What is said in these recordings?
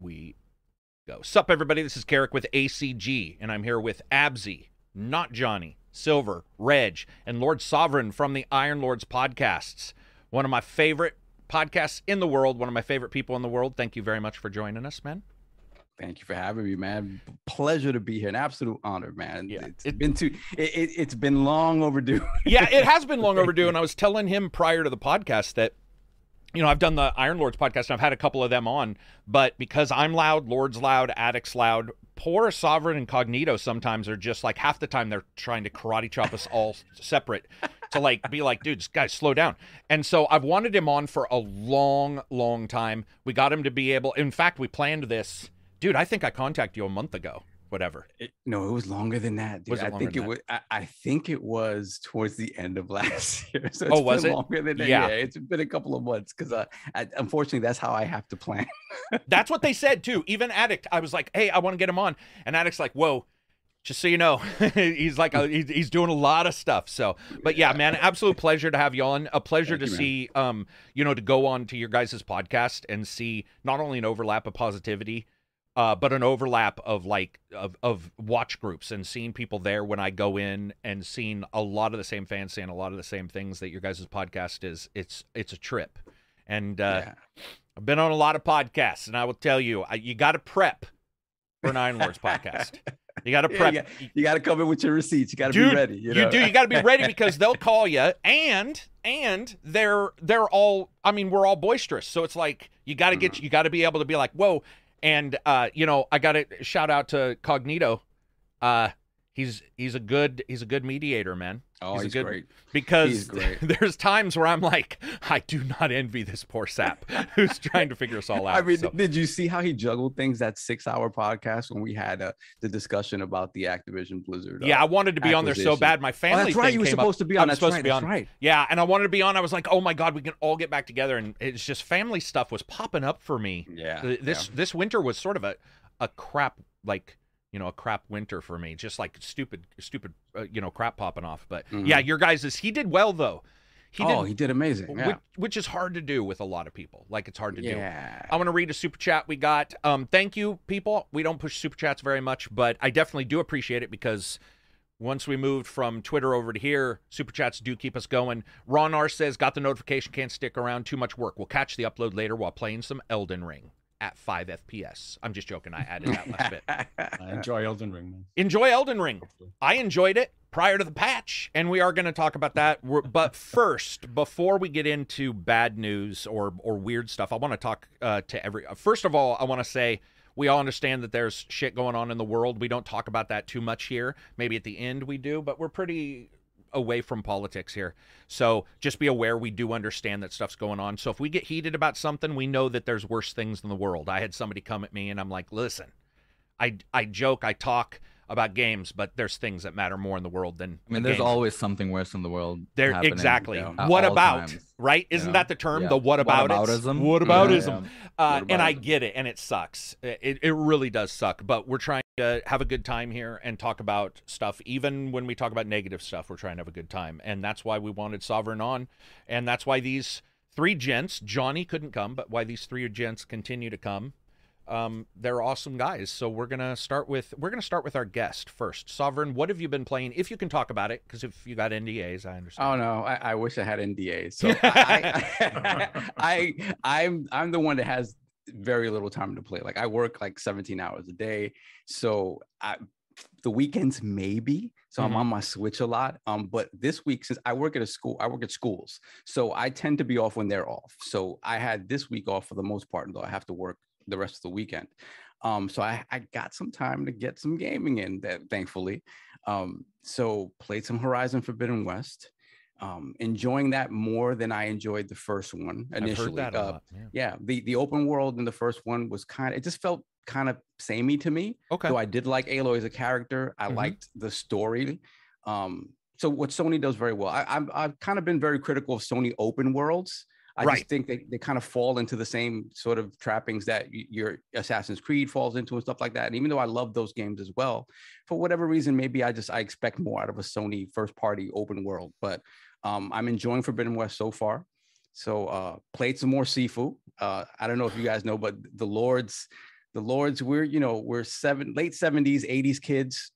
we go. Sup, everybody. This is Karak with ACG, and I'm here with Absy, not Johnny, Silver, Reg, and Lord Sovereign from the Iron Lords podcasts. One of my favorite podcasts in the world, one of my favorite people in the world. Thank you very much for joining us, man. Thank you for having me, man. Pleasure to be here. An absolute honor, man. Yeah, it's it- been too. It, it, has been long overdue. yeah, it has been long overdue. And I was telling him prior to the podcast that, you know, I've done the Iron Lords podcast and I've had a couple of them on, but because I'm loud, Lord's loud, Addict's loud, poor Sovereign Incognito sometimes are just like half the time they're trying to karate chop us all separate to like be like, dude, guys, slow down. And so I've wanted him on for a long, long time. We got him to be able, in fact, we planned this. Dude, I think I contacted you a month ago. Whatever. It- no, it was longer than that. Dude. Was I think it than was. I, I think it was towards the end of last year. So Oh, was it? longer than that. Yeah. Yeah. it's been a couple of months because uh, I, unfortunately that's how I have to plan. That's what they said too. Even Addict, I was like, "Hey, I want to get him on," and Addict's like, "Whoa." Just so you know, he's like a, he's, he's doing a lot of stuff. So, but yeah, man, absolute pleasure to have you on. A pleasure Thank to you, see, um, you know, to go on to your guys' podcast and see not only an overlap of positivity, uh, but an overlap of like of of watch groups and seeing people there when I go in and seeing a lot of the same fans saying a lot of the same things that your guys' podcast is. It's it's a trip, and uh, yeah. I've been on a lot of podcasts, and I will tell you, I, you got to prep for an Iron Lords podcast. You got to prep. you got- You got to come in with your receipts. You got to be ready. You, know? do. You got to be ready because they'll call you, and and they're they're all. I mean, we're all boisterous, so it's like you got to Mm-hmm. get you got to be able to be like, whoa. And uh, you know, I got to shout out to Cognito. Uh, he's he's a good he's a good mediator, man. oh, he's a he's, good- great. Because He's great. there's times where I'm like, I do not envy this poor sap who's trying to figure us all out. I mean, so- did you see how he juggled things that six-hour podcast when we had uh, the discussion about the Activision Blizzard? uh, Yeah, I wanted to be on there so bad. My Oh, family. that's right. You were supposed up. to be on. That's supposed right. to be That's on. right. Yeah, and I wanted to be on. I was like, oh my god, we can all get back together, and it's just family stuff was popping up for me. Yeah. Uh, This this winter was sort of a a crap like you know a crap winter for me, just like stupid stupid uh, you know crap popping off. But Mhm. yeah, your guys is he did well though. He oh, did, he did amazing. Yeah. which, which is hard to do with a lot of people. Like it's hard to do. yeah. I want to read a super chat we got. Um, thank you, people. We don't push super chats very much, but I definitely do appreciate it because once we moved from Twitter over to here, super chats do keep us going. Ron R says, "Got the notification, can't stick around. Too much work. We'll catch the upload later while playing some Elden Ring at 5 FPS." I'm just joking. I added that last bit. I enjoy Elden Ring, man. Enjoy Elden Ring. I enjoyed it prior to the patch, and we are going to talk about that. We're- But first, before we get into bad news or or weird stuff, I want to talk uh, to every. First of all, I want to say we all understand that there's shit going on in the world. We don't talk about that too much here. Maybe at the end we do, but we're pretty away from politics here. So just be aware we do understand that stuff's going on. So if we get heated about something, we know that there's worse things in the world. I had somebody come at me and I'm like, "Listen, I I joke, I talk about games, but there's things that matter more in the world than I mean, there's games. always something worse in the world. there exactly. yeah, at What about times. right? Isn't that the term? Yeah. The what about Whataboutism? What Yeah, aboutism? yeah. Uh, and I get it, and it sucks. It, it really does suck. But we're trying to have a good time here and talk about stuff. Even when we talk about negative stuff, we're trying to have a good time, and that's why we wanted Sovereign on, and that's why these three gents, Johnny couldn't come, but why these three gents continue to come. Um, they're awesome guys. So we're gonna start with we're gonna start with our guest first. Sovereign, what have you been playing? If you can talk about it, because if you got NDAs, I understand. Oh no, I, I wish I had NDAs. So I, I, I, I'm I'm the one that has very little time to play. Like I work like 17 hours a day, so I, the weekends maybe. So I'm Mhm. on my Switch a lot. Um, but this week since I work at a school, I work at schools, so I tend to be off when they're off. So I had this week off for the most part, though I have to work the rest of the weekend. Um, so I, I got some time to get some gaming in that thankfully. Um, so played some Horizon Forbidden West. Um, enjoying that more than I enjoyed the first one I've initially. heard that a Uh, lot. Yeah. yeah, the the open world in the first one was kind of it just felt kind of samey to me. Okay. Though I did like Aloy as a character. I Mhm. liked the story. Um, so what Sony does very well. I, I'm I've kind of been very critical of Sony open worlds. I Right. just think they, they kind of fall into the same sort of trappings that your Assassin's Creed falls into and stuff like that. And even though I love those games as well, for whatever reason, maybe I just I expect more out of a Sony first party open world. But um, I'm enjoying Forbidden West so far. So uh, played some more Sifu. Uh, I don't know if you guys know, but the Lords, the Lords, we're you know we're seven late seventies, eighties kids,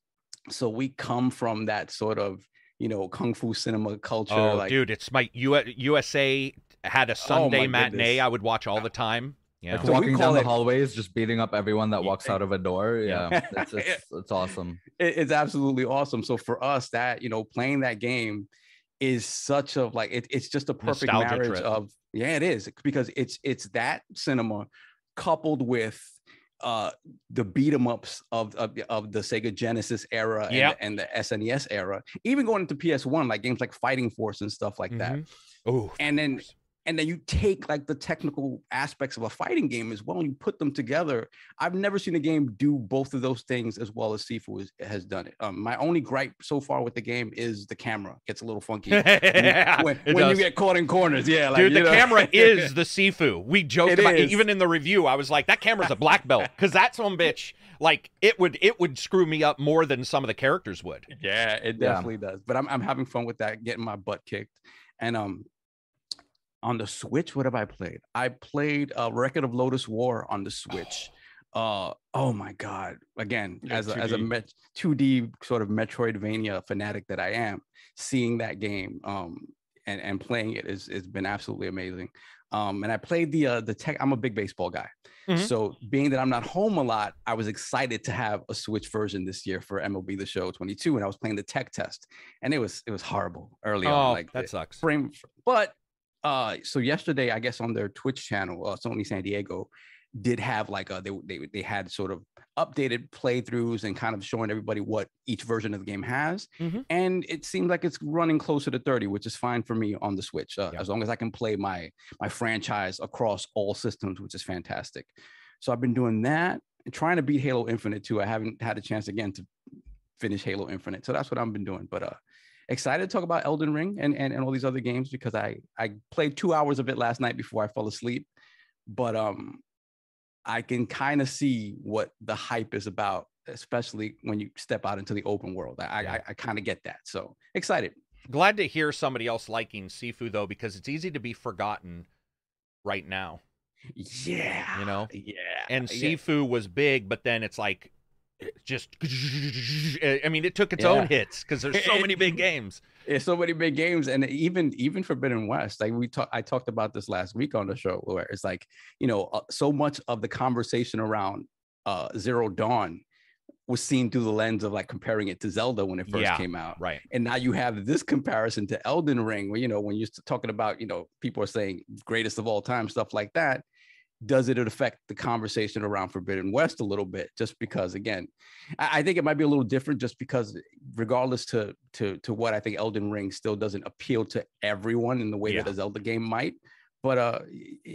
so we come from that sort of you know kung fu cinema culture. Oh, like, dude, it's my U- USA had a Sunday my matinee goodness. I would watch all the time. Yeah. Like So walking call down the it- hallways, just beating up everyone that walks out of a door. Yeah. Yeah, it's, it's, it's awesome. it- it's absolutely awesome. So for us, that you know, playing that game is such a like it, it's just a perfect Nostalgia marriage trip. of yeah, it is because it's it's that cinema coupled with uh the beat 'em ups of, of the- of the Sega Genesis era and, Yep. the, and the SNES era, even going into PS1 like games like Fighting Force and stuff like that. Mhm. Oh, And then and then you take like the technical aspects of a fighting game as well and you put them together i've never seen a game do both of those things as well as sifu is, has done it um, my only gripe so far with the game is the camera gets a little funky yeah, when, when you get caught in corners yeah like, Dude, the know. camera is the Sifu. We joked It about is. even in the review. I was like, that camera's a black belt because that some bitch, like it would it would screw me up more than some of the characters would. yeah it Yeah. definitely does but I'm, I'm having fun with that getting my butt kicked and um on the switch what have i played i played uh Record of Lodoss War on the switch uh oh my god again Yeah, as a, as a 2D. met, 2d sort of metroidvania fanatic that i am seeing that game um and and playing it is has been absolutely amazing um and i played the uh the tech i'm a big baseball guy Mhm. so being that i'm not home a lot i was excited to have a switch version this year for mlb the show 22 and i was playing the tech test and it was it was horrible early oh, on like that sucks. frame but uh so yesterday i guess on their twitch channel uh, sony san diego did have like a they, they they had sort of updated playthroughs and kind of showing everybody what each version of the game has Mhm. and it seems like it's running closer to 30 which is fine for me on the switch uh, Yeah. as long as i can play my my franchise across all systems which is fantastic so i've been doing that and trying to beat halo infinite too i haven't had a chance again to finish halo infinite so that's what i've been doing but uh excited to talk about Elden Ring and, and, and all these other games because I I played two hours of it last night before I fell asleep. But um I can kind of see what the hype is about, especially when you step out into the open world. I Yeah. I, I kind of get that. So excited. Glad to hear somebody else liking Sifu though, because it's easy to be forgotten right now. Yeah. You know? Yeah. And yeah. Sifu was big, but then it's like just I mean, it took its Yeah. own hits because there's so many big games. There's so many big games, and even even Forbidden West. Like we talked, I talked about this last week on the show, where it's like you know, uh, so much of the conversation around uh Zero Dawn was seen through the lens of like comparing it to Zelda when it first Yeah. came out. Right. And now you have this comparison to Elden Ring, where you know when you're talking about you know people are saying greatest of all time stuff like that. Does it affect the conversation around Forbidden West a little bit? Just because, again, I, I think it might be a little different. Just because, regardless to to to what I think Elden Ring still doesn't appeal to everyone in the way that Yeah. a Zelda game might. But uh,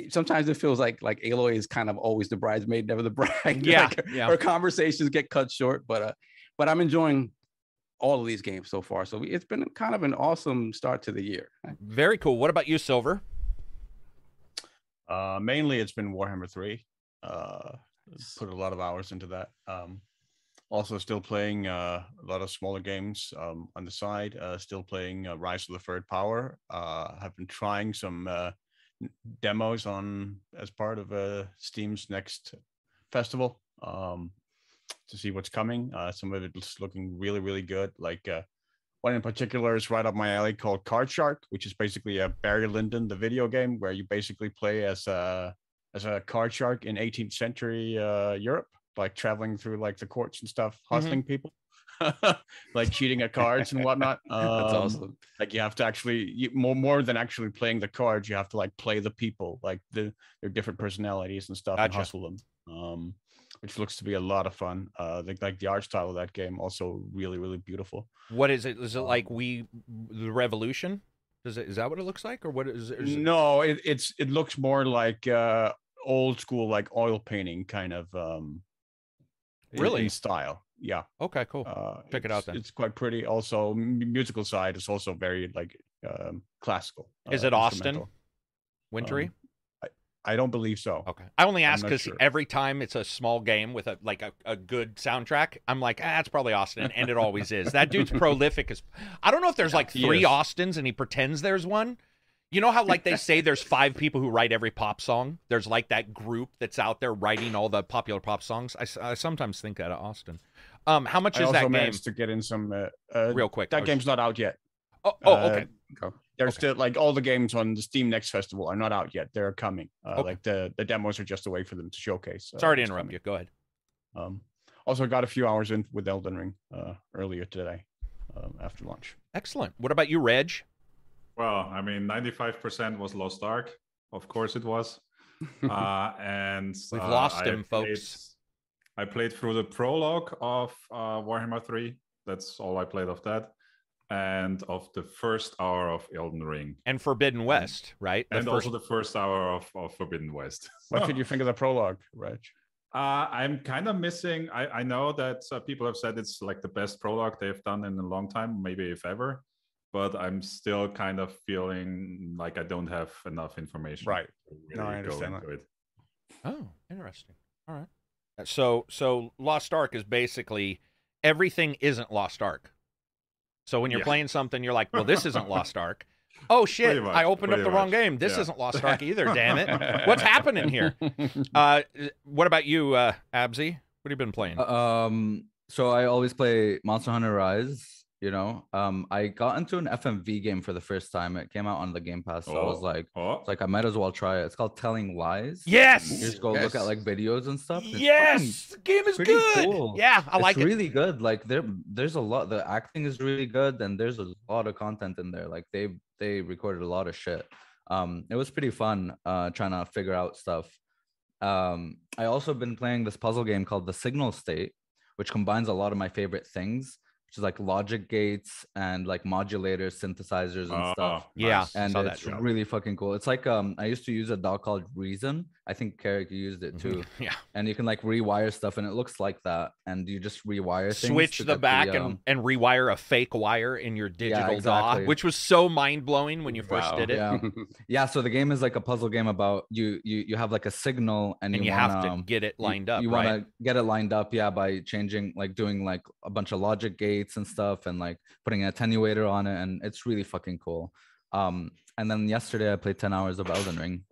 sometimes it feels like like Aloy is kind of always the bridesmaid, never the bride. Yeah. Like, yeah. our conversations get cut short but uh but i'm enjoying all of these games so far so it's been kind of an awesome start to the year Very cool. What about you, Silver? Uh, mainly, it's been Warhammer Three. Uh, put a lot of hours into that. Um, also, still playing uh, a lot of smaller games um, on the side. Uh, still playing uh, Rise of the Third Power. Uh, have been trying some uh, demos on as part of uh, Steam's next festival um, to see what's coming. Uh, some of it's looking really, really good. Like uh, one in particular is right up my alley called Card Shark, which is basically a Barry Lyndon, the video game, where you basically play as a as a card shark in 18th century uh, Europe, like traveling through like the courts and stuff, hustling people, like cheating at cards and whatnot. that's Um, awesome. like you have to actually you, more more than actually playing the cards you have to like play the people like the their different personalities and stuff and hustle them. Um which looks to be a lot of fun uh like, like the art style of that game also really really beautiful What is it? Is it Um, like we the Revolution? Is it is that what it looks like, or what is, is it? no it, it's it looks more like uh old school like oil painting kind of um Really? in style yeah Okay, cool. uh Check it out then. it's quite pretty also musical side is also very like um classical Is uh, it Austin? Wintory. um, i don't believe so Okay. I only ask because sure. every time it's a small game with a like a, a good soundtrack, I'm like, ah, it's probably Austin, and it always is. That dude's prolific as I don't know if there's like three. Austins and he pretends there's one. You know how like they say there's five people who write every pop song. There's like that group that's out there writing all the popular pop songs. I sometimes think that of Austin. Um, how much I is that game? to get in some. Uh, uh, Real quick. That game's not out yet. Oh, oh Uh, okay. Go. They're Okay. still like all the games on the Steam Next Festival are not out yet. They're coming. Uh, Okay. Like the the demos are just a way for them to showcase. uh, Sorry to interrupt coming. you. Go ahead. Um, also got a few hours in with Elden Ring uh, earlier today um, after lunch. Excellent. What about you, Reg? Well, I mean, 95% was Lost Ark. Of course it was. Uh, and We've uh, lost I him, played- folks. I played through the prologue of uh, Warhammer 3. That's all I played of that. And of the first hour of Elden Ring. And Forbidden West, right? The and first- also the first hour of, of Forbidden West. What did you think of the prologue, Reg? Uh, I'm kind of missing. I, I know that uh, people have said it's like the best prologue they've done in a long time, maybe if ever. But I'm still kind of feeling like I don't have enough information. Right. to No, I understand that. it. Oh, interesting. All right. So so Lost Ark is basically everything isn't Lost Ark. So when you're Yeah. playing something, you're like, well, this isn't Lost Ark. Oh shit! Much, I opened up pretty the wrong game. This yeah. isn't Lost Ark either. Damn it! What's happening here? Uh, what about you, uh, Absy? What have you been playing? Uh, Um, so I always play Monster Hunter Rise. You know, um, I got into an FMV game for the first time. It came out on the Game Pass, so I was Oh. like, Oh, it's like I might as well try it. It's called Telling Lies. yes. You just go look at like videos and stuff. It's Yes, the game is good. cool. Yeah, I like it's it. really good. Like there, there's a lot. The acting is really good, and there's a lot of content in there. Like they they recorded a lot of shit. Um, it was pretty fun. Uh, trying to figure out stuff. Um, I also been playing this puzzle game called The Signal State, which combines a lot of my favorite things, which is like logic gates and like modulators, synthesizers, and stuff oh, Yeah, nice. and saw that it's show. really fucking cool. It's like um, I used to use a DAW called Reason. I think Karak used it too, Yeah. and you can like rewire stuff, and it looks like that, and you just rewire things. Switch the get back um, and, and rewire a fake wire in your digital exactly. DAW, which was so mind blowing when you first Wow. did it. yeah, yeah. So the game is like a puzzle game about you. You you have like a signal, and, And you, wanna, have to get it you- lined up, You right? want to get it lined up, yeah, by changing like doing like a bunch of logic gates and stuff, and like putting an attenuator on it, and it's really fucking cool. Um, and then yesterday I played ten hours of Elden Ring.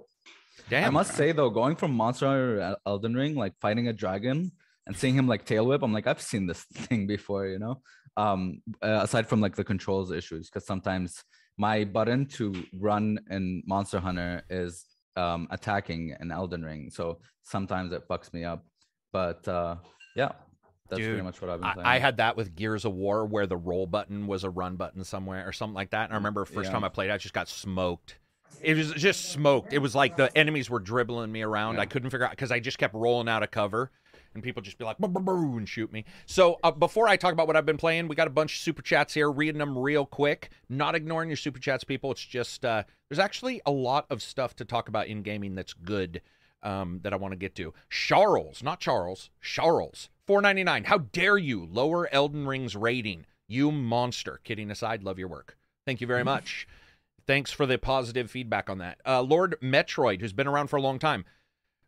Damn. I must say though, going from Monster Hunter El- Elden Ring, like fighting a dragon and seeing him like tail whip, I'm like, I've seen this thing before, you know. Um, uh, aside from like the controls issues, because sometimes my button to run in Monster Hunter is um attacking in Elden Ring, so sometimes it fucks me up. But uh, yeah, that's Dude, pretty much what I've been playing. I, I had that with Gears of War where the roll button was a run button somewhere or something like that. And I remember first Yeah. time I played, I just got smoked. It was just smoked. It was like the enemies were dribbling me around. I couldn't figure out because I just kept rolling out of cover, and people just be like, "Boo, boo, boo," and shoot me. So uh, before I talk about what I've been playing, we got a bunch of super chats here. Reading them real quick. Not ignoring your super chats, people. It's just uh, there's actually a lot of stuff to talk about in gaming that's good um, that I want to get to. Charles, not Charles, Charles, four ninety nine. How dare you lower Elden Ring's rating? You monster. Kidding aside, love your work. Thank you very much. Thanks for the positive feedback on that. Uh, Lord Metroid, who's been around for a long time.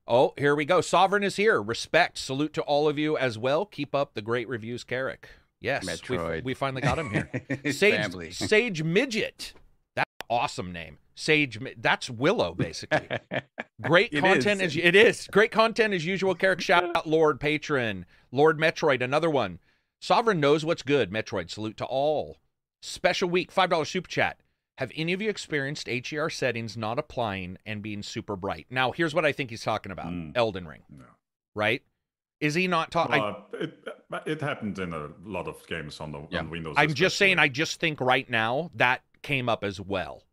Oh, here we go. Sovereign is here. Respect. Salute to all of you as well. Keep up the great reviews, Karak. Yes, we, Metroid. we finally got him here. Sage. Sage Midget. That's an awesome name. Sage. That's Willow, basically. Great It content is. as it is. Great content as usual. Karak, shout out Lord Patron, Lord Metroid, another one. Sovereign knows what's good. Metroid, salute to all. Special week, five dollar super chat. Have any of you experienced HDR settings not applying and being super bright? Now, here's what I think he's talking about: Mm. Elden Ring, No. right? Is he not talking? Well, it, it happened in a lot of games on the Yeah. on Windows. I'm just saying. I just think right now that came up as well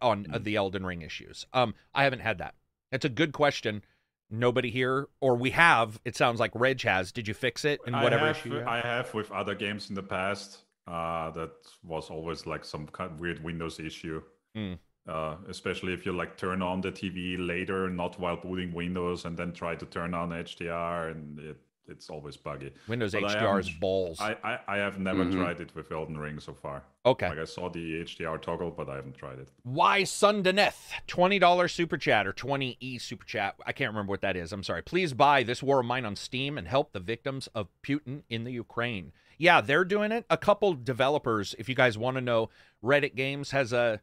on uh, Mm. the Elden Ring issues. Um, I haven't had that. That's a good question. Nobody here, or we have. It sounds like Reg has. Did you fix it in I whatever have, issue? I have with other games in the past. Uh, that was always like some kind of weird Windows issue. Mm. Uh, especially if you like turn on the TV later, not while booting Windows, and then try to turn on HDR, and it, it's always buggy. Windows But I HDR is balls. I, I, I have never Mhm. tried it with Elden Ring so far. okay. Like I saw the HDR toggle, but I haven't tried it. Why Sundaneth? $20 super chat or 20e super chat. I can't remember what that is. I'm sorry. Please buy this war of mine on Steam and help the victims of Putin in the Ukraine. Yeah, they're doing it. A couple developers, if you guys want to know, Reddit Games has a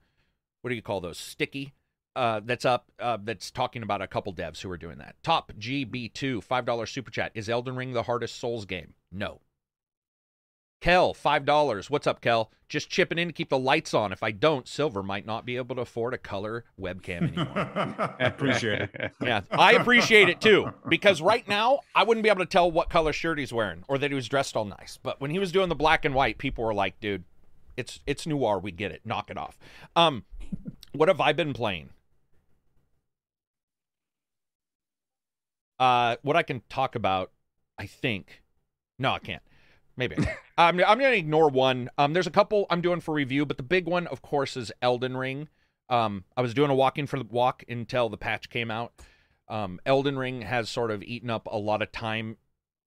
what do you call those? Sticky. Uh, that's up. Uh, that's talking about a couple devs who are doing that. Top GB2 five dollar super chat. Is Elden Ring the hardest Souls game? No. Kel, $5. What's up, Kel? Just chipping in to keep the lights on. If I don't, Silver might not be able to afford a color webcam anymore. I Appreciate it. yeah, I appreciate it too because right now I wouldn't be able to tell what color shirt he's wearing or that he was dressed all nice. But when he was doing the black and white, people were like, "Dude, it's it's noir. We get it. Knock it off." Um, what have I been playing? Uh, what I can talk about, I think. No, I can't. Maybe I'm, I'm going to ignore one. Um, there's a couple I'm doing for review, but the big one, of course, is Elden Ring. Um, I was doing a walk in for the walk until the patch came out. Um, Elden Ring has sort of eaten up a lot of time,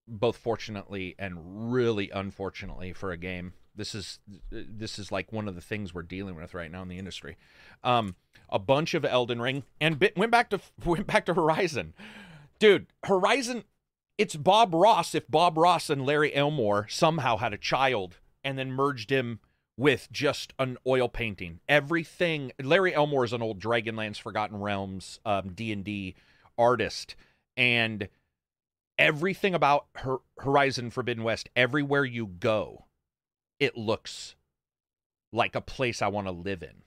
both fortunately and really unfortunately for a game. This is this is like one of the things we're dealing with right now in the industry. Um, a bunch of Elden Ring and bit, went back to went back to Horizon, dude. Horizon it's Bob Ross if Bob Ross and Larry Elmore somehow had a child and then merged him with just an oil painting. Everything Larry Elmore is an old Dragonlance Forgotten Realms um, D&D artist and everything about Horizon Forbidden West everywhere you go it looks like a place I want to live in.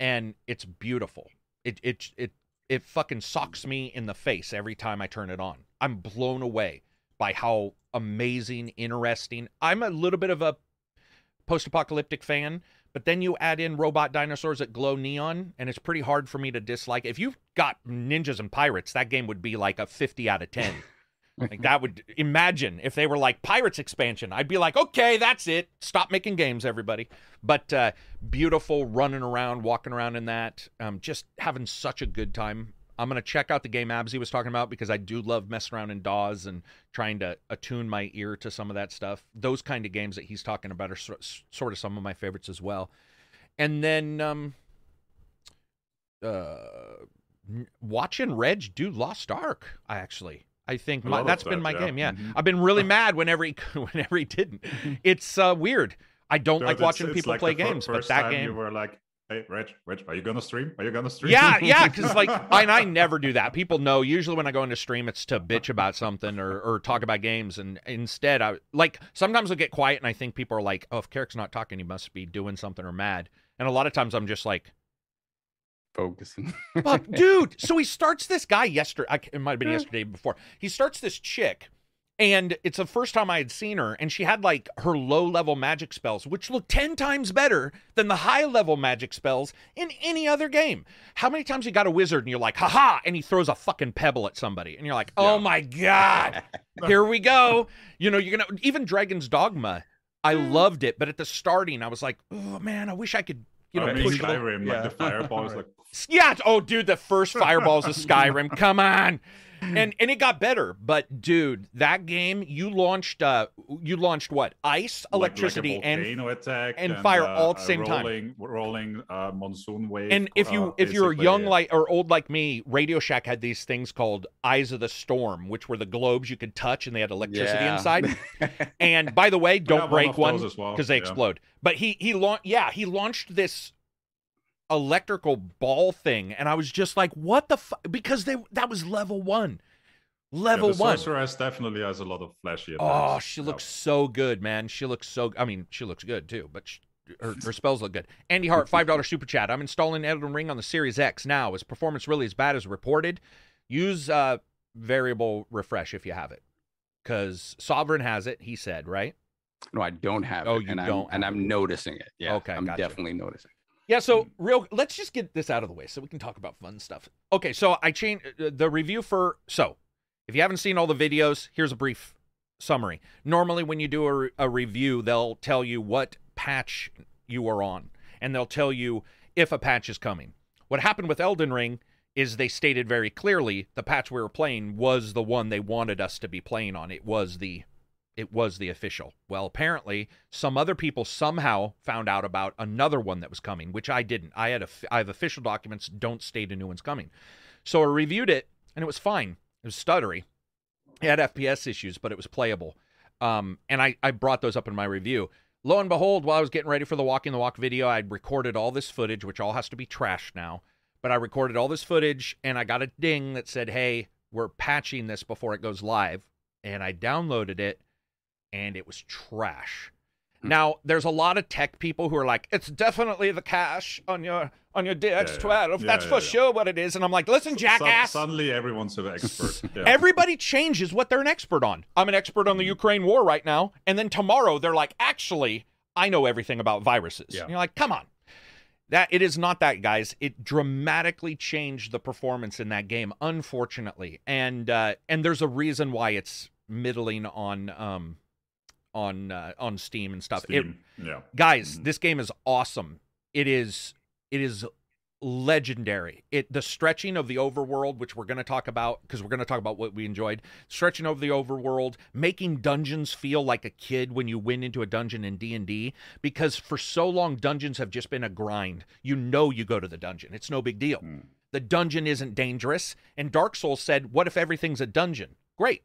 And it's beautiful. It it it it fucking socks me in the face every time I turn it on. I'm blown away by how amazing, interesting. I'm a little bit of a post-apocalyptic fan, but then you add in robot dinosaurs that glow neon, and it's pretty hard for me to dislike. If you've got ninjas and pirates, that game would be like a 50 out of 10. like that would imagine if they were like pirates expansion i'd be like okay that's it stop making games everybody but uh, beautiful running around walking around in that um, just having such a good time I'm gonna check out the game Absy was talking about because I do love messing around in DAWs and trying to attune my ear to some of that stuff. Those kind of games that he's talking about are sort of some of my favorites as well. And then um, uh, watching Reg do Lost Ark. I actually I think my, that's been my yeah. game. Yeah, mm-hmm. I've been really mad whenever he whenever he didn't. It's uh, weird. I don't like watching it's, people like play games, but that game you were like, Hey, Rich, Rich, are you gonna stream? Are you gonna stream? Yeah, yeah, because like I, and I never do that. People know usually when I go into stream, it's to bitch about something or, or talk about games, and instead, I like sometimes I'll get quiet and I think people are like, "Oh, if Karak's not talking, he must be doing something or mad." And a lot of times I'm just like, focusing. but dude, so he starts this guy yesterday. It might have been yesterday before. He starts this chick and it's the first time I had seen her, and she had like her low level magic spells, which look 10 times better than the high level magic spells in any other game. How many times you got a wizard and you're like, haha, and he throws a fucking pebble at somebody, and you're like, oh yeah. my God, here we go. You know, you're gonna, even Dragon's Dogma, I mm. loved it, but at the starting, I was like, oh man, I wish I could you know, push Skyrim, like the fireball fireballs, like yeah. Oh, dude, the first fireballs of Skyrim. Come on, and and it got better. But dude, that game you launched uh you launched what ice, electricity, like, like and attack and, and fire uh, all at the same rolling, time. Rolling uh, monsoon wave. And if you uh, if you're young like or old like me, Radio Shack had these things called Eyes of the Storm, which were the globes you could touch and they had electricity yeah. inside. and by the way, don't break one because well. they yeah. explode. But he he launched yeah he launched this electrical ball thing, and I was just like, "What the fuck?" Because they that was level one. Level yeah, the one. Sorceress definitely has a lot of flashy. Attacks. Oh, she looks so good, man. She looks so. I mean, she looks good too, but she, her, her spells look good. Andy Hart, five dollar super chat. I'm installing Elden Ring on the Series X now. Is performance really as bad as reported? Use uh, variable refresh if you have it, because Sovereign has it. He said, right? No, I don't have oh, it. you and don't. I'm, and I'm noticing it. Yeah. Okay. I'm gotcha. definitely noticing. Yeah, so real let's just get this out of the way so we can talk about fun stuff. Okay, so I changed uh, the review for so if you haven't seen all the videos, here's a brief summary. Normally when you do a, a review, they'll tell you what patch you are on and they'll tell you if a patch is coming. What happened with Elden Ring is they stated very clearly the patch we were playing was the one they wanted us to be playing on. It was the it was the official. Well, apparently, some other people somehow found out about another one that was coming, which I didn't. I had a, I have official documents don't state a new one's coming. So I reviewed it, and it was fine. It was stuttery. It had FPS issues, but it was playable. Um, and I, I brought those up in my review. Lo and behold, while I was getting ready for the Walking the Walk video, I'd recorded all this footage, which all has to be trashed now. But I recorded all this footage and I got a ding that said, hey, we're patching this before it goes live. And I downloaded it and it was trash. Hmm. Now, there's a lot of tech people who are like, it's definitely the cache on your on your DX12. yeah. That's Yeah, for yeah, yeah. sure what it is. And I'm like, listen, jackass. suddenly, everyone's an expert. Yeah. Everybody changes what they're an expert on. I'm an expert on the Mm-hmm. Ukraine war right now. And then tomorrow they're like, actually, I know everything about viruses. Yeah. And you're like, come on. That it is not that, guys. It dramatically changed the performance in that game, unfortunately. And uh and there's a reason why it's middling on um on uh, on Steam and stuff. It, yeah. guys Mhm. this game is awesome it is it is legendary it the stretching of the overworld which we're going to talk about because we're going to talk about what we enjoyed stretching over the overworld making dungeons feel like a kid when you win into a dungeon in d&d because for so long dungeons have just been a grind you know you go to the dungeon it's no big deal Mm. the dungeon isn't dangerous and dark souls said what if everything's a dungeon great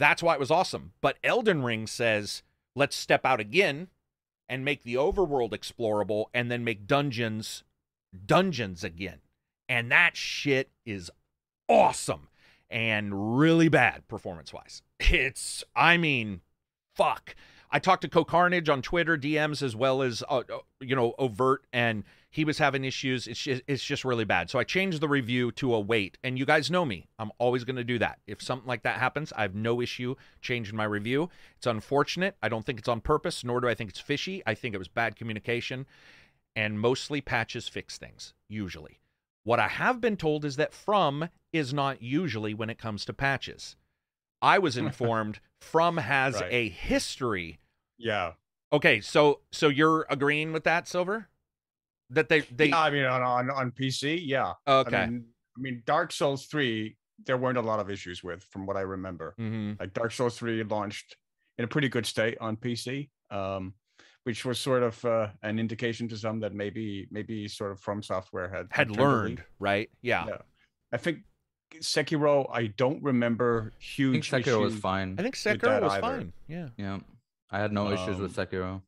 that's why it was awesome but elden ring says let's step out again and make the overworld explorable and then make dungeons dungeons again. And that shit is awesome and really bad performance wise. It's, I mean, fuck. I talked to Co Carnage on Twitter, DMs, as well as, uh, uh, you know, overt, and he was having issues. It's just, it's just really bad. So I changed the review to a wait. And you guys know me. I'm always going to do that. If something like that happens, I have no issue changing my review. It's unfortunate. I don't think it's on purpose, nor do I think it's fishy. I think it was bad communication. And mostly patches fix things, usually. What I have been told is that From is not usually when it comes to patches. I was informed From has Right. a history. Yeah. Okay, so so you're agreeing with that, Silver? That they they Yeah, I mean, on, on on PC, yeah. okay. I mean, I mean, Dark Souls three, there weren't a lot of issues with, from what I remember. hmm Like Dark Souls three launched in a pretty good state on PC, um, which was sort of uh, an indication to some that maybe maybe sort of From Software had Had turned the leaf. learned, right? Yeah. Yeah. I think Sekiro, I don't remember I huge think Sekiro was fine. I think Sekiro was either. fine. Yeah. Yeah, I had no issues with Um, Sekiro.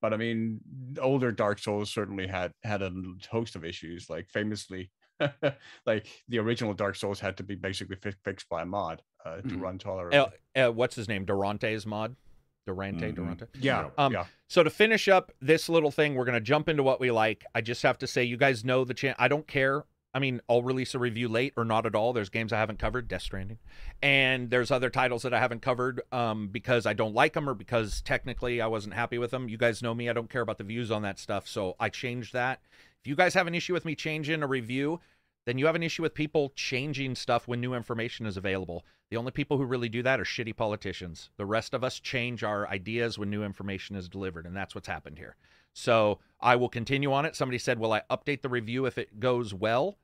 But I mean, older Dark Souls certainly had had a host of issues. Like famously, like the original Dark Souls had to be basically fi- fixed by a mod uh, to Mhm. run tolerably. Uh, uh, what's his name? Durante's mod. Durante, Mhm. Durante. yeah, um, yeah. So to finish up this little thing, we're gonna jump into what we like. I just have to say, you guys know the chance. I don't care. I mean, I'll release a review late or not at all. There's games I haven't covered, Death Stranding, and there's other titles that I haven't covered um, because I don't like them or because technically I wasn't happy with them. You guys know me; I don't care about the views on that stuff, so I changed that. If you guys have an issue with me changing a review, then you have an issue with people changing stuff when new information is available. The only people who really do that are shitty politicians. The rest of us change our ideas when new information is delivered, and that's what's happened here. So I will continue on it. Somebody said, Will I update the review if it goes well?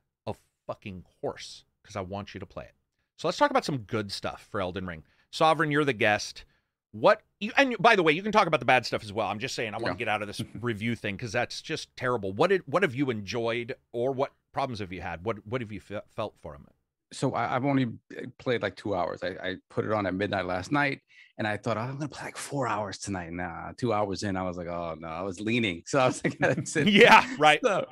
Fucking horse because I want you to play it. So let's talk about some good stuff for Elden Ring. Sovereign, you're the guest. What you and by the way, you can talk about the bad stuff as well. I'm just saying I want Yeah. to get out of this review thing because that's just terrible. What did what have you enjoyed or what problems have you had? What what have you fe- felt for them? so I, I've only uh, played like two hours. I, I put it on at midnight last night, and I thought "Oh, I'm gonna play like four hours tonight. Nah, two hours in, I was like, oh no, I was leaning. So I was like, yeah, right. So,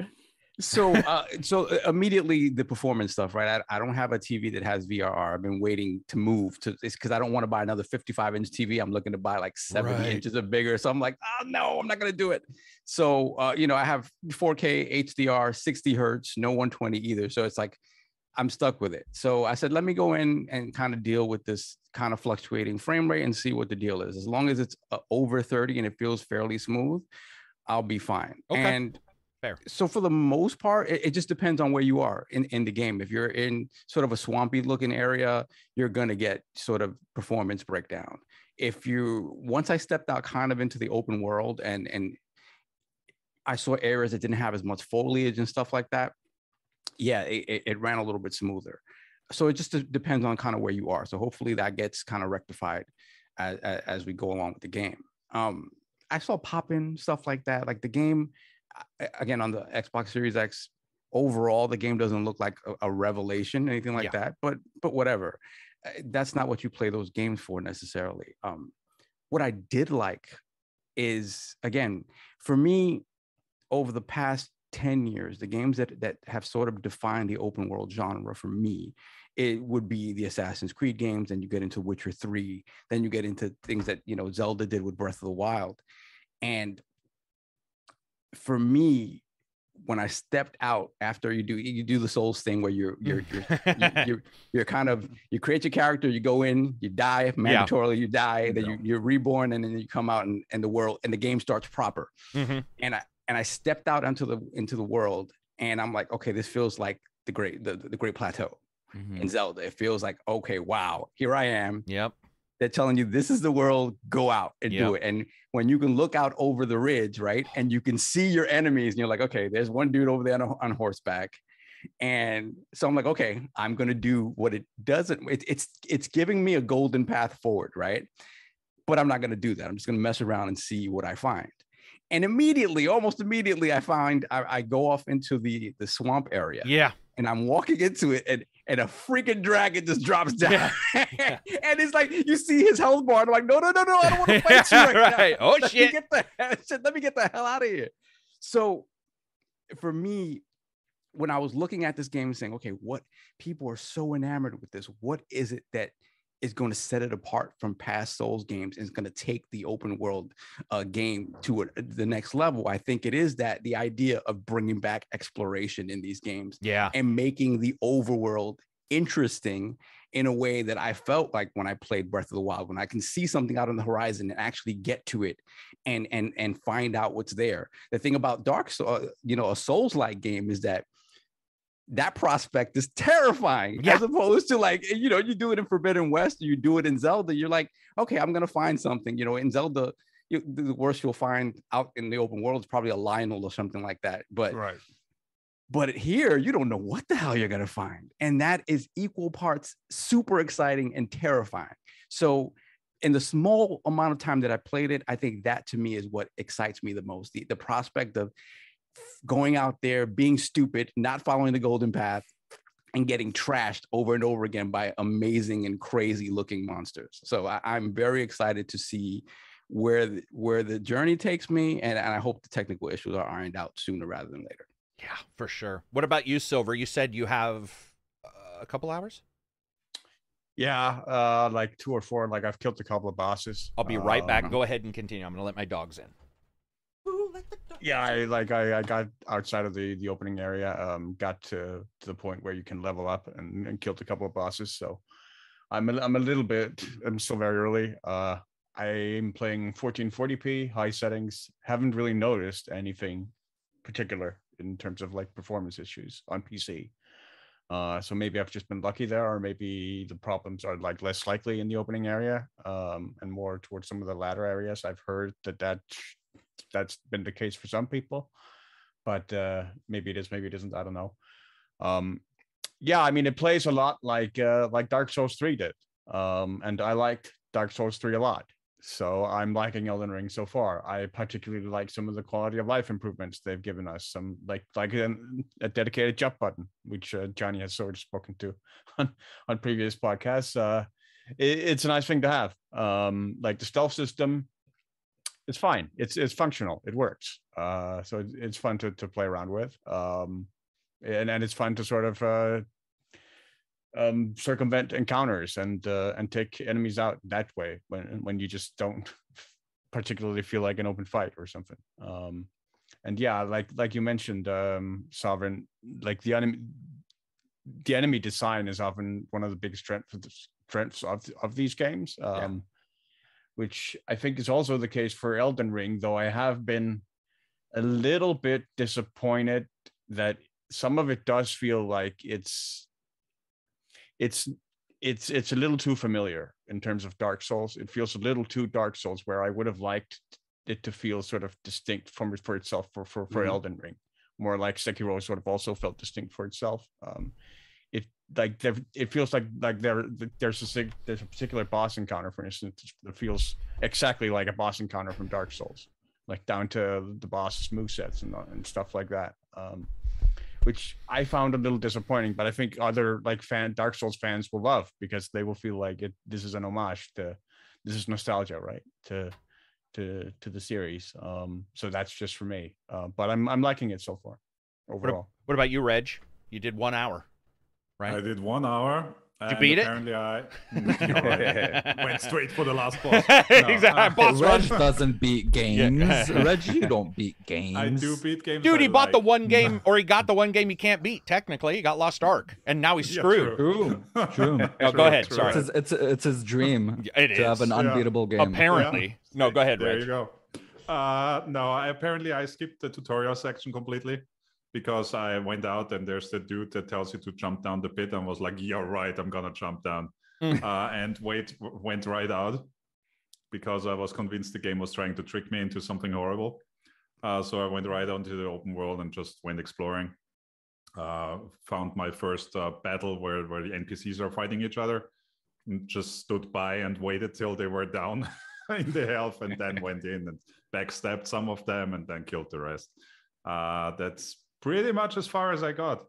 so, uh, so uh, immediately the performance stuff, right? I, I don't have a TV that has VRR. I've been waiting to move to it's because I don't want to buy another 55 inch TV. I'm looking to buy like 70 Right. inches or bigger. So I'm like, oh no, I'm not gonna do it. So, uh, you know, I have 4K HDR, 60 hertz, no 120 either. So it's like I'm stuck with it. So I said, let me go in and kind of deal with this kind of fluctuating frame rate and see what the deal is. As long as it's uh, over 30 and it feels fairly smooth, I'll be fine. Okay. And Fair. so for the most part, it, it just depends on where you are in, in the game. If you're in sort of a swampy looking area, you're gonna get sort of performance breakdown. If you once I stepped out kind of into the open world and and I saw areas that didn't have as much foliage and stuff like that, yeah, it, it- ran a little bit smoother. So it just depends on kind of where you are. So hopefully that gets kind of rectified as, as we go along with the game. Um, I saw pop in stuff like that. Like the game, again on the Xbox Series X, overall the game doesn't look like a, a revelation, anything like Yeah. that. But but whatever, Uh, that's not what you play those games for necessarily. Um, what I did like is again for me over the past 10 years the games that that have sort of defined the open world genre for me it would be the assassin's creed games and you get into witcher 3 then you get into things that you know zelda did with breath of the wild and for me when I stepped out after you do you do the souls thing where you're you're you're you're, you're, kind of you create your character, you go in, you die mandatorily, yeah. you die, then you, you're reborn, and then you come out and, and the world and the game starts proper. Mm-hmm. And I and I stepped out into the into the world, and I'm like, okay, this feels like the great the, the great plateau mm-hmm. in Zelda. It feels like okay, wow, here I am. Yep. They're telling you this is the world, go out and yep. do it. And when you can look out over the ridge, right, and you can see your enemies, and you're like, okay, there's one dude over there on, on horseback. And so I'm like, okay, I'm gonna do what it doesn't. It, it's it's giving me a golden path forward, right? But I'm not gonna do that. I'm just gonna mess around and see what I find. And immediately, almost immediately, I find I, I go off into the the swamp area. Yeah. And I'm walking into it, and and a freaking dragon just drops down. Yeah. and it's like you see his health bar. And I'm like, no, no, no, no, I don't want to fight you right, right. now. Oh let shit. Me get the, let me get the hell out of here. So for me, when I was looking at this game and saying, okay, what people are so enamored with this, what is it that is going to set it apart from past Souls games and is going to take the open world uh, game to a, the next level. I think it is that the idea of bringing back exploration in these games, yeah, and making the overworld interesting in a way that I felt like when I played Breath of the Wild, when I can see something out on the horizon and actually get to it and and and find out what's there. The thing about Dark Souls, uh, you know, a Souls-like game is that that prospect is terrifying yeah. as opposed to like you know you do it in forbidden west you do it in zelda you're like okay i'm gonna find something you know in zelda you, the worst you'll find out in the open world is probably a Lynel or something like that but right but here you don't know what the hell you're gonna find and that is equal parts super exciting and terrifying so in the small amount of time that i played it i think that to me is what excites me the most the, the prospect of going out there, being stupid, not following the golden path, and getting trashed over and over again by amazing and crazy looking monsters. So I, am very excited to see where the, where the journey takes me, and, and I hope the technical issues are ironed out sooner rather than later. Yeah, for sure. What about you, Silver? You said you have uh, a couple hours. Yeah, uh, like two or four. Like I've killed a couple of bosses. I'll be right back. Um, Go ahead and continue. I'm gonna let my dogs in yeah i like I, I got outside of the the opening area um got to to the point where you can level up and, and killed a couple of bosses so i'm a, i'm a little bit i'm still very early. Uh i'm playing 1440p high settings. Haven't really noticed anything particular in terms of like performance issues on pc uh, so maybe I've just been lucky there, or maybe the problems are like less likely in the opening area um, and more towards some of the latter areas. I've heard that that that's been the case for some people, but uh, maybe it is, maybe it isn't. I don't know. Um, yeah, I mean, it plays a lot like uh, like Dark Souls three did, um, and I liked Dark Souls three a lot. So I'm liking Elden Ring so far. I particularly like some of the quality of life improvements they've given us. Some like like a, a dedicated jump button, which uh, Johnny has sort of spoken to on on previous podcasts. Uh, it, it's a nice thing to have. Um, like the stealth system it's fine. It's it's functional. It works. Uh, so it's, it's fun to to play around with. Um, and and it's fun to sort of uh, um, circumvent encounters and uh, and take enemies out that way when when you just don't particularly feel like an open fight or something. Um, and yeah, like like you mentioned, um, Sovereign, like the enemy the enemy design is often one of the biggest strengths strengths of of these games. Um, which I think is also the case for Elden Ring, though I have been a little bit disappointed that some of it does feel like it's it's it's it's a little too familiar in terms of Dark Souls. It feels a little too Dark Souls, where I would have liked it to feel sort of distinct from for itself for for, for mm-hmm. Elden Ring, more like Sekiro sort of also felt distinct for itself. Um, like there, it feels like like there there's a there's a particular boss encounter, for instance, that feels exactly like a boss encounter from Dark Souls, like down to the boss's movesets and and stuff like that. Um, which I found a little disappointing, but I think other like fan Dark Souls fans will love because they will feel like it. This is an homage to this is nostalgia, right? To to to the series. Um, so that's just for me. Uh, but I'm I'm liking it so far overall. What about you, Reg? You did one hour, right? I did one hour. Did you and beat it? apparently I You're went straight for the last boss. No, exactly. uh, Boss Reg rush. doesn't beat games. Reg, you don't beat games. I do beat games. Dude, I he bought the one game, or he got the one game he can't beat. Technically, he got Lost Ark, and now he's Yeah, screwed. true. True. True. Oh, go ahead, sorry. It's his, it's, it's his dream It to have is. an Yeah. unbeatable game. Apparently, no. Go ahead, There Reg. you go. Uh, no, I, apparently I skipped the tutorial section completely because I went out and there's the dude that tells you to jump down the pit and was like, "Yeah, right, I'm gonna jump down," Mm. uh, and wait, went right out because I was convinced the game was trying to trick me into something horrible. Uh, so I went right onto the open world and just went exploring. Uh, found my first uh, battle where where the NPCs are fighting each other. And just stood by and waited till they were down in the health, and then went in and backstabbed some of them, and then killed the rest. Uh, that's pretty much as far as I got.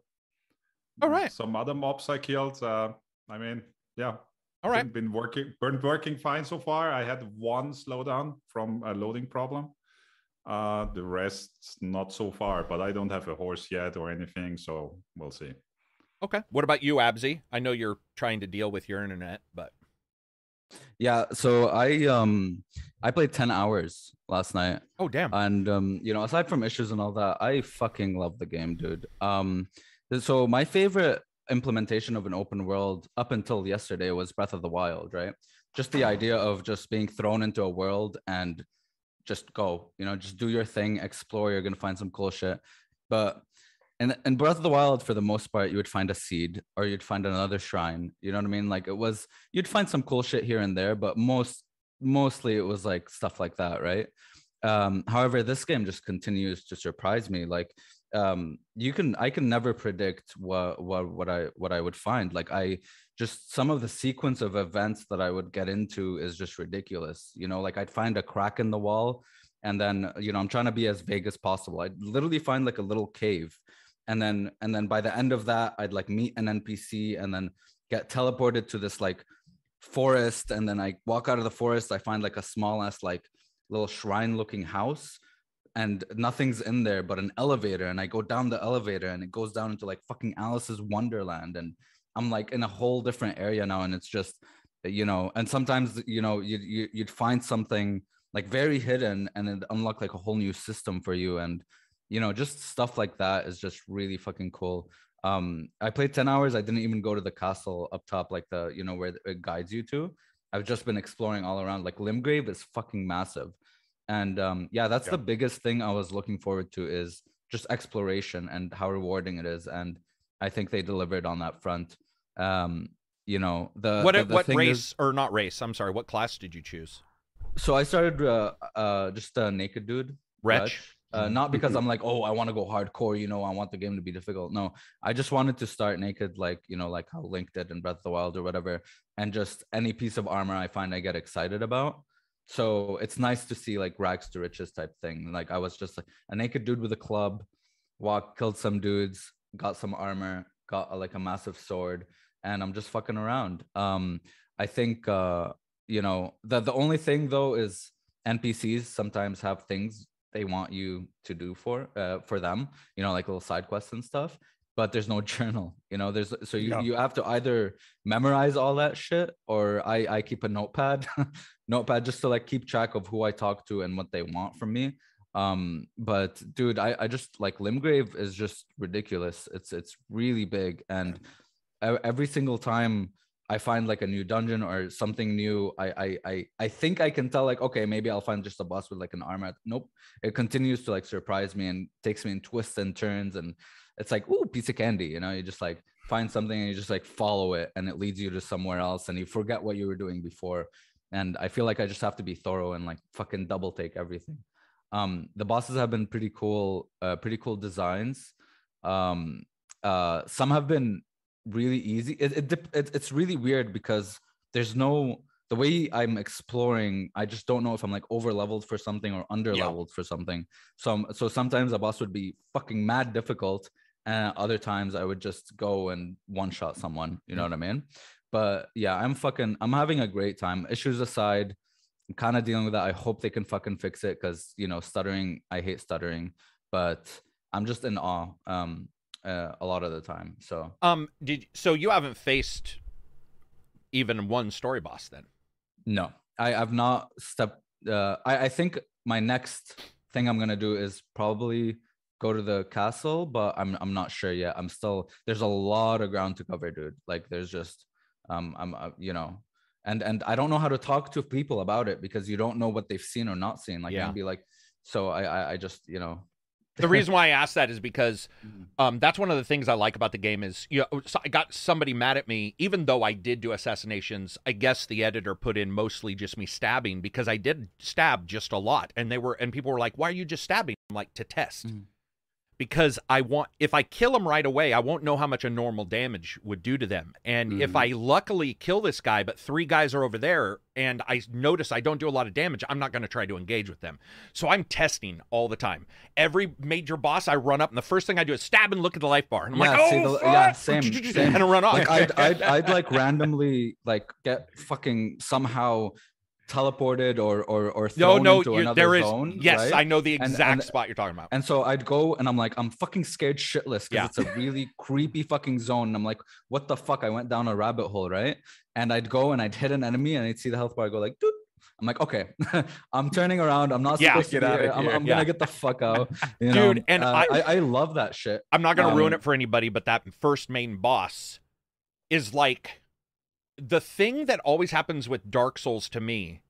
All right. Some other mobs I killed. Uh, I mean, yeah. All right. Been, been working, been working fine so far. I had one slowdown from a loading problem. Uh, the rest not so far, but I don't have a horse yet or anything, so we'll see. Okay. What about you, Absy? I know you're trying to deal with your internet, but Yeah, so I um I played 10 hours last night oh damn. and um you know aside from issues and all that I fucking love the game dude. Um so my favorite implementation of an open world up until yesterday was Breath of the Wild, right? Just the idea of just being thrown into a world and just go, you know, just do your thing, explore, you're going to find some cool shit. But in, in Breath of the Wild, for the most part, you would find a seed or you'd find another shrine. You know what I mean? Like it was, you'd find some cool shit here and there, but most, mostly it was like stuff like that, right? Um, however, this game just continues to surprise me. Like, um, you can, I can never predict what, what, what I, what I would find. Like, I just some of the sequence of events that I would get into is just ridiculous. You know, like I'd find a crack in the wall, and then you know I'm trying to be as vague as possible. I'd literally find like a little cave, and then and then by the end of that, I'd like meet an NPC, and then get teleported to this like forest, and then I walk out of the forest. I find like a small ass like little shrine looking house. And nothing's in there but an elevator, and I go down the elevator, and it goes down into like fucking Alice's Wonderland, and I'm like in a whole different area now, and it's just, you know, and sometimes you know you, you you'd find something like very hidden, and it unlock like a whole new system for you, and you know, just stuff like that is just really fucking cool. Um, I played ten hours. I didn't even go to the castle up top, like the you know where it guides you to. I've just been exploring all around. Like Limgrave is fucking massive, and um, yeah, that's Yeah. the biggest thing I was looking forward to is just exploration and how rewarding it is, and I think they delivered on that front um you know the what the, the what thing race is- or not race? I'm sorry. What class did you choose? so i started uh uh just a naked dude Wretch. Uh, not because i'm like oh i want to go hardcore you know i want the game to be difficult. No i just wanted to start naked like you know like how link did in breath of the wild or whatever and just any piece of armor i find i get excited about. So it's nice to see like rags to riches type thing. Like i was just like a naked dude with a club walked killed some dudes got some armor got uh, like a massive sword and i'm just fucking around. Um i think uh you know the the only thing though is npcs sometimes have things they want you to do for uh, for them you know like little side quests and stuff but there's no journal you know there's so you, Yeah. you have to either memorize all that shit or i i keep a notepad notepad just to like keep track of who i talk to and what they want from me. Um but dude i i just like limgrave is just ridiculous. It's it's really big and every single time I find like a new dungeon or something new, I I I I think I can tell like okay maybe I'll find just a boss with like an armor. Nope, it continues to like surprise me and takes me in twists and turns and it's like ooh piece of candy, you know. You just like find something and you just like follow it and it leads you to somewhere else and you forget what you were doing before. And I feel like I just have to be thorough and like fucking double take everything. Um, the bosses have been pretty cool, uh, pretty cool designs. Um, uh, some have been really easy. It, it, it it's really weird because there's no the way I'm exploring. I just don't know if I'm like over leveled for something or under leveled for something. So um, so sometimes a boss would be fucking mad difficult, and other times I would just go and one shot someone. You know what I mean? But yeah, I'm fucking. I'm having a great time. Issues aside, I'm kind of dealing with that. I hope they can fucking fix it because you know, stuttering. I hate stuttering, but I'm just in awe um, uh, a lot of the time. So Um, did so you haven't faced even one story boss then? no, I I've not stepped. Uh, I I think my next thing I'm gonna do is probably go to the castle, but I'm I'm not sure yet. I'm still there's a lot of ground to cover, dude. Like there's just um I'm uh, you know. And, and I don't know how to talk to people about it because you don't know what they've seen or not seen. Like, Yeah. yeah. be like, so I, I, I just, you know, The reason why I asked that is because Mhm. um, that's one of the things I like about the game is you know so I got somebody mad at me even though I did do assassinations. I guess the editor put in mostly just me stabbing because I did stab just a lot, and they were and people were like, "Why are you just stabbing?" I'm like to test. Mhm. Because I want, if I kill them right away, I won't know how much a normal damage would do to them. And if Mhm. I luckily kill this guy, but three guys are over there, and I notice I don't do a lot of damage, I'm not going to try to engage with them. So I'm testing all the time. Every major boss, I run up, and the first thing I do is stab and look at the life bar, and I'm like, Yeah, see, "Oh, the- fuck!" yeah, same, same. and I run off. like I'd, I'd, I'd like randomly like get fucking somehow teleported or or or no, thrown no, into another there is. zone. yes, right? I know the exact and- spot you're talking about. And so I'd go and I'm like, I'm fucking scared shitless because Yeah. it's a really creepy fucking zone. And I'm like, what the fuck? I went down a rabbit hole, right? And I'd go and I'd hit an enemy and I'd see the health bar go like, dude. I'm like, okay, I'm turning around. I'm not Yeah. supposed Get to be outta here. I'm, here. I'm Yeah. gonna get the fuck out. You Dude, know? and Uh, I- I, I love that shit. I'm not going to ruin Um, it for anybody, but that first main boss is like the thing that always happens with Dark Souls to me.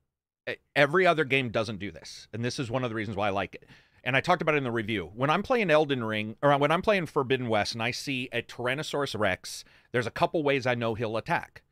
Every other game doesn't do this, and this is one of the reasons why I like it. And I talked about it in the review. When I'm playing Elden Ring, or when I'm playing Forbidden West, and I see a Tyrannosaurus Rex, there's a couple ways I know he'll attack.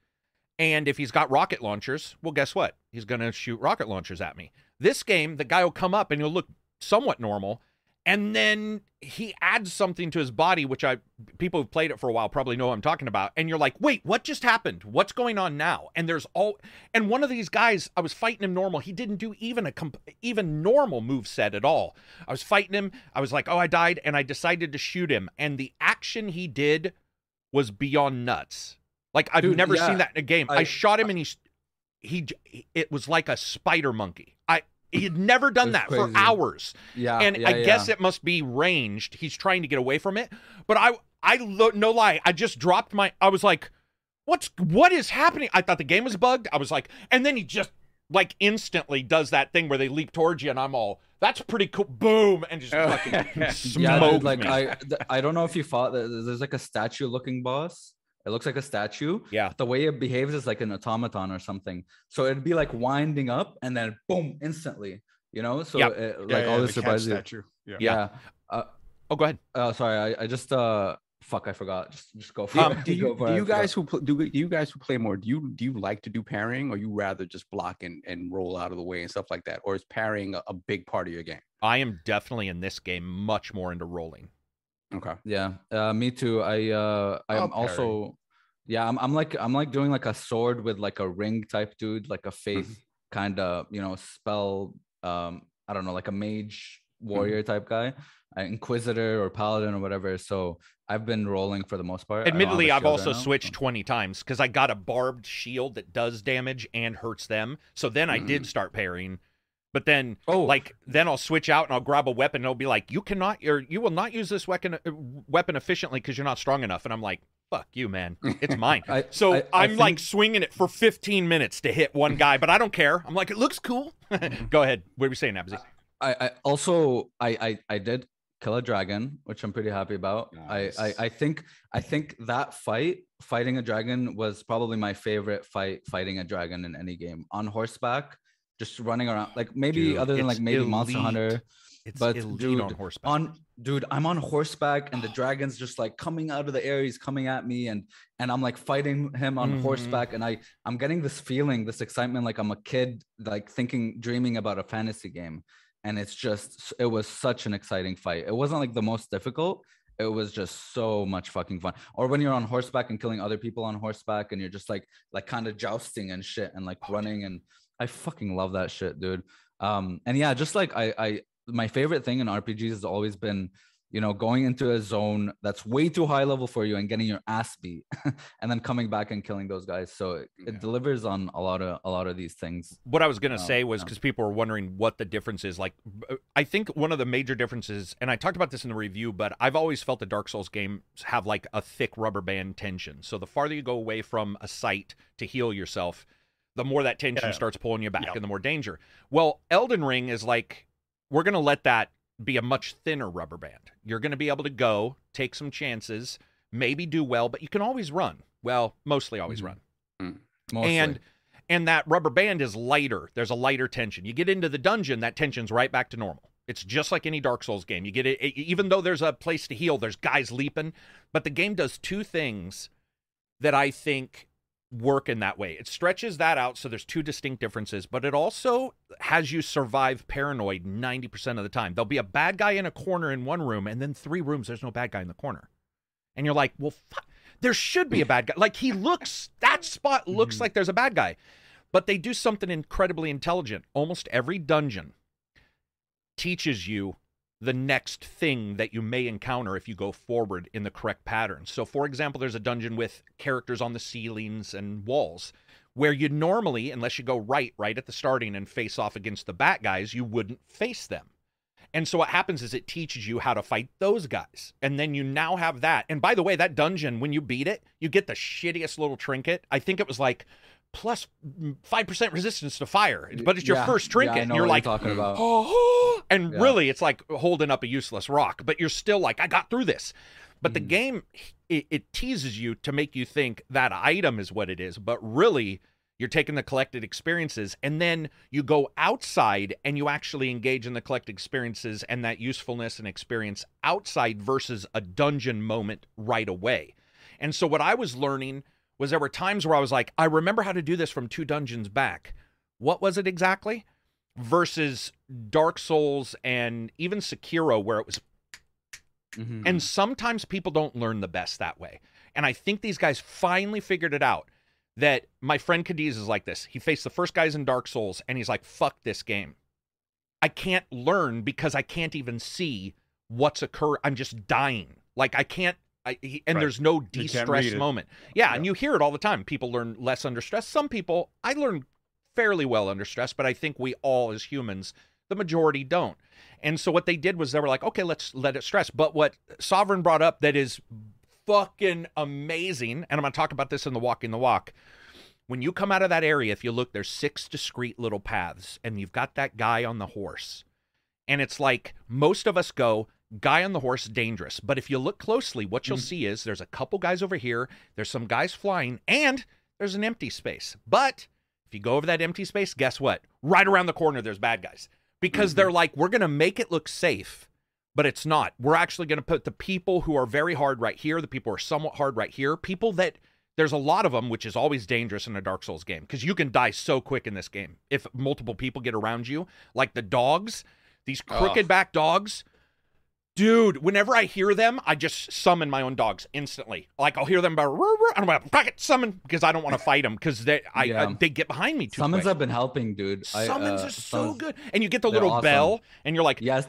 And if he's got rocket launchers, well, guess what? He's going to shoot rocket launchers at me. This game, the guy will come up and he'll look somewhat normal, and then he adds something to his body, which I people who've played it for a while probably know what I'm talking about. And you're like, wait, what just happened? What's going on now? And there's all, and one of these guys, I was fighting him normal. He didn't do even a comp- even normal move set at all. I was fighting him. I was like, oh, I died, and I decided to shoot him. And the action he did was beyond nuts. Like I've Dude, never yeah, seen that in a game. I, I- shot him, and he he it was like a spider monkey. I he had never done that for hours Yeah. and yeah, I guess it must be ranged. He's trying to get away from it, but I, I lo- no lie, I just dropped my. I was like, "What's what is happening?" I thought the game was bugged. I was like, and then he just like instantly does that thing where they leap towards you, and I'm all, "That's pretty cool." Boom, and just fucking yeah, smoked dude, like me. I, th- I don't know if you fought. the- There's like a statue-looking boss. It looks like a statue. yeah, The way it behaves is like an automaton or something. So it'd be like winding up and then boom, instantly. You know, so Yep. it, Yeah, like yeah, all the this surprises statue. Yeah. Yeah. Uh, Oh, go ahead. oh, sorry. I, I just uh, fuck. I forgot. Just just go for Um, it. do you, do you guys who pl- do you guys who play more do you do you like to do parrying or you rather just block and, and roll out of the way and stuff like that or is parrying a, a big part of your game I am definitely in this game much more into rolling. Okay Yeah, uh, me too. I uh, I'll I'm parry. also, yeah, I'm, I'm like I'm like doing like a sword with like a ring type dude, like a faith Mm-hmm. kind of you know spell. Um, I don't know, like a mage Mm-hmm. warrior type guy, uh, inquisitor or paladin or whatever. So I've been rolling for the most part. I don't have a Admittedly, I've shield right also switched so- 20 times because I got a barbed shield that does damage and hurts them. So then I Mm. did start parrying. But then, Oh, like, then I'll switch out and I'll grab a weapon and it'll be like, you cannot, or you will not use this weapon uh, weapon efficiently because you're not strong enough. And I'm like, fuck you, man. It's mine. I, So I- am like think- swinging it for 15 minutes to hit one guy, but I don't care. I'm like, it looks cool. Go ahead. What are we saying, Absy? I, I also I, I I did kill a dragon, which I'm pretty happy about. I, I I think I think that fight, fighting a dragon, was probably my favorite fight fighting a dragon in any game on horseback, just running around. Like maybe Dude, other than like maybe Monster. Hunter. It's But elite dude, on horseback. On dude, I'm on horseback and the dragon's just like coming out of the air. He's coming at me and and I'm like fighting him on Mhm. horseback and I I'm getting this feeling, this excitement, like I'm a kid, like thinking, dreaming about a fantasy game. And it's just it was such an exciting fight. It wasn't like the most difficult. It was just so much fucking fun. Or when you're on horseback and killing other people on horseback and you're just like like kind of jousting and shit and like running and I fucking love that shit, dude. Um and yeah, just like I I my favorite thing in RPGs has always been you know, going into a zone that's way too high level for you and getting your ass beat, and then coming back and killing those guys. So it, it delivers on a lot of a lot of these things. What I was going to Oh, say was yeah. because people were wondering what the difference is. Like, I think one of the major differences, and I talked about this in the review, but I've always felt the Dark Souls games have like a thick rubber band tension. So the farther you go away from a site to heal yourself, the more that tension Yeah. starts pulling you back Yep. and the more danger. Well, Elden Ring is like, we're going to let that be a much thinner rubber band. You're going to be able to go, take some chances, maybe do well, but you can always run. Well, mostly always Mhm. run Mostly. and and that rubber band is lighter there's a lighter tension you get into the dungeon that tension's right back to normal it's just like any dark souls game you get it it- even though there's a place to heal there's guys leaping but the game does two things that i think work in that way it stretches that out so there's two distinct differences but it also has you survive paranoid 90% of the time there'll be a bad guy in a corner in one room and then three rooms there's no bad guy in the corner and you're like well fuck there should be a bad guy. Like he looks, that spot looks Mhm. like there's a bad guy. But they do something incredibly intelligent. Almost every dungeon teaches you the next thing that you may encounter if you go forward in the correct pattern. So, for example, there's a dungeon with characters on the ceilings and walls where you normally, unless you go right, right at the starting and face off against the bat guys, you wouldn't face them. And so what happens is it teaches you how to fight those guys. And then you now have that. And by the way, that dungeon, when you beat it, you get the shittiest little trinket. I think it was like plus 5% resistance to fire, but it's your Yeah, first yeah, trinket. And know you're like, talking about. oh, and Yeah. really it's like holding up a useless rock, but you're still like, I got through this. But the Mhm. game, it, it teases you to make you think that item is what it is, but really you're taking the collected experiences and then you go outside and you actually engage in the collected experiences and that usefulness and experience outside versus a dungeon moment right away. And so what I was learning was there were times where I was like, I remember how to do this from two dungeons back. What was it exactly? Versus Dark Souls and even Sekiro, where it was Mhm. and sometimes people don't learn the best that way. And I think these guys finally figured it out that my friend Cadiz is like this. He faced the first guys in Dark Souls and he's like, fuck this game. I can't learn because I can't even see what's occur. I'm just dying. Like I can't. I, he, and Right. there's no de-stress moment. Yeah, and you hear it all the time. People learn less under stress. Some people, I learn fairly well under stress, but I think we all as humans, the majority don't. And so what they did was they were like, okay, let's let it stress. But what Sovereign brought up that is fucking amazing, and I'm going to talk about this in the walking the walk. When you come out of that area, if you look, there's six discrete little paths, and you've got that guy on the horse. And it's like most of us go, guy on the horse, dangerous. But if you look closely, what you'll mm-hmm. see is there's a couple guys over here, there's some guys flying, and there's an empty space. But if you go over that empty space, guess what? Right around the corner, there's bad guys because mm-hmm. they're like, we're going to make it look safe, but it's not. We're actually going to put the people who are very hard right here, the people who are somewhat hard right here, people that there's a lot of them, which is always dangerous in a Dark Souls game because you can die so quick in this game if multiple people get around you, like the dogs, these crooked Ugh. back dogs. Dude, whenever I hear them, I just summon my own dogs instantly. Like I'll hear them about, and I'm like, fuck it, summon, because I don't want to fight them because they, I, Yeah. I- they get behind me too Summons quick. have been helping, dude. I, Summons uh, are so summons- good, and you get the little awesome. bell, and you're like, Yes,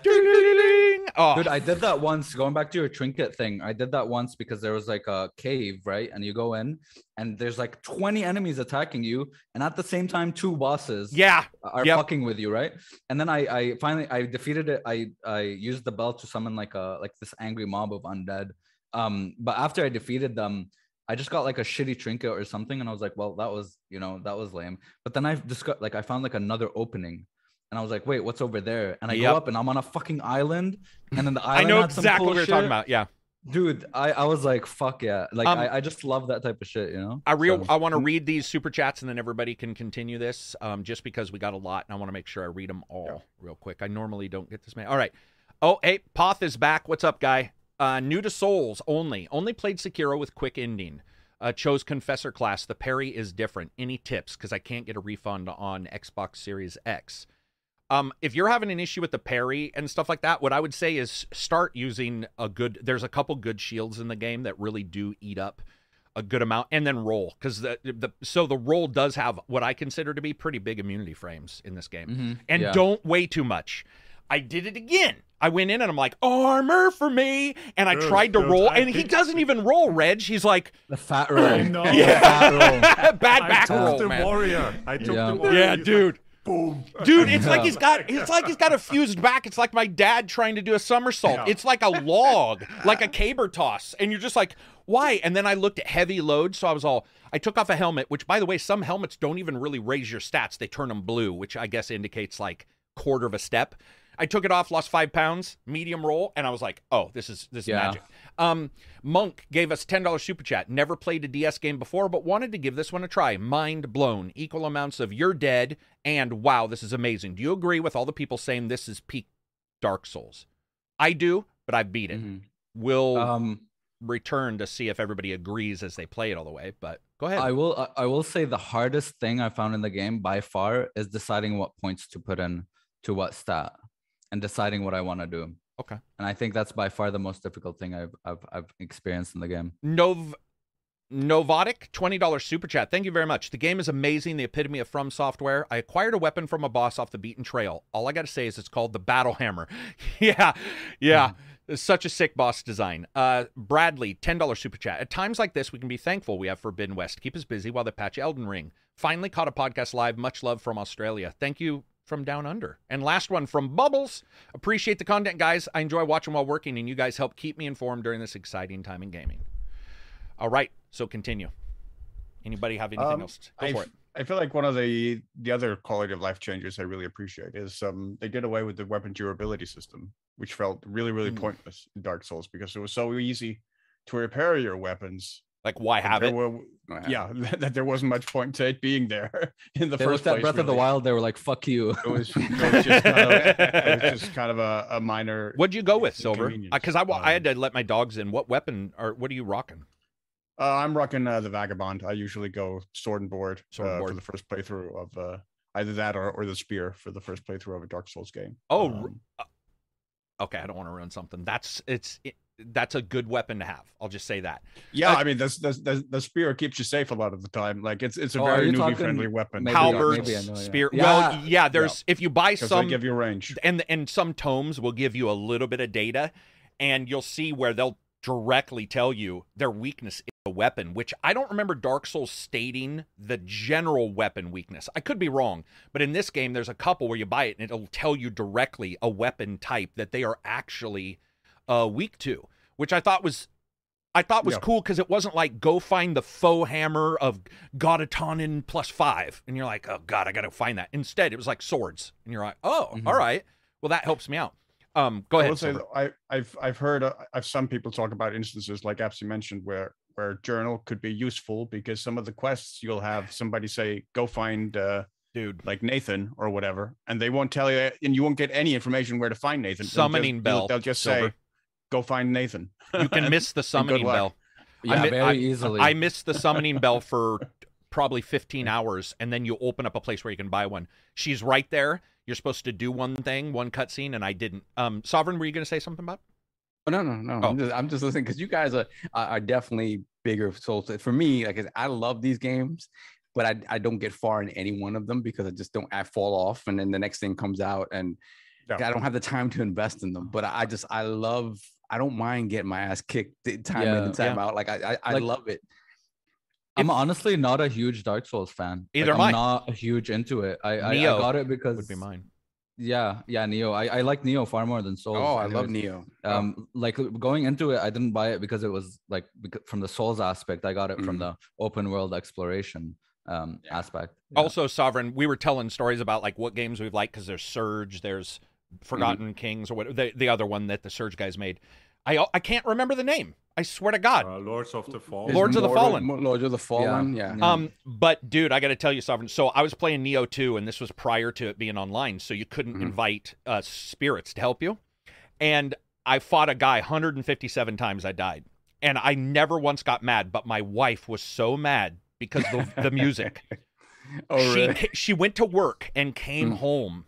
oh, Dude, I did that once. Going back to your trinket thing, I did that once because there was like a cave, right? And you go in, and there's like 20 enemies attacking you, and at the same time, two bosses yeah, are Yep. fucking with you, right? And then I, I finally, I defeated it. I, I used the bell to summon like a, like this angry mob of undead. Um, but after I defeated them, I just got like a shitty trinket or something, and I was like, well, that was, you know, that was lame. But then I discovered, like, I found like another opening. And I was like, wait, what's over there? And I Yep. go up and I'm on a fucking island. And then the island. I know exactly cool what you're talking about. Yeah, Dude, I, I was like, fuck yeah. Like Um, I, I just love that type of shit, you know? I real, So- I want to read these super chats, and then everybody can continue this, um, just because we got a lot, and I want to make sure I read them all real quick. I normally don't get this many. All right. Oh, hey, Poth is back. What's up, guy? Uh, new to Souls only. Only played Sekiro with quick ending. Uh, chose Confessor class. The parry is different. Any tips? Because I can't get a refund on Xbox Series X. Um, if you're having an issue with the parry and stuff like that, what I would say is start using a good. There's a couple good shields in the game that really do eat up a good amount, and then roll because the the so the roll does have what I consider to be pretty big immunity frames in this game Mhm, and yeah. don't weigh too much. I did it again. I went in and I'm like, armor for me. And I Dude, tried to dude, roll, I and he doesn't even roll, Reg. He's like, The fat roll. I know. Yeah. Fat roll. bad I back took roll, the man. warrior. I took Yeah. the warrior. Yeah, dude. Boom. Dude, it's like he's got it's like he's got a fused back. It's like my dad trying to do a somersault. Yeah. It's like a log, like a caber toss. And you're just like, why? And then I looked at heavy load, so I was all I took off a helmet, which by the way, some helmets don't even really raise your stats. They turn them blue, which I guess indicates like quarter of a step. I took it off, lost five pounds, medium roll, and I was like, "Oh, this is this is Yeah. magic." Um, Monk gave us ten dollars super chat. Never played a DS game before, but wanted to give this one a try. Mind blown. Equal amounts of "You're dead" and "Wow, this is amazing." Do you agree with all the people saying this is peak Dark Souls? I do, but I beat it. Mhm. We'll Um, return to see if everybody agrees as they play it all the way. But go ahead. I will. I will say the hardest thing I found in the game by far is deciding what points to put in to what stat, and deciding what I want to do. Okay. And I think that's by far the most difficult thing I've I've, I've experienced in the game. Nov Novotic, $20 super chat. Thank you very much. The game is amazing, the epitome of From Software. I acquired a weapon from a boss off the beaten trail. All I got to say is it's called the Battle Hammer. yeah, yeah. It's such a sick boss design. Uh, Bradley, $10 super chat. At times like this, we can be thankful we have Forbidden West. Keep us busy while they patch Elden Ring. Finally caught a podcast live. Much love from Australia. Thank you from down under. And last one from Bubbles. Appreciate the content, guys. I enjoy watching while working, and you guys help keep me informed during this exciting time in gaming. All right, so continue. Anybody have anything Um, else? Go I, for it. I feel like one of the the other quality of life changes I really appreciate is um they did away with the weapon durability system, which felt really really Mm. pointless in Dark Souls because it was so easy to repair your weapons. Like, why have there it? were- yeah, that there wasn't much point to it being there in the They first looked at place. Breath of the. Wild. They were like, "Fuck you." It was, it was just kind of, it was just kind of a, a minor. What'd you go with, Silver? inconvenience. Because I, wa- I had Um, to let my dogs in. What weapon or what are you rocking? Uh, I'm rocking uh, the Vagabond. I usually go sword and board, Sword and uh, board. for the first playthrough of uh, either that or, or the spear for the first playthrough of a Dark Souls game. Oh, r- Um, Okay, I don't want to ruin something. That's it's it, that's a good weapon to have. I'll just say that. yeah, Uh, I mean, the, the the the spear keeps you safe a lot of the time. Like it's it's a Oh, very you newbie friendly weapon. maybe- Halberds, maybe I know, yeah. spear. Yeah. Well, yeah. There's if you buy some they give you range. and and some tomes will give you a little bit of data and you'll see where they'll directly tell you their weakness is a weapon which i don't remember dark souls stating the general weapon weakness i could be wrong but in this game there's a couple where you buy it and it'll tell you directly a weapon type that they are actually uh, week to which i thought was I thought was Yeah. cool because it wasn't like go find the faux hammer of Godatonin plus five, and you're like, oh god, I gotta find that. Instead, it was like swords, and you're like, oh, Mhm. all right, well that helps me out. Um, go I ahead. I, I've I've heard uh, I've some people talk about instances like Absy mentioned where where journal could be useful because some of the quests you'll have somebody say go find uh, dude. like Nathan or whatever, and they won't tell you, and you won't get any information where to find Nathan. They'll just- Summoning they'll- bell, They'll just Silver. say, "Go find Nathan." You can miss the summoning bell. Yeah, mi- very I- easily. I missed the summoning bell for probably 15 hours, and then you open up a place where you can buy one. She's right there. You're supposed to do one thing, one cutscene, and I didn't. Um, Sovereign, were you going to say something about? Oh, no, no, no. Oh. I'm just I'm just listening because you guys are are are definitely bigger souls. For me, like I I love these games, but I I don't get far in any one of them because I just don't I fall off and then the next thing comes out and Yeah. I don't have the time to invest in them. But I just I love I don't mind getting my ass kicked the time in and time out. Like I I, I love it. I'm If- honestly not a huge Dark Souls fan. Either like, am I. I'm not a huge into it. I, I, I got it because Would be mine. Yeah, yeah, Nioh. I, I like Nioh far more than Souls. Oh, I love. Nioh. Um, like going into it, I didn't buy it because it was like from the Souls aspect. I got it from Mhm. the open world exploration um Yeah. aspect. Yeah. Also, Sovereign, we were telling stories about like what games we've liked because there's Surge, there's Forgotten Kings, or what the, the other one that the Surge guys made. I I can't remember the name. I swear to God. Uh, Lords of the Fall. There's Lords of the Lord Fallen. Lords of the Fallen. Yeah. Yeah. Um, but dude, I got to tell you, Sovereign. So I was playing Nioh 2, and this was prior to it being online, so you couldn't Mhm. invite uh, spirits to help you. And I fought a guy 157 times. I died, and I never once got mad. But my wife was so mad because the the music. oh, she really? ca- she went to work and came Mm. home,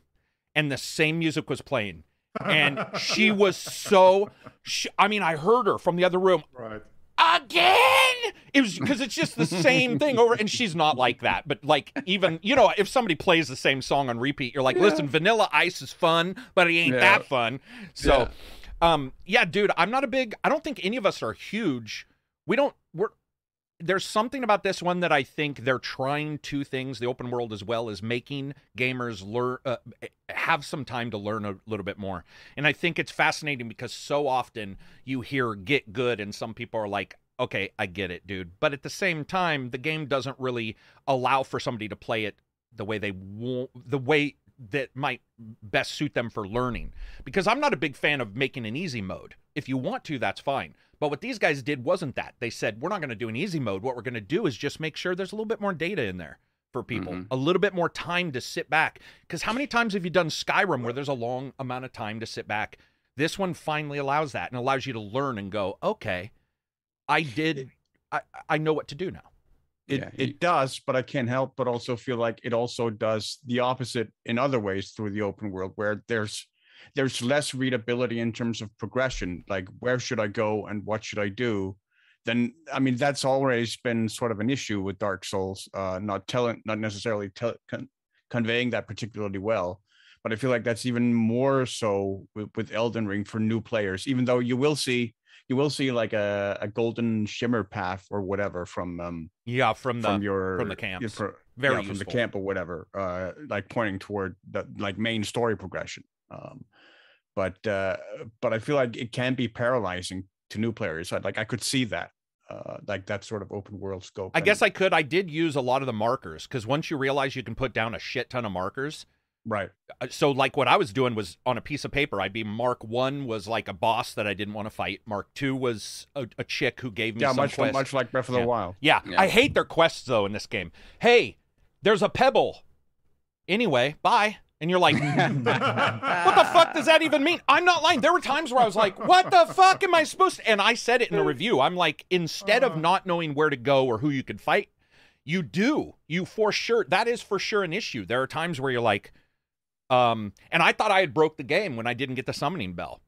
and the same music was playing, and she was so. She, I mean, I heard her from the other room. right. again. It was because it's just the same thing over, and she's not like that. But like even you know, if somebody plays the same song on repeat, you're like, listen, Vanilla Ice is fun, but it ain't Yeah. that fun. So, Yeah. um, yeah, dude, I'm not a big. I don't think any of us are huge. We don't. We're there's something about this one that I think they're trying two things, the open world as well as making gamers learn uh, have some time to learn a little bit more. And I think it's fascinating because so often you hear get good and some people are like, "Okay, I get it, dude." But at the same time, the game doesn't really allow for somebody to play it the way they want the way that might best suit them for learning. Because I'm not a big fan of making an easy mode. If you want to, that's fine. But what these guys did wasn't that. They said, we're not going to do an easy mode. What we're going to do is just make sure there's a little bit more data in there for people, Mhm. a little bit more time to sit back. Because how many times have you done Skyrim where there's a long amount of time to sit back? This one finally allows that and allows you to learn and go, okay, I did, I, I know what to do now. It Yeah, he- it does, but I can't help but also feel like it also does the opposite in other ways through the open world, where there's there's less readability in terms of progression. Like where should I go and what should I do? Then I mean that's always been sort of an issue with Dark Souls, uh, not telling, not necessarily tell, con- conveying that particularly well. But I feel like that's even more so with, with Elden Ring for new players. Even though you will see you will see like a, a golden shimmer path or whatever from um Yeah, from the from your from the for- Very yeah, from the camp or whatever uh like pointing toward the like main story progression um but uh but i feel like it can be paralyzing to new players I, like i could see that uh like that sort of open world scope I guess I could. I did use a lot of the markers because once you realize you can put down a shit ton of markers, right uh, so like what I was doing was on a piece of paper. I'd be Mark One was like a boss that I didn't want to fight. Mark Two was a, a chick who gave me yeah some much quest. much like breath of the Yeah. wild Yeah, Yeah. I hate their quests though in this game. Hey, there's a pebble. Anyway, bye. And you're like, what the fuck does that even mean? I'm not lying. There were times where I was like, what the fuck am I supposed to? And I said it in the review. I'm like, instead of not knowing where to go or who you could fight, you do. You for sure. That is for sure an issue. There are times where you're like, um, and I thought I had broke the game when I didn't get the summoning bell.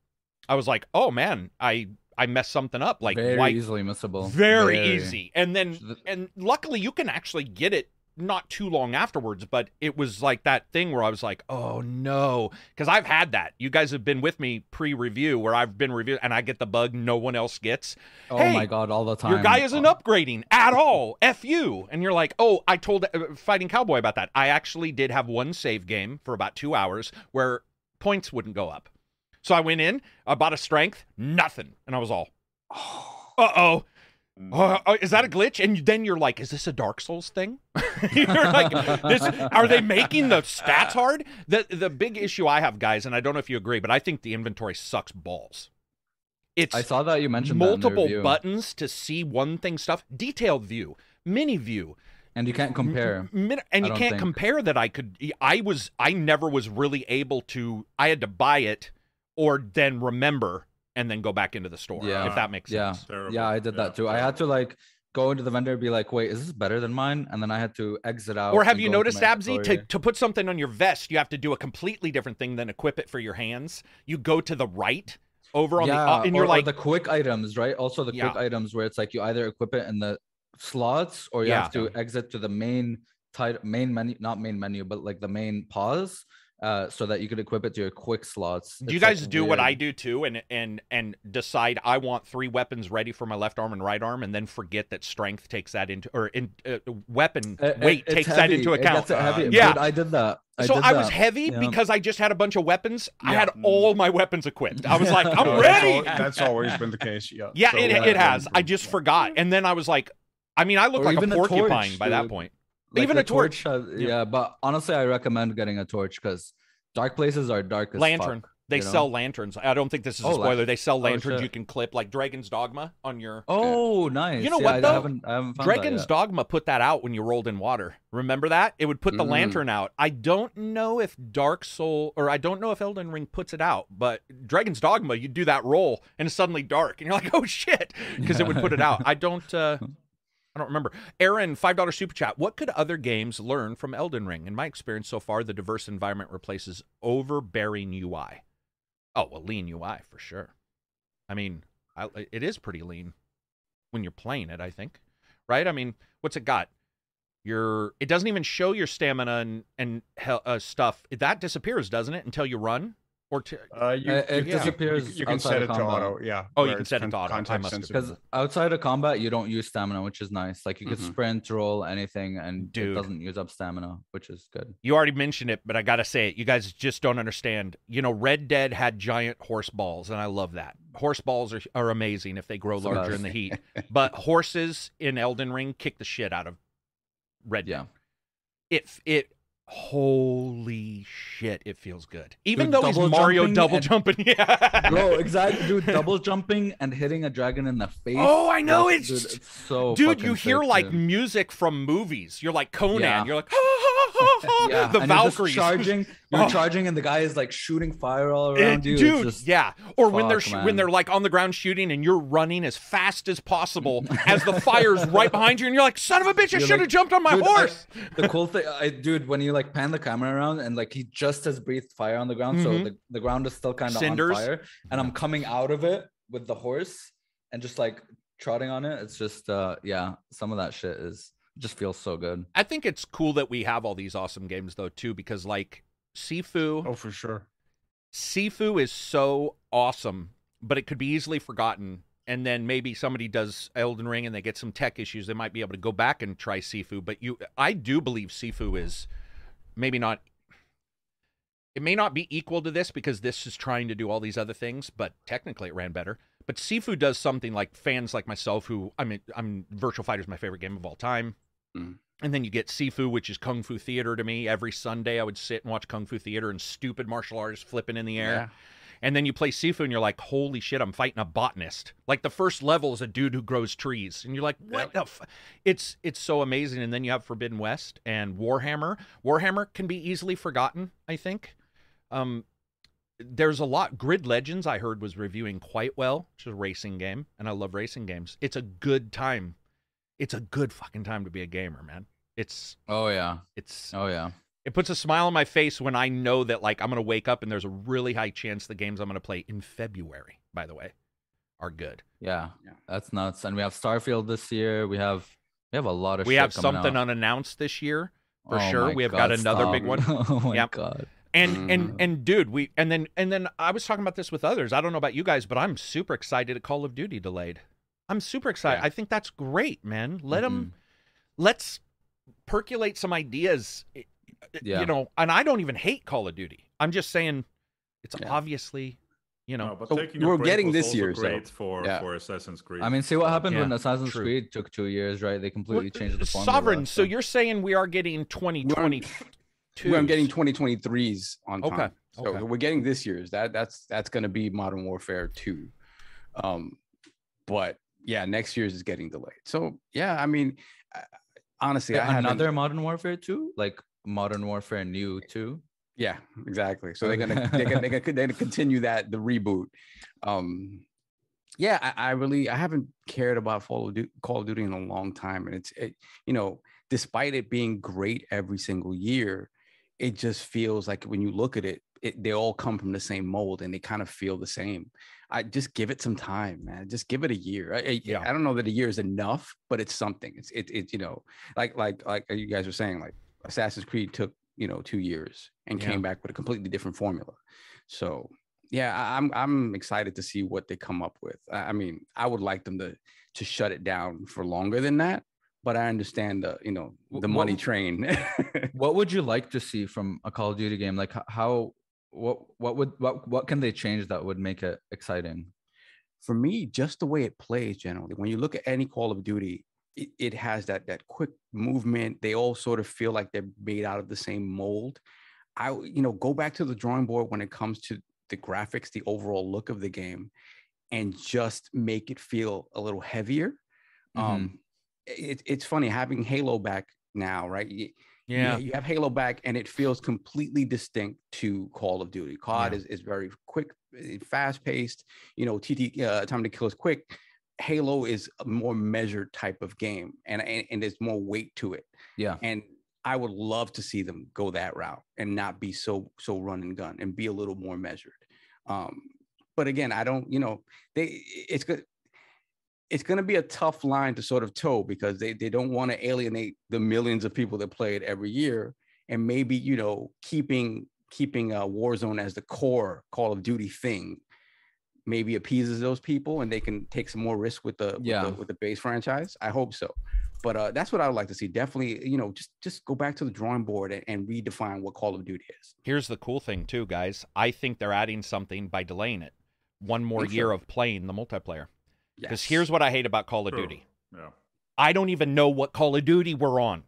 I was like, oh man, I I messed something up. Like very why easily missable. very, easy and then and luckily you can actually get it not too long afterwards but it was like that thing where i was like oh no. Because i've had that. You guys have been with me pre-review where i've been reviewed and i get the bug no one else gets. Oh Hey, my god, all the time. your guy isn't Oh, upgrading at all. F you. And you're like oh i told uh, fighting cowboy about that. I actually did have one save game for about two hours where points wouldn't go up. So i went in i bought a strength nothing. And i was all uh-oh. uh, uh, is that a glitch? And then you're like, is this a Dark Souls thing? you're like, this, are they making the stats hard? The the big issue I have, guys, and I don't know if you agree, but I think the inventory sucks balls. It's I saw that you mentioned that in the multiple buttons to see one thing stuff, detailed view, mini view, and you can't compare. And you can't think. compare that I could I was I never was really able to I had to buy it or then remember and then go back into the store Yeah. if that makes Yeah, sense. Terrible. yeah, I did that Yeah, too. I had to like go into the vendor and be like, "Wait, is this better than mine?" And then I had to exit out. Or have you noticed, my Absy, to, to put something on your vest, you have to do a completely different thing than equip it for your hands. You go to the right over on yeah, the uh, and or, you're or like the quick items, right? Also the quick items where it's like you either equip it in the slots or you have to exit to the main title main menu, not main menu, but like the main pause, uh, so that you could equip it to your quick slots. do you It's, like, guys do what I do too and and and decide I want three weapons ready for my left arm and right arm and then forget that strength takes that into or in uh, weapon It- it- weight it's takes that heavy. into It account. gets it heavy. Yeah. Dude, I did that. so did I was that. heavy Yeah. because I just had a bunch of weapons. I had all my weapons equipped. I was like, I'm No, that's ready. That's, always been the case. Yeah. Yeah, So, it, uh, it has. I just forgot. And then I was like, I mean, I look Or like a even a torch, porcupine by that point. Like, even a torch. has- Yeah. yeah. but honestly, I recommend getting a torch because dark places are dark as Lantern. fuck, They you know? sell lanterns. I don't think this is a Oh, spoiler. They sell oh, lanterns shit. you can clip, like Dragon's Dogma on your. Oh, nice. You know Yeah, what, I, though? I haven't, I haven't found Dragon's. Dogma put that out when you rolled in water. Remember that? It would put the Mm. lantern out. I don't know if Dark Soul or I don't know if Elden Ring puts it out, but Dragon's Dogma, you do that roll and it's suddenly dark, and you're like, oh shit, because it would put it out. I don't. uh I don't remember. Aaron, five dollar super chat. What could other games learn from Elden Ring? In my experience so far, the diverse environment replaces overbearing UI. Oh well, lean UI for sure. I mean, I, it is pretty lean. when you're playing it. I think, right? I mean, what's it got? Your it doesn't even show your stamina and and uh, stuff. That disappears, doesn't it? Until you run or to, Uh, you, Uh, it you, disappears You, you can set it to auto. Yeah. Oh, you can set it to auto. Context must have- sensitive. because outside of combat you don't use stamina which is nice like you could Mhm. sprint roll anything and Dude. it doesn't use up stamina which is good you already mentioned it, but I gotta say it. You guys just don't understand. You know, Red Dead had giant horse balls, and I love that. Horse balls are, are amazing if they grow So larger in the heat. But horses in Elden Ring kick the shit out of Red Dead. yeah It it holy shit, it feels good. Even Dude, though he's Mario double and- jumping. Yeah. bro exactly dude double jumping and hitting a dragon in the face Oh, I know, it's- dude, so Dude, you hear sick, like dude. music from movies. You're like Conan. Yeah. You're like, yeah, the and you're Valkyries. charging you're Oh. charging and the guy is like shooting fire all Eh, around you dude, just- yeah. Or when they're fuck, when they're like on the ground shooting and you're running as fast as possible as the fire's right behind you, and you're like, "Son of a bitch! I should have like, jumped on my dude, I- horse." the cool thing I, dude when you like pan the camera around and like he just has breathed fire on the ground Mhm. so the, the ground is still kind of on fire and i'm coming out of it with the horse and just like trotting on it it's just uh yeah some of that shit is just feels so good I think it's cool that we have all these awesome games though too, because like Sifu, Oh, for sure. Sifu is so awesome, but it could be easily forgotten. And then maybe somebody does Elden Ring and they get some tech issues, they might be able to go back and try Sifu. But you, I do believe Sifu is maybe not. It may not be equal to this because this is trying to do all these other things, but technically it ran better. But Sifu does something like fans like myself, who I mean, I'm Virtual Fighter is my favorite game of all time. Mhm. And then you get Sifu, which is Kung Fu Theater to me. Every Sunday I would sit and watch Kung Fu Theater and stupid martial artists flipping in the air. Yeah. And then you play Sifu and you're like, holy shit, I'm fighting a botanist. Like the first level is a dude who grows trees. And you're like, what the f-? It's it's so amazing. And then you have Forbidden West and Warhammer. Warhammer can be easily forgotten, I think. Um there's a lot Grid Legends I heard was reviewing quite well, which is a racing game, and I love racing games. It's a good time. It's a good fucking time to be a gamer, man. It's oh yeah it's oh yeah it puts a smile on my face when I know that like I'm gonna wake up and there's a really high chance the games I'm gonna play in February, by the way, are good. yeah Yeah. that's nuts and we have starfield this year we have we have a lot of stuff. we shit have something out. unannounced this year, for Oh sure. We have got God, another big one. oh my Yep. god And and Mhm. and dude, we and then and then I was talking about this with others. I don't know about you guys, but I'm super excited at Call of Duty delayed. I'm super excited. Yeah. I think that's great, man. Let them Mhm. let's percolate some ideas. Y- Yeah. You know, and I don't even hate Call of Duty. I'm just saying it's Yeah. obviously, you know, No, but So taking a we're getting this also year, so- for yeah. for Assassin's Creed. I mean, see what happened Yeah, when Assassin's true. Creed took two years, right? They completely Well, changed the formula. Sovereign. So so- you're saying we are getting 2022. I'm getting 2023s on time. Okay, So okay. we're getting this year's. That that's that's going to be Modern Warfare 2. Um, but yeah, next year's is getting delayed. So yeah, I mean, I- honestly, I haven't- another Modern Warfare 2, like Modern Warfare New 2. Yeah, exactly. So they're gonna they're gonna, they're gonna continue that the reboot. Um, yeah, I, I really I haven't cared about Call of, Duty, Call of Duty in a long time, and it's it, you know despite it being great every single year, it just feels like when you look at it, it they all come from the same mold and they kind of feel the same. I just give it some time, man. Just give it a year. I, I, Yeah. I don't know that a year is enough, but it's something. It's it it you know like like like you guys were saying like Assassin's Creed took you know two years and Yeah. came back with a completely different formula. So yeah, I, I'm I'm excited to see what they come up with. I, I mean, I would like them to to shut it down for longer than that, but I understand the you know the money train. What would you like to see from a Call of Duty game? Like how what what would what what can they change that would make it exciting? for me, just the way it plays generally, when you look at any Call of Duty, it, it has that that quick movement. They all sort of feel like they're made out of the same mold. I you know go back to the drawing board when it comes to the graphics, the overall look of the game, and just make it feel a little heavier. Mhm. Um, it, it's funny having Halo back now, right? You- you- Yeah. you have Halo back, and it feels completely distinct to Call of Duty. COD Yeah. is, is very quick, fast paced. You know, TT uh, time to kill is quick. Halo is a more measured type of game, and, and and there's more weight to it. Yeah. And I would love to see them go that route and not be so so run and gun and be a little more measured. Um, but again, I don't. You know, they it's good. it's going to be a tough line to sort of toe because they, they don't want to alienate the millions of people that play it every year and maybe you know keeping keeping uh, warzone as the core call of duty thing maybe appeases those people and they can take some more risk with the Yeah. with the, with the base franchise i hope so but uh, that's what i would like to see definitely you know just just go back to the drawing board and, and redefine what call of duty is Here's the cool thing, too, guys. I think they're adding something by delaying it. One more Think so. year of playing the multiplayer. Because Yes. here's what I hate about Call of True. Duty. Yeah. I don't even know what Call of Duty we're on.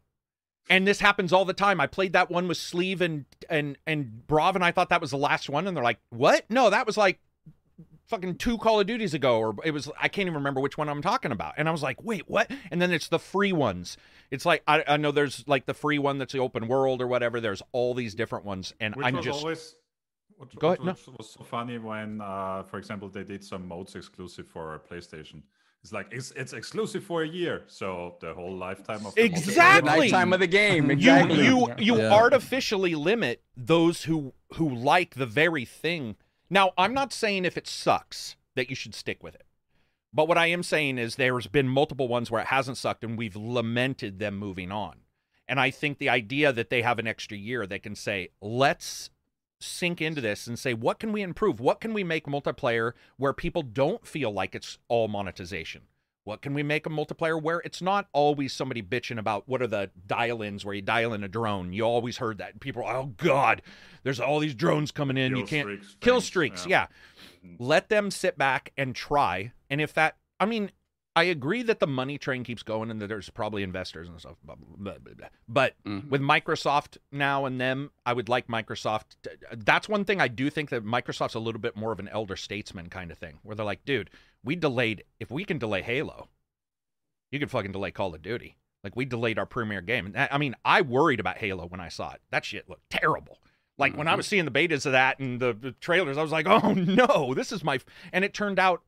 And this happens all the time. I played that one with Sleeve and and and Brav, and I thought that was the last one. And they're like, "What? No, that was like fucking two Call of Duties ago, or it was I can't even remember which one I'm talking about." And I was like, "Wait, what?" And then it's the free ones. It's like I, I know there's like the free one that's the open world or whatever. There's all these different ones, and Which I'm was just always what, Go what ahead, no. was, was so funny when, uh, for example, they did some modes exclusive for PlayStation. It's like it's it's exclusive for a year, so the whole lifetime of the multiplayer- the Exactly. nighttime of the game you exactly you you Yeah. artificially limit those who who like the very thing. Now, I'm not saying if it sucks that you should stick with it. But what I am saying is there's been multiple ones where it hasn't sucked and we've lamented them moving on. And I think the idea that they have an extra year, they can say, let's sink into this and say, what can we improve? What can we make multiplayer where people don't feel like it's all monetization? What can we make a multiplayer where it's not always somebody bitching about what are the dial ins where you dial in a drone? You always heard that. People are, oh God, there's all these drones coming in. you can't streaks, kill streaks. yeah. Yeah. Let them sit back and try. And if that, I mean, I agree that the money train keeps going and that there's probably investors and stuff. Blah, blah, blah. But Mhm. with Microsoft now and them, I would like Microsoft. To, that's one thing I do think that Microsoft's a little bit more of an elder statesman kind of thing, where they're like, dude, we delayed. If we can delay Halo, you can fucking delay Call of Duty. Like we delayed our premiere game. And I I mean, I worried about Halo when I saw it. That shit looked terrible. Like when I Mhm. was seeing the betas of that and the, the trailers, I was like, oh no, this is my. f-" And it turned out,